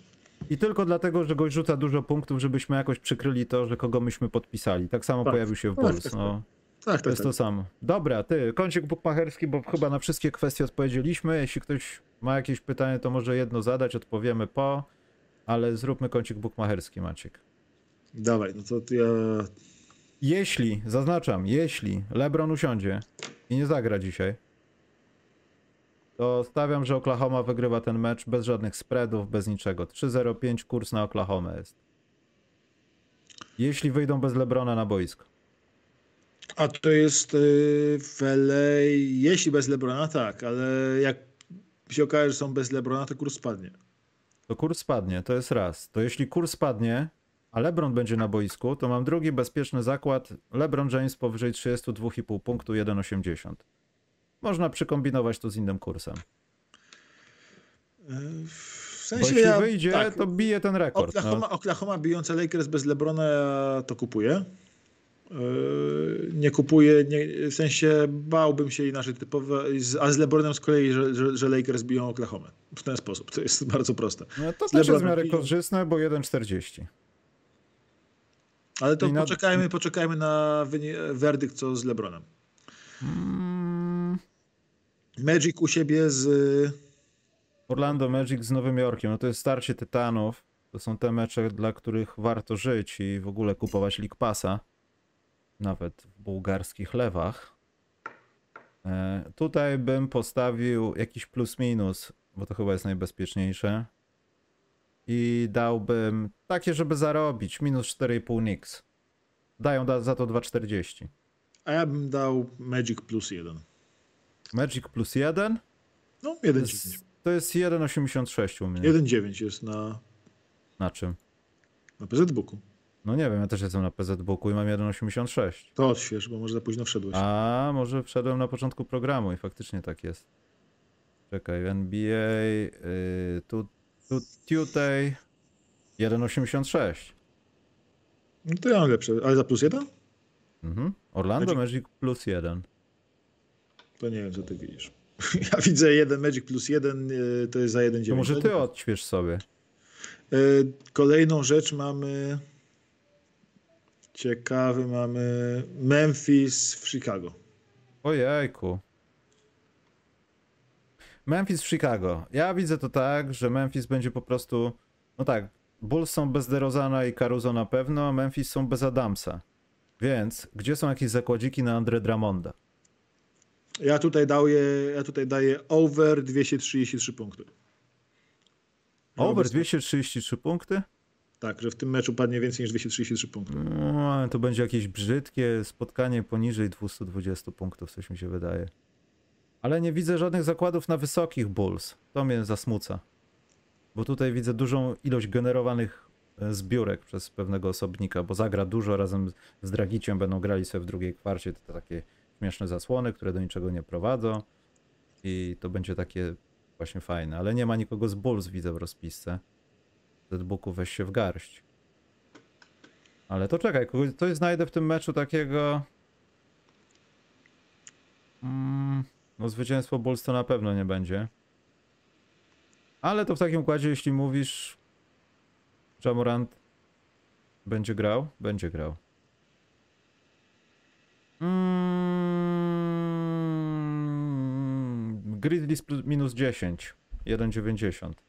I tylko dlatego, że goś rzuca dużo punktów, żebyśmy jakoś przykryli to, że kogo myśmy podpisali. Tak samo Tak. pojawił się w Tak, Bulls. No. Tak, To tak, jest tak. to samo. Dobra, ty, kącik bukmacherski, bo chyba na wszystkie kwestie odpowiedzieliśmy. Jeśli ktoś ma jakieś pytanie, to może jedno zadać, odpowiemy po, ale zróbmy kącik bukmacherski, Maciek. Dawaj, no to ja... Jeśli, zaznaczam, jeśli LeBron usiądzie i nie zagra dzisiaj, to stawiam, że Oklahoma wygrywa ten mecz bez żadnych spreadów, bez niczego. 3-0-5 kurs na Oklahoma jest. Jeśli wyjdą bez LeBrona na boisko. A to jest yy, w LA, jeśli bez Lebrona, tak, ale jak się okaże, że są bez Lebrona, to kurs spadnie. to kurs spadnie, to jest raz. To jeśli kurs spadnie, a LeBron będzie na boisku, to mam drugi bezpieczny zakład. LeBron James powyżej 32,5 punktu 1,80. Można przykombinować to z innym kursem. W Bo sensie jeśli ja, wyjdzie, tak, to bije ten rekord. Oklahoma, No. Oklahoma bijące Lakers bez Lebrona, ja to kupuję. Yy, nie kupuję, nie, w sensie bałbym się inaczej typowo, a z LeBronem z kolei, że, że, że Lakers biją Oklahoma. W ten sposób, to jest [laughs] bardzo proste. No to też jest w miarę korzystne, bo 1,40. Ale to I na- poczekajmy, poczekajmy na werdykt co z LeBronem. Mm, Magic u siebie z... Orlando Magic z Nowym Jorkiem, no to jest starcie tytanów. To są te mecze, dla których warto żyć i w ogóle kupować League Passa. Nawet w bułgarskich lewach. E, tutaj bym postawił jakiś plus minus, bo to chyba jest najbezpieczniejsze. I dałbym takie, żeby zarobić, minus 4,5 nix. Dają da, za to 2,40. A ja bym dał Magic plus jeden. Magic plus 1 No, to 1,9. jest, to jest 1,86 u mnie. 1,9 jest na, Na czym? na PZBooku. No nie wiem, ja też jestem na PZ Booku i mam 1,86. To odśwież, bo może za późno wszedłeś. A może wszedłem na początku programu i faktycznie tak jest. Czekaj, NBA, yy, tu, tu, Tuesday, 1,86. No to ja mam lepsze. Ale za plus jeden? Mhm. Orlando Magic- Magic plus 1. To nie wiem, co ty widzisz. [laughs] Ja widzę jeden Magic plus jeden, y, to jest za 1,9. To może ty odśwież sobie. Y, Kolejną rzecz mamy. Ciekawy mamy Memphis w Chicago. Ojejku. Memphis w Chicago. Ja widzę to tak, że Memphis będzie po prostu. No tak, Bulls są bez DeRozana i Caruso na pewno, a Memphis są bez Adamsa. Więc gdzie są jakieś zakładziki na Andre Dramonda? Ja tutaj daję, ja tutaj daję over 233 punkty. Over Obecnie- 233 punkty? Tak, że w tym meczu padnie więcej niż 233 punkty. No, ale to będzie jakieś brzydkie spotkanie poniżej 220 punktów, coś mi się wydaje. Ale nie widzę żadnych zakładów na wysokich Bulls. To mnie zasmuca. Bo tutaj widzę dużą ilość generowanych e, zbiórek przez pewnego osobnika, bo zagra dużo razem z- z Dragiciem, będą grali sobie w drugiej kwarcie te takie śmieszne zasłony, które do niczego nie prowadzą. I to będzie takie właśnie fajne. Ale nie ma nikogo z Bulls, widzę w rozpisce. Zbooku weź się w garść. Ale to czekaj, coś znajdę w tym meczu takiego. Mm, no zwycięstwo Bulls to na pewno nie będzie. Ale to w takim układzie, jeśli mówisz, Jamorant będzie grał? Będzie grał. Mm, Grizzlies minus 10. 1,90.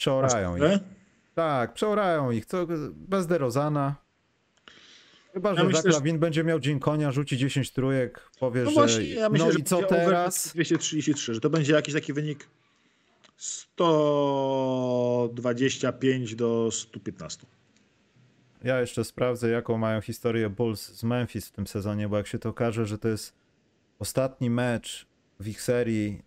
Przeorają ich. Tak, przeorają ich. Co, bez DeRozana. Chyba, że Ja myślę, że- będzie miał dzień konia, rzuci 10 trójek, powie, No że właśnie, ja myślę, no że i co będzie over teraz? 233, że to będzie jakiś taki wynik 125 do 115. Ja jeszcze sprawdzę, jaką mają historię Bulls z Memphis w tym sezonie, bo jak się to okaże, że to jest ostatni mecz w ich serii,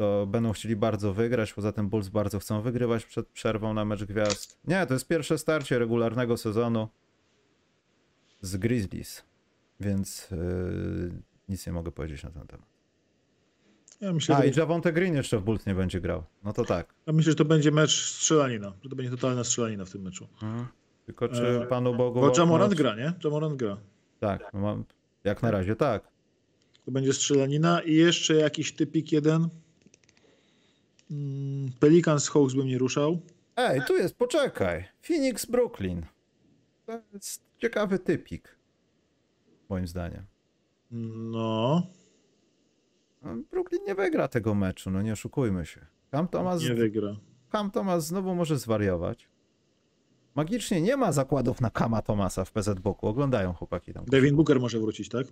to będą chcieli bardzo wygrać. Poza tym Bulls bardzo chcą wygrywać przed przerwą na mecz gwiazd. Nie, to jest pierwsze starcie regularnego sezonu z Grizzlies, więc yy, nic nie mogę powiedzieć na ten temat. Ja myślę, A że, i Javonte Green jeszcze w Bulls nie będzie grał. No to tak. ja myślę, że to będzie mecz strzelanina, że to będzie totalna strzelanina w tym meczu. Mhm. Tylko czy E, Panu Bogu... Bo Jamorant gra, nie? Jamorant gra. Tak, no mam, jak na razie tak. To będzie strzelanina i jeszcze jakiś typik jeden. Mm, Pelicans Hawks bym nie ruszał. Ej, tu jest, poczekaj. Phoenix, Brooklyn. To jest ciekawy typik. Moim zdaniem. No, No, Brooklyn nie wygra tego meczu, no nie oszukujmy się. Cam Thomas, nie wygra. Cam Thomas znowu może zwariować. Magicznie nie ma zakładów na Kama Thomasa w PZ Boku. Oglądają chłopaki tam. Devin Booker może wrócić, tak?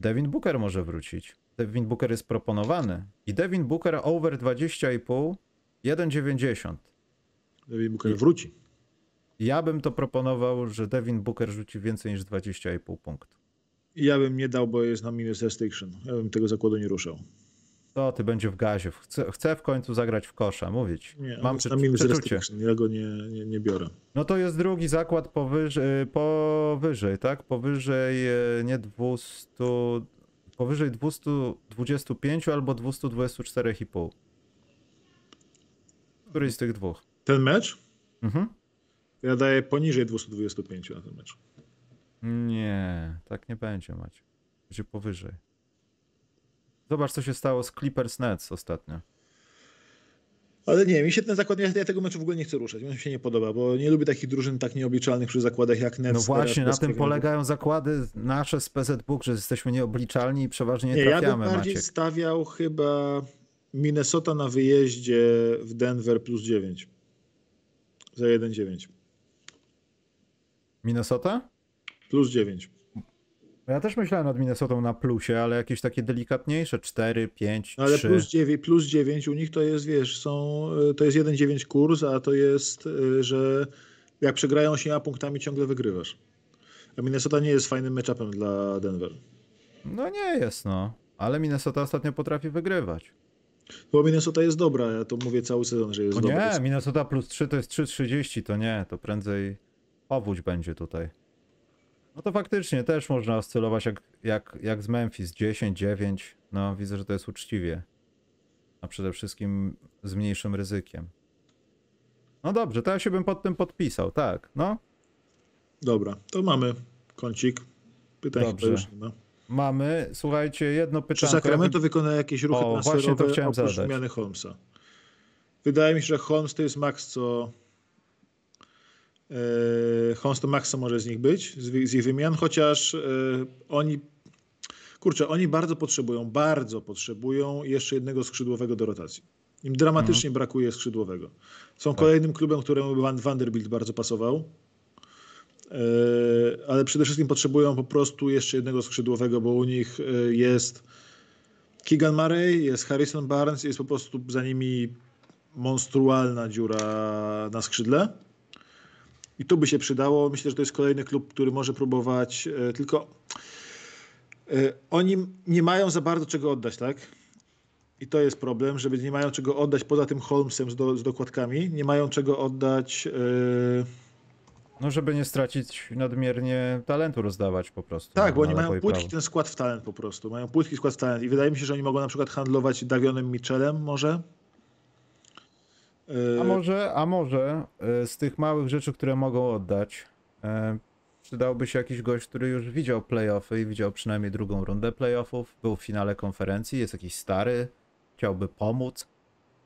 Devin Booker może wrócić. Devin Booker jest proponowany. I Devin Booker over 20,5, 1,90. Devin Booker wróci. Ja bym to proponował, że Devin Booker rzuci więcej niż 20,5 punktów. I ja bym nie dał, bo jest na minus restriction. Ja bym tego zakładu nie ruszał. To ty będzie w gazie. Chcę, chcę w końcu zagrać w kosza, mówić. Nie, Mam przy, na minus przeczucie. Ja go nie, nie, nie biorę. No to jest drugi zakład powyżej, powyżej tak? Powyżej e, nie 200, powyżej 225 albo 224,5. Któryś z tych dwóch. Ten mecz? Mhm. Ja daję poniżej 225 na ten mecz. Nie, tak nie będzie, Macie. Będzie powyżej. Zobacz, co się stało z Clippers Nets ostatnio. Ale nie, mi się ten zakład, ja, ja tego meczu w ogóle nie chcę ruszać. Mi się nie podoba, bo nie lubię takich drużyn tak nieobliczalnych przy zakładach jak Nets. No właśnie, na tym polegają zakłady nasze z PZ Book, że jesteśmy nieobliczalni i przeważnie nie, Nie, ja bym trafiamy, bardziej Maciek. stawiał chyba Minnesota na wyjeździe w Denver plus 9. Za 1,9. Minnesota? Plus 9. Ja też myślałem nad Minnesotą na plusie, ale jakieś takie delikatniejsze 4, 5, No ale 3. plus 9, plus 9 u nich to jest, wiesz, są, to jest 1,9 kurs, a to jest, y, że jak przegrają 8 punktami ciągle wygrywasz. A Minnesota nie jest fajnym matchupem dla Denver. No nie jest, no. Ale Minnesota ostatnio potrafi wygrywać. Bo Minnesota jest dobra, ja to mówię cały sezon, że jest O dobra. nie, Minnesota plus 3 to jest 3,30, to nie, to prędzej powódź będzie tutaj. No to faktycznie też można oscylować jak, jak, jak z Memphis, 10, 9. No widzę, że to jest uczciwie. A przede wszystkim z mniejszym ryzykiem. No dobrze, to ja się bym pod tym podpisał, tak, no. Dobra, to mamy kącik. Pytań Dobrze. już nie ma. Mamy, słuchajcie, jedno Czy pytanie. Sacramento wykona jakieś ruchy O, właśnie to transferowe chciałem oprócz zadać. wymiany Holmesa? Wydaje mi się, że Holmes to jest max, co... Yy, Holmes to max, co może z nich być, z, ich wymian, chociaż yy, oni... Kurczę, oni bardzo potrzebują, bardzo potrzebują jeszcze jednego skrzydłowego do rotacji. Im dramatycznie brakuje skrzydłowego. Są kolejnym klubem, któremu Van Vanderbilt bardzo pasował. Yy, ale przede wszystkim potrzebują po prostu jeszcze jednego skrzydłowego, bo u nich jest Keegan Murray, jest Harrison Barnes, jest po prostu za nimi monstrualna dziura na skrzydle. I tu by się przydało. Myślę, że to jest kolejny klub, który może próbować, yy, tylko yy, oni nie mają za bardzo czego oddać, tak? I to jest problem, że nie mają czego oddać poza tym Holmesem z, do, z dokładkami. Nie mają czego oddać. Yy, No żeby nie stracić nadmiernie talentu rozdawać po prostu. Tak, bo oni mają płytki prawo. ten skład w talent po prostu. Mają płytki skład w talent i wydaje mi się, że oni mogą na przykład handlować Davionem Mitchellem może. A może, a może e, z tych małych rzeczy, które mogą oddać, e, przydałby się jakiś gość, który już widział playoffy i widział przynajmniej drugą rundę playoffów, był w finale konferencji, jest jakiś stary, chciałby pomóc.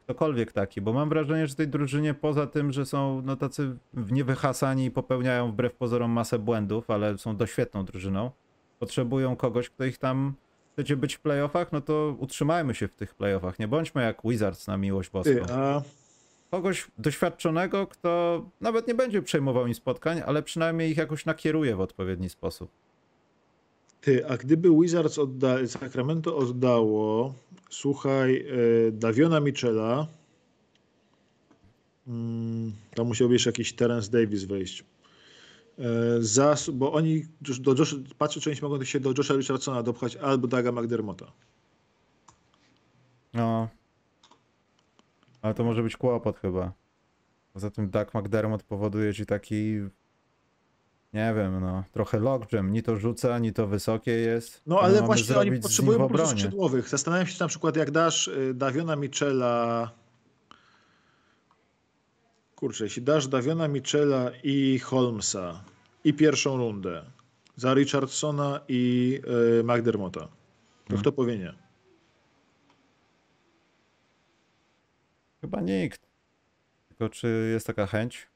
Ktokolwiek taki, bo mam wrażenie, że tej drużynie poza tym, że są no tacy niewyhasani i popełniają wbrew pozorom masę błędów, ale są doświetną drużyną, potrzebują kogoś, kto ich tam chcecie być w playoffach, no to utrzymajmy się w tych playoffach. Nie bądźmy jak Wizards na miłość boską ty, a kogoś doświadczonego, kto nawet nie będzie przejmował im spotkań, ale przynajmniej ich jakoś nakieruje w odpowiedni sposób. ty, a gdyby Wizards odda, Sacramento oddało, słuchaj, yy, Daviona Mitchella, mm, tam musiałby jeszcze jakiś Terence Davis wejść. Yy, za, bo oni do Josh, patrzę, czy oni mogą się do Josha Richardsona dopchać albo Daga McDermotta. No. Ale to może być kłopot chyba. Poza tym Doug McDermott powoduje ci taki nie wiem, no, trochę logjam. Ni to rzuca, ni to wysokie jest. No ale właśnie oni potrzebują po prostu skrzydłowych. Zastanawiam się, czy na przykład jak dasz y, Daviona Michela. Kurczę, jeśli dasz Daviona Michela i Holmesa i pierwszą rundę za Richardsona i y, McDermotta, to Hmm. kto powie nie? Chyba nikt. Tylko czy jest taka chęć?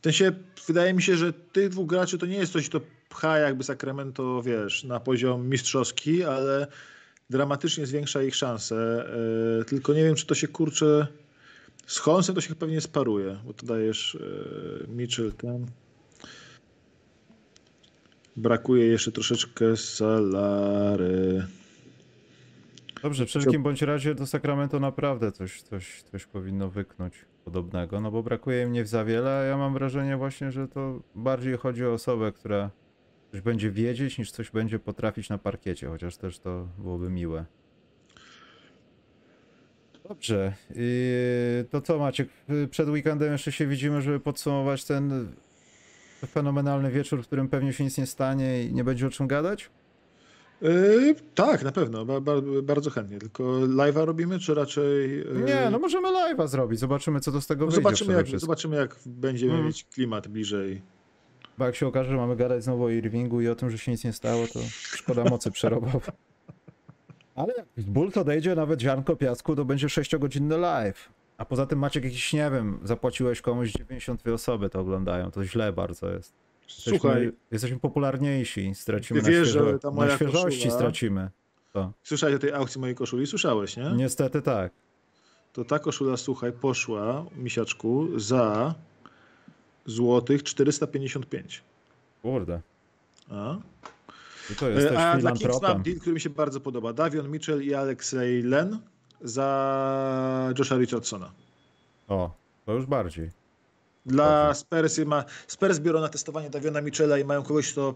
W sensie, wydaje mi się, że tych dwóch graczy to nie jest coś, co pcha jakby Sacramento, wiesz, na poziom mistrzowski, ale dramatycznie zwiększa ich szanse. Yy, tylko nie wiem, czy to się kurczę. Z Holmesem to się pewnie sparuje, bo to dajesz yy, Mitchell ten. Brakuje jeszcze troszeczkę salary. Dobrze, w wszelkim bądź razie do Sacramento naprawdę coś, coś, coś powinno wyknąć podobnego, no bo brakuje im nie za wiele, a ja mam wrażenie właśnie, że to bardziej chodzi o osobę, która coś będzie wiedzieć, niż coś będzie potrafić na parkiecie, chociaż też to byłoby miłe. Dobrze, i to co Maciek, przed weekendem jeszcze się widzimy, żeby podsumować ten fenomenalny wieczór, w którym pewnie się nic nie stanie i nie będzie o czym gadać? Yy, tak, na pewno, ba, ba, bardzo chętnie. Tylko live'a robimy, czy raczej. Yy... Nie, no możemy live'a zrobić, zobaczymy co to z tego no wyjdzie. zobaczymy, jak, zobaczymy, jak będziemy Mm. mieć klimat bliżej. Bo jak się okaże, że mamy gadać znowu o Irvingu i o tym, że się nic nie stało, to szkoda mocy przerobowej. [laughs] Ale jak ból to dojdzie nawet ziarnko piasku, to będzie 6-godzinny live. A poza tym Maciek jakiś, nie wiem, zapłaciłeś komuś 92 osoby to oglądają, to źle bardzo jest. Jesteśmy, Słuchaj, jesteśmy popularniejsi, stracimy wiesz, na, świeżo... ta na moja świeżości koszula- stracimy. słyszałeś o tej aukcji mojej koszuli? Słyszałeś, nie? Niestety tak. To ta koszula, słuchaj, poszła, misiaczku, za złotych 455. Kurde. A? I to jesteś E, A dla Kings mam filantropem. deal, który mi się bardzo podoba. Davion Mitchell i Alexei Len za Josha Richardsona. O, to już bardziej. Dla. Spurs ma, Spurs biorą na testowanie Daviona Mitchella i mają kogoś, kto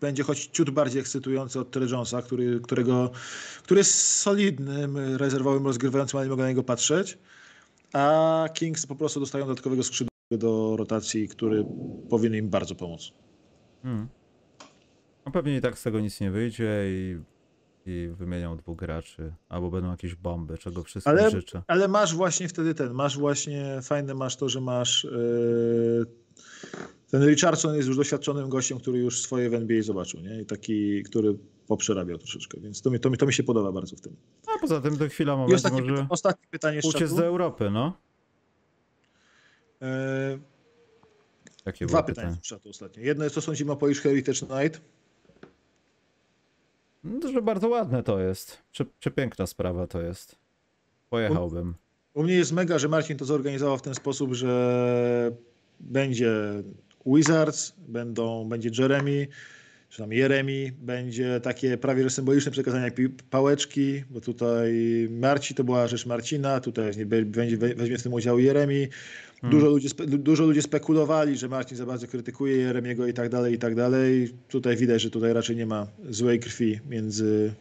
będzie choć ciut bardziej ekscytujący od Terry Jonesa, który, którego, który jest solidnym rezerwowym rozgrywającym, ale nie mogę na niego patrzeć. A Kings po prostu dostają dodatkowego skrzydła do rotacji, który powinien im bardzo pomóc. Hmm. No pewnie i tak z tego nic nie wyjdzie i, i wymienią dwóch graczy, albo będą jakieś bomby, czego wszystkim Ale- życzę. Ale masz właśnie wtedy ten, masz właśnie, fajne masz to, że masz yy, ten Richardson jest już doświadczonym gościem, który już swoje w NBA zobaczył, nie? I taki, który poprzerabiał troszeczkę, więc to mi, to mi, to mi się podoba bardzo w tym. A poza tym do chwila momentu ostatnie, może pyta, ostatnie pytanie z uciec do Europy, no. Yy, Jakie dwa pytania z ostatnie. Jedno jest, co sądzimy o Polish Heritage Night. No, że bardzo ładne to jest. Prze, przepiękna sprawa to jest. Pojechałbym. U mnie jest mega, że Marcin to zorganizował w ten sposób, że będzie Wizards, będą, będzie Jeremy, czy tam Jeremy, będzie takie prawie symboliczne przekazanie jak pałeczki, bo tutaj Marci to była rzecz Marcina, tutaj będzie, we- weźmie w tym udział Jeremy. Dużo, ludzi, dużo ludzi spekulowali, że Marcin za bardzo krytykuje Jeremiego i tak dalej, i tak dalej. Tutaj widać, że tutaj raczej nie ma złej krwi między...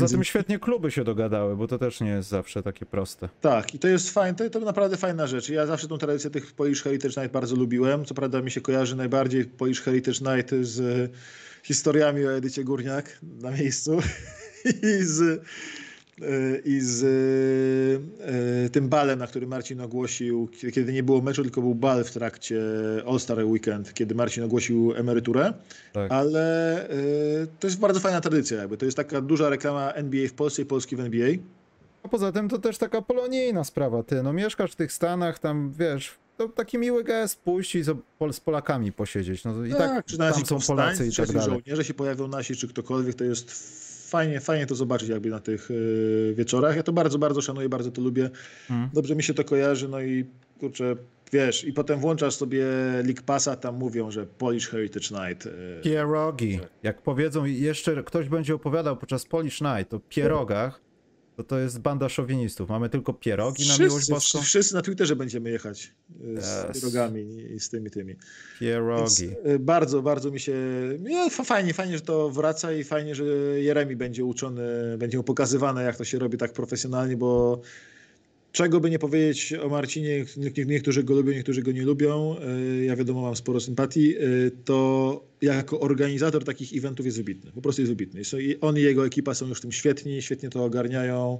Poza tym świetnie kluby się dogadały, bo to też nie jest zawsze takie proste. Tak, i to jest fajne, to, to naprawdę fajna rzecz. Ja zawsze tą tradycję tych Polish Heritage Night bardzo lubiłem. Co prawda mi się kojarzy najbardziej Polish Heritage Night z historiami o Edycie Górniak na miejscu [laughs] i z, i z e, tym balem, na który Marcin ogłosił, kiedy- nie było meczu, tylko był bal w trakcie All-Star Weekend, kiedy Marcin ogłosił emeryturę. Tak. Ale e, to jest bardzo fajna tradycja, jakby. To jest taka duża reklama NBA w Polsce i Polski w NBA. A poza tym to też taka polonijna sprawa, ty. No mieszkasz w tych Stanach, tam wiesz, to taki miły gest pójść i z, Polakami posiedzieć. No i tak, czy nawet tam są Polacy i tak dalej. żołnierze się pojawią nasi, czy ktokolwiek, to jest fajnie, fajnie to zobaczyć jakby na tych y, wieczorach. Ja to bardzo, bardzo szanuję, bardzo to lubię. Mm. Dobrze mi się to kojarzy, no i kurczę, wiesz, i potem włączasz sobie League Passa, tam mówią, że Polish Heritage Night. y, Pierogi. Jak powiedzą i jeszcze ktoś będzie opowiadał podczas Polish Night o pierogach, to to jest banda szowinistów. Mamy tylko pierogi na miłość Wszyscy, boską. wszyscy na Twitterze będziemy jechać y, z Yes. drogami i z tymi tymi. Więc, Pierogi. y, bardzo, bardzo mi się. Fa- fajnie, fajnie, że to wraca i fajnie, że Jeremi będzie uczony, będzie mu pokazywane, jak to się robi tak profesjonalnie, bo czego by nie powiedzieć o Marcinie, nie- nie- niektórzy go lubią, niektórzy go nie lubią. y, Ja wiadomo, mam sporo sympatii. y, To jako organizator takich eventów jest wybitny. Po prostu jest wybitny. On i jego ekipa są już w tym świetni, świetnie to ogarniają.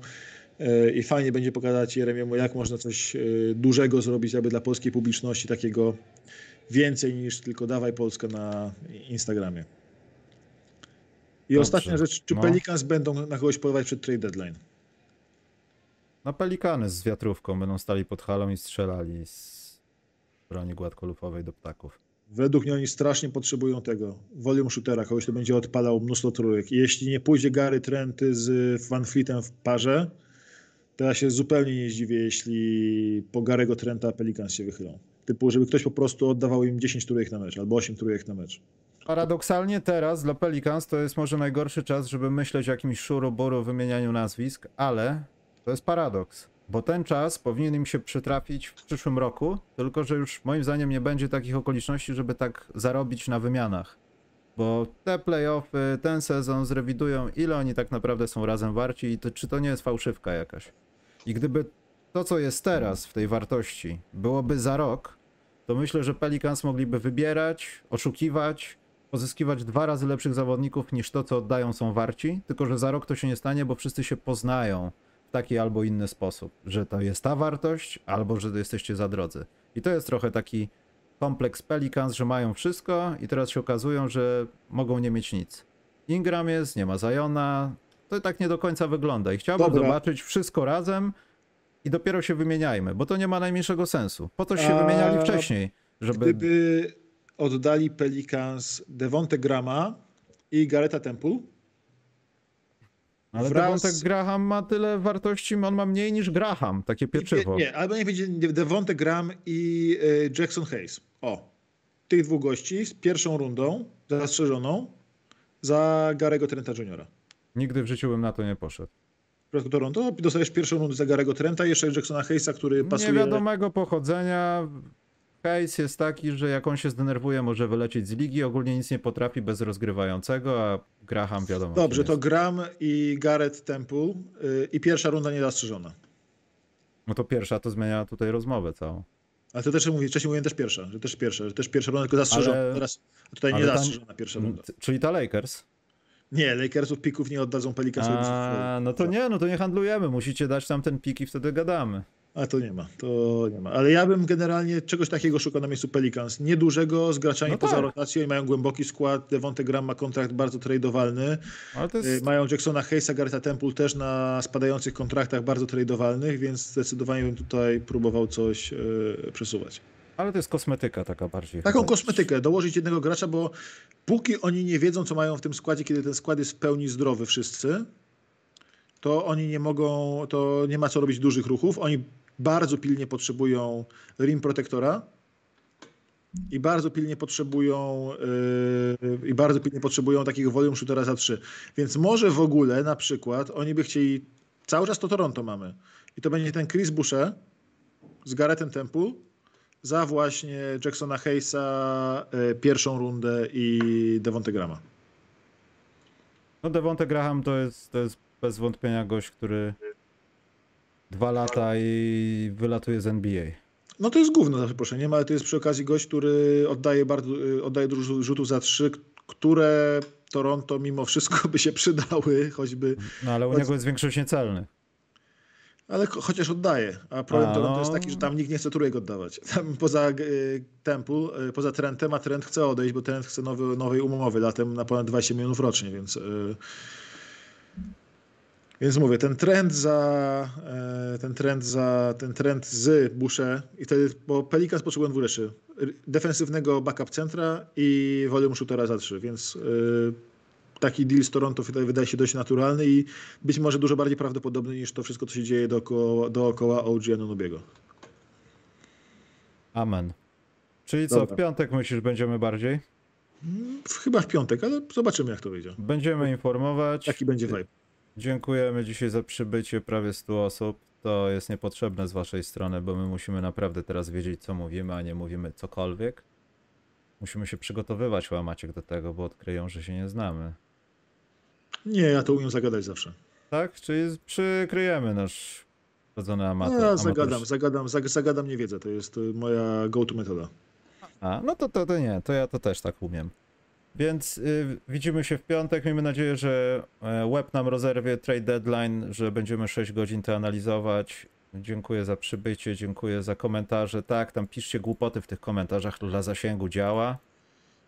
y, I fajnie będzie pokazać Jeremiemu, jak można coś dużego zrobić jakby dla polskiej publiczności, takiego więcej niż tylko dawaj Polskę na Instagramie. I Dobrze. ostatnia rzecz, czy No. Pelicans będą na kogoś polować przed trade deadline? Na pelikany z wiatrówką będą stali pod halą i strzelali z broni gładkolufowej do ptaków. Według mnie oni strasznie potrzebują tego volume shootera, kogoś, kto będzie odpalał mnóstwo trójek. Jeśli nie pójdzie Gary Trenty z Van Fleetem w parze, to ja się zupełnie nie zdziwię, jeśli po Garego Trenta Pelicans się wychylą. Typu, żeby ktoś po prostu oddawał im 10 trójek na mecz, albo 8 trójek na mecz. Paradoksalnie teraz dla Pelicans to jest może najgorszy czas, żeby myśleć o jakimś szuru-buru wymienianiu nazwisk, ale to jest paradoks, bo ten czas powinien im się przytrafić w przyszłym roku, tylko że już moim zdaniem nie będzie takich okoliczności, żeby tak zarobić na wymianach. Bo te playoffy, ten sezon zrewidują, ile oni tak naprawdę są razem warci i to, czy to nie jest fałszywka jakaś. I gdyby to, co jest teraz w tej wartości, byłoby za rok, to myślę, że Pelicans mogliby wybierać, oszukiwać pozyskiwać dwa razy lepszych zawodników niż to, co oddają są warci, tylko że za rok to się nie stanie, bo wszyscy się poznają taki albo inny sposób, że to jest ta wartość, albo że jesteście za drodzy. I to jest trochę taki kompleks Pelicans, że mają wszystko i teraz się okazują, że mogą nie mieć nic. Ingram jest, nie ma Zajona, to tak nie do końca wygląda i chciałbym Dobra. zobaczyć wszystko razem i dopiero się wymieniajmy, bo to nie ma najmniejszego sensu. Po to się A wymieniali wcześniej, żeby... Gdyby oddali Pelicans Devonte Grama i Gareta Temple, Ale wraz- Devonte Graham ma tyle wartości, on ma mniej niż Graham, takie pieczywo. Nie, nie, albo nie będzie Devonte Graham i y, Jackson Hayes. O, tych dwóch gości z pierwszą rundą zastrzeżoną za Garego Trenta Jr. Nigdy w życiu bym na to nie poszedł. Przypadku Toronto dostajesz pierwszą rundę za Garego Trenta i jeszcze Jacksona Hayesa, który pasuje... Niewiadomego pochodzenia. Case jest taki, że jak on się zdenerwuje, może wylecieć z ligi. Ogólnie nic nie potrafi bez rozgrywającego, a Graham wiadomo. Dobrze, to jest. Graham i Gareth Temple y, i pierwsza runda niezastrzeżona. No to pierwsza to zmienia tutaj rozmowę całą. Ale to też mówię, wcześniej mówiłem też pierwsza, że też pierwsza, że też pierwsza runda tylko zastrzeżona. Ale- Teraz a tutaj nie zastrzeżona pierwsza runda. C- Czyli ta Lakers. Nie, Lakersów pików nie oddadzą Pelicansowi. A, no to nie, no to nie handlujemy. Musicie dać tam ten pik i wtedy gadamy. A to nie ma, to nie ma. Ale ja bym generalnie czegoś takiego szukał na miejscu Pelicans. Niedużego, z graczami No poza tak. rotacją i mają głęboki skład. Devonte Graham ma kontrakt bardzo tradowalny. Ale to Y, jest. Mają Jacksona Hayesa, Garetha Temple też na spadających kontraktach bardzo tradowalnych, więc zdecydowanie bym tutaj próbował coś y, przesuwać. Ale to jest kosmetyka taka bardziej. Taką kosmetykę, dołożyć jednego gracza, bo póki oni nie wiedzą, co mają w tym składzie, kiedy ten skład jest w pełni zdrowy wszyscy, to oni nie mogą, to nie ma co robić dużych ruchów. Oni bardzo pilnie potrzebują rim protektora i bardzo pilnie potrzebują yy, i bardzo pilnie potrzebują takiego volume shootera za trzy. Więc może w ogóle na przykład oni by chcieli, cały czas to Toronto mamy i to będzie ten Chris Boucher z Garethem Temple za właśnie Jacksona Hayesa, y, pierwszą rundę i Devonte Grama. No Devonte Graham to jest, to jest bez wątpienia gość, który dwa lata i wylatuje z NBA. No to jest gówno za przeproszeniem, ale to jest przy okazji gość, który oddaje bardzo, y, oddaje dużo rzutów za trzy, które Toronto mimo wszystko by się przydały, choćby, No ale u niego jest większość niecelny. ale cho- chociaż oddaje. A problem A, Toronto no. jest taki, że tam nikt nie chce trójek oddawać. Tam poza y, Temple, y, poza Trentem, a Trent chce odejść, bo Trent chce nowy, nowej umowy latem na ponad 20 milionów rocznie, więc... Y, Więc mówię, ten trend za e, ten trend za ten trend z Busze i wtedy, bo Pelicans potrzebują dwóch rzeczy. Defensywnego backup centra i volume shootera za trzy, więc e, taki deal z Toronto wydaje, wydaje się dość naturalny i być może dużo bardziej prawdopodobny niż to wszystko, co się dzieje dookoła, dookoła OG Anunobiego. Amen. Czyli co, Dobra. w piątek myślisz, będziemy bardziej? Chyba w piątek, ale zobaczymy jak to wyjdzie. Będziemy informować. Jaki będzie vibe. Dziękujemy dzisiaj za przybycie prawie 100 osób. To jest niepotrzebne z waszej strony, bo my musimy naprawdę teraz wiedzieć, co mówimy, a nie mówimy cokolwiek. Musimy się przygotowywać, łamaciek, do tego, bo odkryją, że się nie znamy. Nie, ja to umiem zagadać zawsze. Tak? Czyli przykryjemy nasz rodzony amator. No, ja zagadam, zagadam, zag, zagadam niewiedzę. To jest y, moja go-to metoda. A, no to, to, to nie, to ja to też tak umiem. Więc y, widzimy się w piątek. Miejmy nadzieję, że e, web nam rozerwie trade deadline, że będziemy 6 godzin to analizować. Dziękuję za przybycie, dziękuję za komentarze. Tak, tam piszcie głupoty w tych komentarzach, dla zasięgu działa.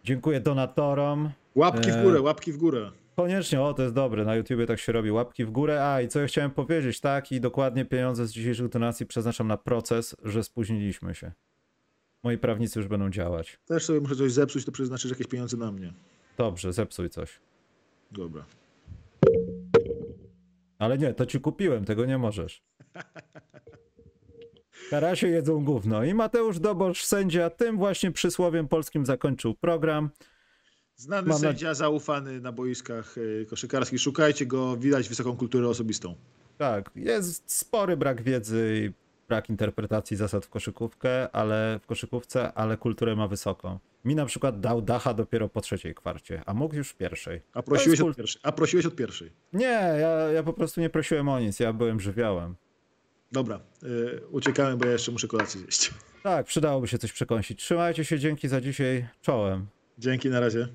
Dziękuję donatorom. Łapki w E, górę, łapki w górę. Koniecznie, o to jest dobre, na YouTubie tak się robi, łapki w górę. A i co ja chciałem powiedzieć, tak, i dokładnie pieniądze z dzisiejszych donacji przeznaczam na proces, że spóźniliśmy się. Moi prawnicy już będą działać. Też sobie muszę coś zepsuć, to przeznaczysz jakieś pieniądze na mnie. Dobrze, zepsuj coś. Dobra. Ale nie, to ci kupiłem, tego nie możesz. [laughs] Karasie jedzą gówno. I Mateusz Dobosz, sędzia, tym właśnie przysłowiem polskim zakończył program. Znany Mam na- sędzia, zaufany na boiskach y, koszykarskich. Szukajcie go, widać wysoką kulturę osobistą. Tak, jest spory brak wiedzy brak interpretacji zasad w koszykówkę, ale w koszykówce, ale kulturę ma wysoką. Mi na przykład dał dacha dopiero po trzeciej kwarcie, a mógł już w pierwszej. A prosiłeś, od pierwszej. A prosiłeś od pierwszej. Nie, ja, ja po prostu nie prosiłem o nic, ja byłem żywiołem. Dobra, y, uciekamy, bo ja jeszcze muszę kolację zjeść. Tak, przydałoby się coś przekąsić. Trzymajcie się, dzięki za dzisiaj, czołem. Dzięki, na razie.